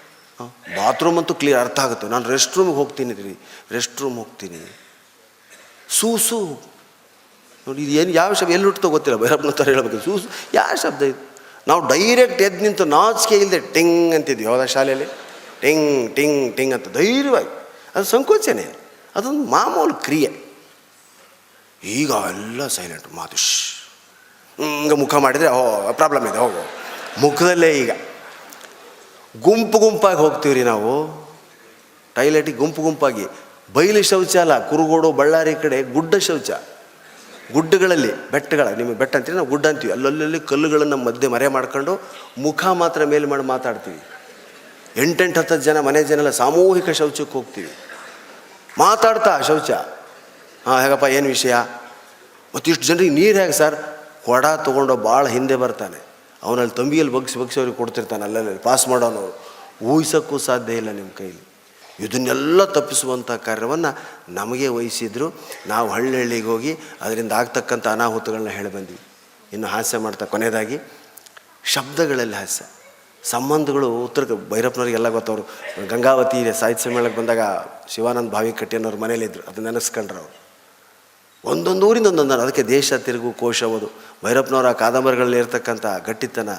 ಬಾತ್ರೂಮ್ ಅಂತೂ ಕ್ಲಿಯರ್ ಅರ್ಥ ಆಗುತ್ತೆ. ನಾನು ರೆಸ್ಟ್ ರೂಮ್ಗೆ ಹೋಗ್ತೀನಿ ರೀ. ರೆಸ್ಟ್ ರೂಮ್ ಹೋಗ್ತೀನಿ ಸೂಸು ನೋಡಿ, ಇದು ಏನು, ಯಾವ ಶಬ್ದ, ಎಲ್ಲಿ ಹುಟ್ಟುತ್ತೋ ಗೊತ್ತಿಲ್ಲ. ಭೈರಪ್ಪನ ಥರ ಹೇಳ್ಬೇಕು. ಸೂಸು ಯಾವ ಶಬ್ದ ಇದು? ನಾವು ಡೈರೆಕ್ಟ್ ಎದ್ದು ನಿಂತು ನಾಚಿಕೆ ಇಲ್ಲದೆ ಟಿಂಗ್ ಅಂತಿದ್ವಿ. ಯಾವುದಾ ಶಾಲೆಯಲ್ಲಿ? ಟಿಂಗ್ ಟಿಂಗ್ ಟಿಂಗ್ ಅಂತ. ಧೈರ್ಯವಾಗಿ. ಅದು ಸಂಕೋಚನೆ ಅದೊಂದು ಮಾಮೂಲು ಕ್ರಿಯೆ. ಈಗ ಎಲ್ಲ ಸೈಲೆಂಟ್ ಮಾತು ಶ್. ಹಿಂಗೆ ಮುಖ ಮಾಡಿದರೆ, ಓ ಪ್ರಾಬ್ಲಮ್ ಇದೆ. ಹೋಗು. ಮುಖದಲ್ಲೇ ಈಗ. ಗುಂಪು ಗುಂಪಾಗಿ ಹೋಗ್ತೀವಿ ರೀ ನಾವು. ಟಾಯ್ಲೆಟಿಗೆ ಗುಂಪು ಗುಂಪಾಗಿ. ಬಯಲು ಶೌಚ ಅಲ್ಲ ಕುರುಗೋಡು, ಬಳ್ಳಾರಿ ಕಡೆ ಗುಡ್ಡ ಶೌಚ. ಗುಡ್ಡಗಳಲ್ಲಿ, ಬೆಟ್ಟಗಳ, ನಿಮಗೆ ಬೆಟ್ಟ ಅಂತೀವಿ ನಾವು ಗುಡ್ಡ ಅಂತೀವಿ. ಅಲ್ಲಲ್ಲಿ ಕಲ್ಲುಗಳನ್ನು ಮಧ್ಯೆ ಮರೆ ಮಾಡ್ಕೊಂಡು ಮುಖ ಮಾತ್ರ ಮೇಲೆ ಮಾಡಿ ಮಾತಾಡ್ತೀವಿ. ಎಂಟೆಂಟು ಹತ್ತು ಜನ, ಮನೆ ಜನ ಎಲ್ಲ ಸಾಮೂಹಿಕ ಶೌಚಕ್ಕೆ ಹೋಗ್ತೀವಿ. ಮಾತಾಡ್ತಾ ಶೌಚ. ಹಾಂ, ಹೇಗಪ್ಪ, ಏನು ವಿಷಯ? ಮತ್ತಿಷ್ಟು ಜನರಿಗೆ ನೀರು ಹೇಗೆ ಸರ್? ಕೊಡ ತೊಗೊಂಡು ಭಾಳ ಹಿಂದೆ ಬರ್ತಾನೆ. ಅವನಲ್ಲಿ ತಂಬಿಯಲ್ಲಿ ಬಗ್ಸಿ ಬಗ್ಸಿ ಅವ್ರಿಗೆ ಕೊಡ್ತಿರ್ತಾನೆ, ಅಲ್ಲಲ್ಲಿ ಪಾಸ್ ಮಾಡೋನು. ಊಹಿಸೋಕ್ಕೂ ಸಾಧ್ಯ ಇಲ್ಲ ನಿಮ್ಮ ಕೈಲಿ. ಇದನ್ನೆಲ್ಲ ತಪ್ಪಿಸುವಂಥ ಕಾರ್ಯವನ್ನು ನಮಗೆ ವಹಿಸಿದ್ರು. ನಾವು ಹಳ್ಳಿ ಹಳ್ಳಿಗೆ ಹೋಗಿ ಅದರಿಂದ ಆಗ್ತಕ್ಕಂಥ ಅನಾಹುತಗಳನ್ನ ಹೇಳಿ ಬಂದ್ವಿ. ಇನ್ನು ಹಾಸ್ಯ ಮಾಡ್ತಾ, ಕೊನೆಯದಾಗಿ ಶಬ್ದಗಳಲ್ಲಿ ಹಾಸ್ಯ. ಸಂಬಂಧಗಳು ಉತ್ತರ ಭೈರಪ್ಪನವ್ರಿಗೆಲ್ಲ ಗೊತ್ತವರು ಗಂಗಾವತಿ ಸಾಹಿತ್ಯ ಸಮ್ಮೇಳನಕ್ಕೆ ಬಂದಾಗ ಶಿವಾನಂದ ಭಾವಿಕಟ್ಟಿ ಅನ್ನೋರು ಮನೇಲಿದ್ರು. ಅದನ್ನ ನೆನೆಸ್ಕೊಂಡ್ರು ಅವರು. ಒಂದೊಂದು ಊರಿಂದ ಒಂದೊಂದು ಅದಕ್ಕೆ ದೇಶ ತಿರುಗು ಕೋಶ ಓದು. ಭೈರಪ್ಪನವರ ಕಾದಂಬರಿಗಳಲ್ಲಿ ಇರ್ತಕ್ಕಂಥ ಗಟ್ಟಿತನ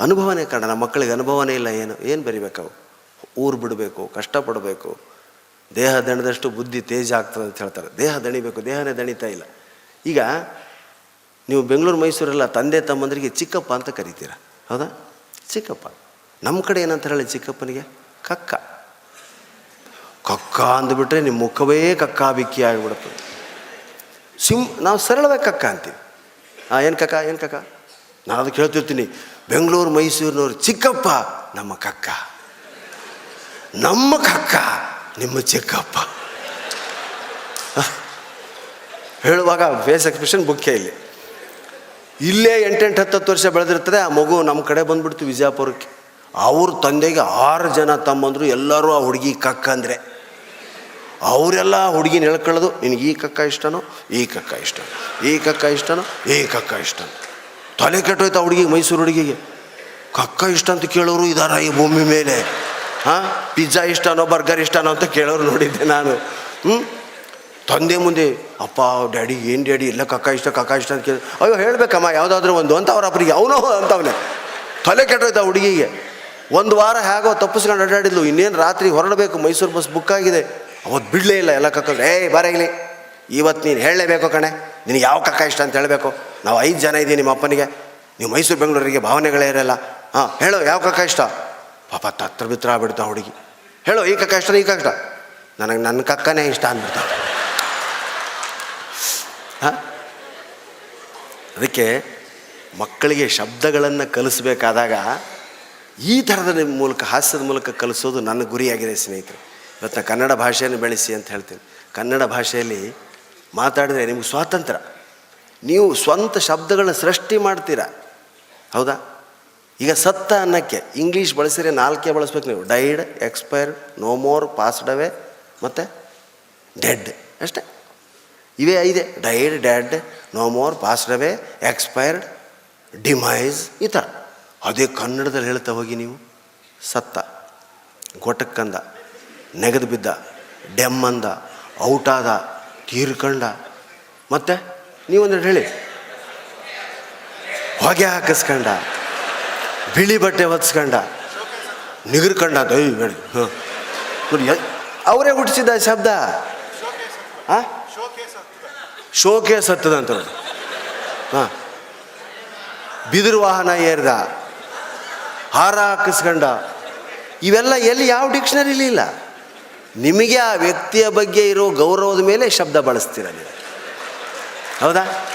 ಅನುಭವನೇ ಕಾರಣ. ನಮ್ಮ ಮಕ್ಕಳಿಗೆ ಅನುಭವನೇ ಇಲ್ಲ, ಏನು ಏನು ಬರಿಬೇಕು ಊರು ಬಿಡಬೇಕು, ಕಷ್ಟಪಡಬೇಕು. ದೇಹ ದಣಿದಷ್ಟು ಬುದ್ಧಿ ತೇಜ ಆಗ್ತದೆ ಅಂತ ಹೇಳ್ತಾರೆ. ದೇಹ ದಣಿಬೇಕು, ದೇಹನೇ ದಣಿತಾ ಇಲ್ಲ. ಈಗ ನೀವು ಬೆಂಗಳೂರು, ಮೈಸೂರೆಲ್ಲ, ತಂದೆ, ತಮ್ಮಂದರಿಗೆ ಚಿಕ್ಕಪ್ಪ ಅಂತ ಕರಿತೀರ? ಹೌದಾ? ಚಿಕ್ಕಪ್ಪ. ನಮ್ಮ ಕಡೆ ಏನಂತ ಹೇಳಿ ಚಿಕ್ಕಪ್ಪನಿಗೆ? ಕಕ್ಕ. ಕಕ್ಕ ಅಂದ್ಬಿಟ್ರೆ ನಿಮ್ಮ ಮುಖವೇ ಕಕ್ಕ ಬಿಕ್ಕಿ ಆಗಿಬಿಡುತ್ತೆ. ಸಿಂ, ನಾವು ಸರಳವಾಗಿ ಕಕ್ಕ ಅಂತೀವಿ. ಹಾಂ ಏನು ಕಕ್ಕ ಏನು ಕಕ್ಕ? ನಾನು ಅದಕ್ಕೆ ಹೇಳ್ತಿರ್ತೀನಿ, ಬೆಂಗಳೂರು, ಮೈಸೂರಿನವ್ರು ಚಿಕ್ಕಪ್ಪ, ನಮ್ಮ ಕಕ್ಕ. ನಮ್ಮ ಕಕ್ಕ, ನಿಮ್ಮ ಚಿಕ್ಕಪ್ಪ. ಹೇಳುವಾಗ ಫೇಸ್ ಎಕ್ಸ್ಪ್ರೆಷನ್ ಮುಖ್ಯ ಇಲ್ಲಿ. ಇಲ್ಲೇ ಎಂಟೆಂಟು ಹತ್ತತ್ತು ವರ್ಷ ಬೆಳೆದಿರ್ತದೆ, ಆ ಮಗು ನಮ್ಮ ಕಡೆ ಬಂದ್ಬಿಡ್ತು ವಿಜಯಪುರಕ್ಕೆ. ಅವ್ರ ತಂದೆಗೆ ಆರು ಜನ ತಮ್ಮಂದರು, ಎಲ್ಲರೂ ಆ ಹುಡುಗಿ ಕಕ್ಕ ಅಂದರೆ. ಅವರೆಲ್ಲ ಹುಡುಗಿನ ಹೇಳ್ಕೊಳ್ಳೋದು, ನಿನಗೆ ಈ ಕಕ್ಕ ಇಷ್ಟನೋ, ಈ ಕಕ್ಕ ಇಷ್ಟ ಈ ಕಕ್ಕ ಇಷ್ಟನೋ, ಈ ಕಕ್ಕ ಇಷ್ಟನೋ. ತಲೆ ಕೆಟ್ಟೋಯ್ತು ಹುಡುಗಿಗೆ, ಮೈಸೂರು ಹುಡುಗಿಗೆ. ಕಕ್ಕ ಇಷ್ಟ ಅಂತ ಕೇಳೋರು ಇದಾರ ಈ ಭೂಮಿ ಮೇಲೆ. ಹಾಂ? ಪಿಜ್ಜಾ ಇಷ್ಟನೋ, ಬರ್ಗರ್ ಇಷ್ಟನೋ ಅಂತ ಕೇಳೋರು ನೋಡಿದ್ದೆ ನಾನು. ಹ್ಞೂ ತಂದೆ ಮುಂದೆ, ಅಪ್ಪ, ಡ್ಯಾಡಿ, ಏನು ಡ್ಯಾಡಿ, ಎಲ್ಲ ಕಕ್ಕ ಇಷ್ಟ ಕಕ್ಕ ಇಷ್ಟ ಅಂತ ಕೇಳಿ. ಅಯ್ಯೋ, ಹೇಳಬೇಕಮ್ಮ, ಯಾವುದಾದ್ರೂ ಒಂದು ಅಂತ ಅವ್ರ ಅಪ್ಪರಿಗೆ ಅವನೋ ಅಂತವನೇ. ತಲೆ ಕೆಟ್ಟೋಯ್ತು ಹುಡುಗಿಗೆ. ಒಂದು ವಾರ ಹೇಗೋ ತಪ್ಪಿಸ್ಕೊಂಡು ಅಡ್ಡಾಡಿದ್ಲು. ಇನ್ನೇನು ರಾತ್ರಿ ಹೊರಡಬೇಕು, ಮೈಸೂರು ಬಸ್ ಬುಕ್ ಆಗಿದೆ. ಅವತ್ತು ಬಿಡಲೇ ಇಲ್ಲ ಎಲ್ಲ ಕಕ್ಕ ಏಯ್ ಬರಲಿ ಇವತ್ತು ನೀನು ಹೇಳಲೇಬೇಕು ಕಣೆ. ನಿನಗೆ ಯಾವ ಕಕ್ಕ ಇಷ್ಟ ಅಂತ ಹೇಳಬೇಕು. ನಾವು ಐದು ಜನ ಇದ್ದೀವಿ ನಿಮ್ಮ ಅಪ್ಪನಿಗೆ. ನೀವು ಮೈಸೂರು ಬೆಂಗಳೂರಿಗೆ ಭಾವನೆಗಳೇ ಇರಲ್ಲ. ಹಾಂ, ಹೇಳೋ, ಯಾವ ಕಕ್ಕ ಇಷ್ಟ? ಪಾಪ ತತ್ರ ಬಿತ್ರ ಆಗ್ಬಿಡ್ತಾ ಹುಡುಗಿ. ಹೇಳೋ, ಈ ಕಕ್ಕ ಇಷ್ಟ, ಈ ಕಕ್ಕ ನನಗೆ ನನ್ನ ಕಕ್ಕನೇ ಇಷ್ಟ ಅಂದ್ಬಿಡ್ತ ಹಾಂ? ಅದಕ್ಕೆ ಮಕ್ಕಳಿಗೆ ಶಬ್ದಗಳನ್ನು ಕಲಿಸ್ಬೇಕಾದಾಗ ಈ ಥರದ ಮೂಲಕ, ಹಾಸ್ಯದ ಮೂಲಕ ಕಲಿಸೋದು ನನ್ನ ಗುರಿಯಾಗಿದೆ ಸ್ನೇಹಿತರೆ. ಇವತ್ತು ಕನ್ನಡ ಭಾಷೆಯನ್ನು ಬೆಳೆಸಿ ಅಂತ ಹೇಳ್ತೀನಿ. ಕನ್ನಡ ಭಾಷೆಯಲ್ಲಿ ಮಾತಾಡಿದರೆ ನಿಮ್ಗೆ ಸ್ವಾತಂತ್ರ್ಯ. ನೀವು ಸ್ವಂತ ಶಬ್ದಗಳನ್ನ ಸೃಷ್ಟಿ ಮಾಡ್ತೀರಾ? ಹೌದಾ? ಈಗ ಸತ್ತ ಅನ್ನಕ್ಕೆ ಇಂಗ್ಲೀಷ್ ಬಳಸಿದ್ರೆ ನಾಲ್ಕೇ ಬಳಸ್ಬೇಕು ನೀವು. Died expired no more, passed away, ಮತ್ತು ಡೆಡ್ ಅಷ್ಟೇ. ಇವೇ ಐದೆ. Died, dead, no more, passed away expired demise ಈ ಥರ. ಅದೇ ಕನ್ನಡದಲ್ಲಿ ಹೇಳ್ತಾ ಹೋಗಿ ನೀವು. ಸತ್ತ ಗೊಟಕ್ಕಂದ ನೆಗೆದು ಬಿದ್ದ ಡೆಮ್ಮಂದ ಔಟಾದ ತೀರ್ಕಂಡ ಮತ್ತೆ ನೀವೊಂದು ಹೇಳಿ. ಹೊಗೆ ಹಾಕಿಸ್ಕಂಡ, ಬಿಳಿ ಬಟ್ಟೆ ಹೊತ್ಸ್ಕಂಡ ನಿಗರ್ಕಂಡ ಅಂತ, ಏಯ್, ಬೇಡ. ಹಾಂ. ಅವರೇ ಹುಟ್ಟಿಸಿದ್ದ ಶಬ್ದ? ಶೋಕೆ ಸತ್ತದಂತ ನೋಡಿ. ಹಾಂ. ಬಿದಿರು ವಾಹನ ಏರ್ದ, ಹಾರ ಹಾಕಿಸ್ಕಂಡ. ಇವೆಲ್ಲ ಎಲ್ಲಿ ಯಾವ ಡಿಕ್ಷನರಿಲಿ ಇಲ್ಲ? ನಿಮಗೆ ಆ ವ್ಯಕ್ತಿಯ ಬಗ್ಗೆ ಇರೋ ಗೌರವದ ಮೇಲೆ ಶಬ್ದ ಬಳಸ್ತೀರ ನೀವು? ಹೌದಾ?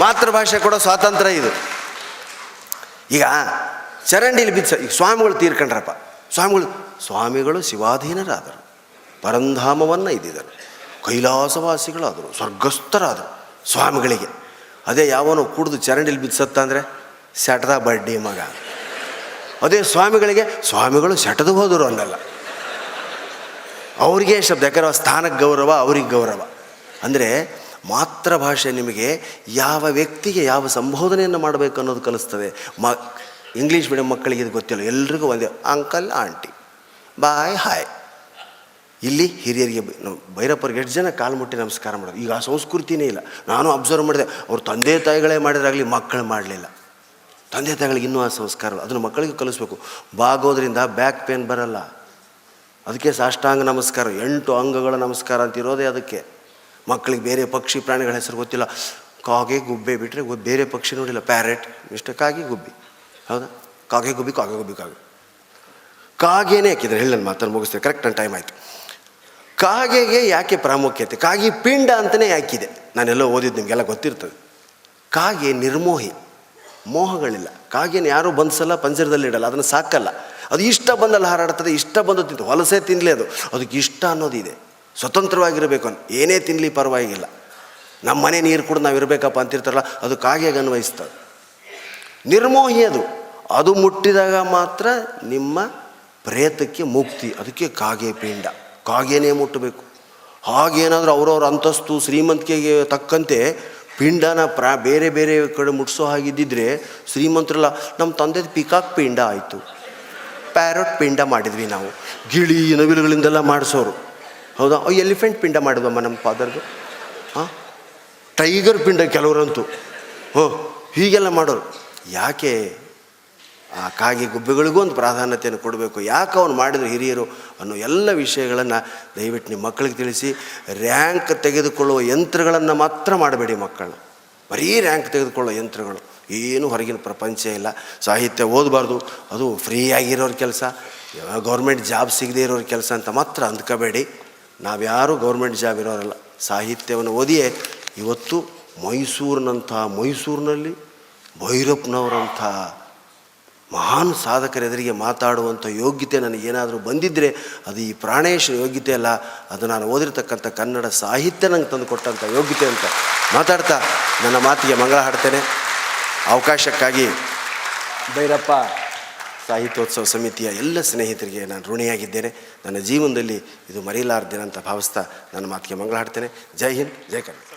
ಮಾತೃಭಾಷೆ ಕೂಡ ಸ್ವಾತಂತ್ರ್ಯ ಇದು. ಈಗ ಚರಂಡಿಲಿ ಬಿದ್ದ ಈಗ ಸ್ವಾಮಿಗಳು ತೀರ್ಕಂಡ್ರಪ್ಪ. ಸ್ವಾಮಿಗಳು ಸ್ವಾಮಿಗಳು ಶಿವಾಧೀನರಾದರು. ಪರಂಧಾಮವನ್ನು ಇದ್ದಿದ್ದರು. ಕೈಲಾಸವಾಸಿಗಳಾದರು, ಸ್ವರ್ಗಸ್ಥರಾದರು ಸ್ವಾಮಿಗಳಿಗೆ. ಅದೇ ಯಾವನೋ ಕುಡಿದು ಚರಂಡಿಲಿ ಬಿದ್ದು ಸತ್ತ ಅಂದರೆ ಸೆಟ್ದ ಬಡ್ಡಿ ಮಗ. ಅದೇ ಸ್ವಾಮಿಗಳಿಗೆ, ಸ್ವಾಮಿಗಳು ಸೆಟದು ಹೋದರು ಅನ್ನಲ್ಲ. ಅವ್ರಿಗೆ ಶಬ್ದ, ಯಾಕಂದ್ರೆ ಸ್ಥಾನಕ್ಕೆ ಗೌರವ, ಅವ್ರಿಗೆ ಗೌರವ. ಅಂದರೆ ಮಾತೃಭಾಷೆ ನಿಮಗೆ ಯಾವ ವ್ಯಕ್ತಿಗೆ ಯಾವ ಸಂಬೋಧನೆಯನ್ನು ಮಾಡಬೇಕು ಅನ್ನೋದು ಕಲಿಸ್ತದೆ. ಮ ಇಂಗ್ಲೀಷ್ ಮೀಡಿಯಂ ಮಕ್ಕಳಿಗೆ ಇದು ಗೊತ್ತಿಲ್ಲ. ಎಲ್ರಿಗೂ ಒಂದೇ ಅಂಕಲ್ ಆಂಟಿ ಬಾಯ್ ಹಾಯ್ ಇಲ್ಲಿ ಹಿರಿಯರಿಗೆ ಭೈರಪ್ಪರಿಗೆ ಎಷ್ಟು ಜನ ಕಾಲು ಮುಟ್ಟಿ ನಮಸ್ಕಾರ ಮಾಡೋದು. ಈಗ ಆ ಸಂಸ್ಕೃತಿನೇ ಇಲ್ಲ. ನಾನು ಅಬ್ಸರ್ವ್ ಮಾಡಿದೆ, ಅವ್ರ ತಂದೆ ತಾಯಿಗಳೇ ಮಾಡಿದ್ರಾಗಲಿ ಮಕ್ಕಳು ಮಾಡಲಿಲ್ಲ. ತಂದೆ ತಾಯಿಗಳಿಗೆ ಇನ್ನೂ ಆ ಸಂಸ್ಕಾರ. ಅದನ್ನು ಮಕ್ಕಳಿಗೆ ಕಲಿಸ್ಬೇಕು. ಬಾಗೋದ್ರಿಂದ ಬ್ಯಾಕ್ ಪೇನ್ ಬರಲ್ಲ. ಅದಕ್ಕೆ ಸಾಷ್ಟಾಂಗ ನಮಸ್ಕಾರ, ಎಂಟು ಅಂಗಗಳ ನಮಸ್ಕಾರ ಅಂತ ಇರೋದೇ ಅದಕ್ಕೆ. ಮಕ್ಕಳಿಗೆ ಬೇರೆ ಪಕ್ಷಿ ಪ್ರಾಣಿಗಳ ಹೆಸರು ಗೊತ್ತಿಲ್ಲ. ಕಾಗೆ ಗುಬ್ಬೆ ಬಿಟ್ಟರೆ ಬೇರೆ ಪಕ್ಷಿ ನೋಡಿಲ್ಲ. ಪ್ಯಾರೆಟ್ ಮಿಸ್ಟರ್ ಕಾಗೆ ಗುಬ್ಬಿ. ಹೌದಾ? ಕಾಗೆ ಗುಬ್ಬಿ ಕಾಗೆ ಗುಬ್ಬಿ, ಕಾಗೆ. ಕಾಗೆನೇ ಹಾಕಿದ್ರೆ ಹೇಳಿ ನನ್ನ ಮಾತನ್ನು ಮುಗಿಸ್ತೇನೆ. ಕರೆಕ್ಟ್ ನನ್ನ ಟೈಮ್ ಆಯಿತು. ಕಾಗೆಗೆ ಯಾಕೆ ಪ್ರಾಮುಖ್ಯತೆ? ಕಾಗೆ ಪಿಂಡ ಅಂತಲೇ ಯಾಕಿದೆ ನಾನೆಲ್ಲೋ ಓದಿದ್ದು ನಿಮಗೆಲ್ಲ ಗೊತ್ತಿರ್ತದೆ. ಕಾಗೆ ನಿರ್ಮೋಹಿ. ಮೋಹಗಳಿಲ್ಲ. ಕಾಗೆನ ಯಾರೂ ಬಂದಿಸಲ್ಲ ಪಂಜರದಲ್ಲಿ ಇಡಲ್ಲ ಅದನ್ನು ಸಾಕಲ್ಲ. ಅದು ಇಷ್ಟ ಬಂದಲ್ಲಿ ಹಾರಾಡ್ತದೆ, ಇಷ್ಟ ಬಂದು ತಿಂತು, ಹೊಲಸೆ ತಿನ್ನಲಿ ಅದು. ಅದಕ್ಕೆ ಇಷ್ಟ ಅನ್ನೋದಿದೆ. ಸ್ವತಂತ್ರವಾಗಿರಬೇಕು ಅಂತ ಏನೇ ತಿನ್ನಲಿ ಪರವಾಗಿಲ್ಲ. ನಮ್ಮ ಮನೆ ನೀರು ಕೂಡ ನಾವು ಇರಬೇಕಪ್ಪ ಅಂತಿರ್ತಾರಲ್ಲ, ಅದು ಕಾಗೆಗೆ ಅನ್ವಯಿಸ್ತದೆ. ನಿರ್ಮೋಹಿ ಅದು. ಅದು ಮುಟ್ಟಿದಾಗ ಮಾತ್ರ ನಿಮ್ಮ ಪ್ರೇತಕ್ಕೆ ಮುಕ್ತಿ. ಅದಕ್ಕೆ ಕಾಗೆ ಪಿಂಡ. ಕಾಗೆನೇ ಮುಟ್ಟಬೇಕು. ಹಾಗೇನಾದರೂ ಅವರವ್ರ ಅಂತಸ್ತು ಶ್ರೀಮಂತಿಕೆಗೆ ತಕ್ಕಂತೆ ಪಿಂಡನ ಪ್ರಾ, ಬೇರೆ ಬೇರೆ ಕಡೆ ಮುಟ್ಸೋ ಹಾಗಿದ್ದಿದ್ರೆ ಶ್ರೀಮಂತರಲ್ಲ, ನಮ್ಮ ತಂದೆದು ಪಿಕಾಕ್ ಪಿಂಡ ಆಯಿತು. ಪ್ಯಾರೋಟ್ ಪಿಂಡ ಮಾಡಿದ್ವಿ ನಾವು. ಗಿಳಿ ನವಿಲುಗಳಿಂದೆಲ್ಲ ಮಾಡಿಸೋರು. ಹೌದಾ? ಎಲಿಫೆಂಟ್ ಪಿಂಡ ಮಾಡಿದ್ವಮ್ಮ ನಮ್ಮ ಫಾದರ್ದು. ಹಾಂ ಟೈಗರ್ ಪಿಂಡ ಕೆಲವರಂತೂ. ಹ್ಞೂ ಹೀಗೆಲ್ಲ ಮಾಡೋರು. ಯಾಕೆ? ಆ ಕಾಗೆ ಗುಬ್ಬೆಗಳಿಗೂ ಒಂದು ಪ್ರಾಧಾನ್ಯತೆಯನ್ನು ಕೊಡಬೇಕು. ಯಾಕೆ ಅವನು ಮಾಡಿದ್ರು ಹಿರಿಯರು ಅನ್ನೋ ಎಲ್ಲ ವಿಷಯಗಳನ್ನು ದಯವಿಟ್ಟು ನಿಮ್ಮ ಮಕ್ಕಳಿಗೆ ತಿಳಿಸಿ. ರ್ಯಾಂಕ್ ತೆಗೆದುಕೊಳ್ಳುವ ಯಂತ್ರಗಳನ್ನು ಮಾತ್ರ ಮಾಡಬೇಡಿ ಮಕ್ಕಳನ್ನ ಬರೀ ರ್ಯಾಂಕ್ ತೆಗೆದುಕೊಳ್ಳೋ ಯಂತ್ರಗಳು. ಏನು ಹೊರಗಿನ ಪ್ರಪಂಚ ಇಲ್ಲ. ಸಾಹಿತ್ಯ ಓದಬಾರ್ದು. ಅದು ಫ್ರೀ ಆಗಿರೋರ ಕೆಲಸ. ಗೌರ್ಮೆಂಟ್ ಜಾಬ್ ಸಿಗದೇ ಇರೋರ ಕೆಲಸ ಅಂತ ಮಾತ್ರ ಅಂದ್ಕೋಬೇಡಿ. ನಾವ್ಯಾರೂ ಗೌರ್ಮೆಂಟ್ ಜಾಬ್ ಇರೋರಲ್ಲ. ಸಾಹಿತ್ಯವನ್ನು ಓದಿಯೇ ಇವತ್ತು ಮೈಸೂರಿನಂಥ ಮೈಸೂರಿನಲ್ಲಿ ಭೈರಪ್ಪನವರಂಥ ಮಹಾನ್ ಸಾಧಕರ ಎದುರಿಗೆ ಮಾತಾಡುವಂಥ ಯೋಗ್ಯತೆ ನನಗೇನಾದರೂ ಬಂದಿದ್ದರೆ ಅದು ಈ ಪ್ರಾಣೇಶನ ಯೋಗ್ಯತೆ ಅಲ್ಲ. ಅದು ನಾನು ಓದಿರ್ತಕ್ಕಂಥ ಕನ್ನಡ ಸಾಹಿತ್ಯ ನಂಗೆ ತಂದು ಕೊಟ್ಟಂಥ ಯೋಗ್ಯತೆ ಅಂತ ಮಾತಾಡ್ತಾ ನನ್ನ ಮಾತಿಗೆ ಮಂಗಳ ಹಾಡ್ತೇನೆ. ಅವಕಾಶಕ್ಕಾಗಿ ಭೈರಪ್ಪ ಸಾಹಿತ್ಯೋತ್ಸವ ಸಮಿತಿಯ ಎಲ್ಲ ಸ್ನೇಹಿತರಿಗೆ ನಾನು ಋಣಿಯಾಗಿದ್ದೇನೆ. ನನ್ನ ಜೀವನದಲ್ಲಿ ಇದು ಮರೆಯಲಾರ್ದೇನೆ ಅಂತ ಭಾವಿಸ್ತಾ ನನ್ನ ಮಾತಿಗೆ ಮಂಗಳ ಹಾಡ್ತೇನೆ. ಜೈ ಹಿಂದ್, ಜೈ ಕನ್ನಡ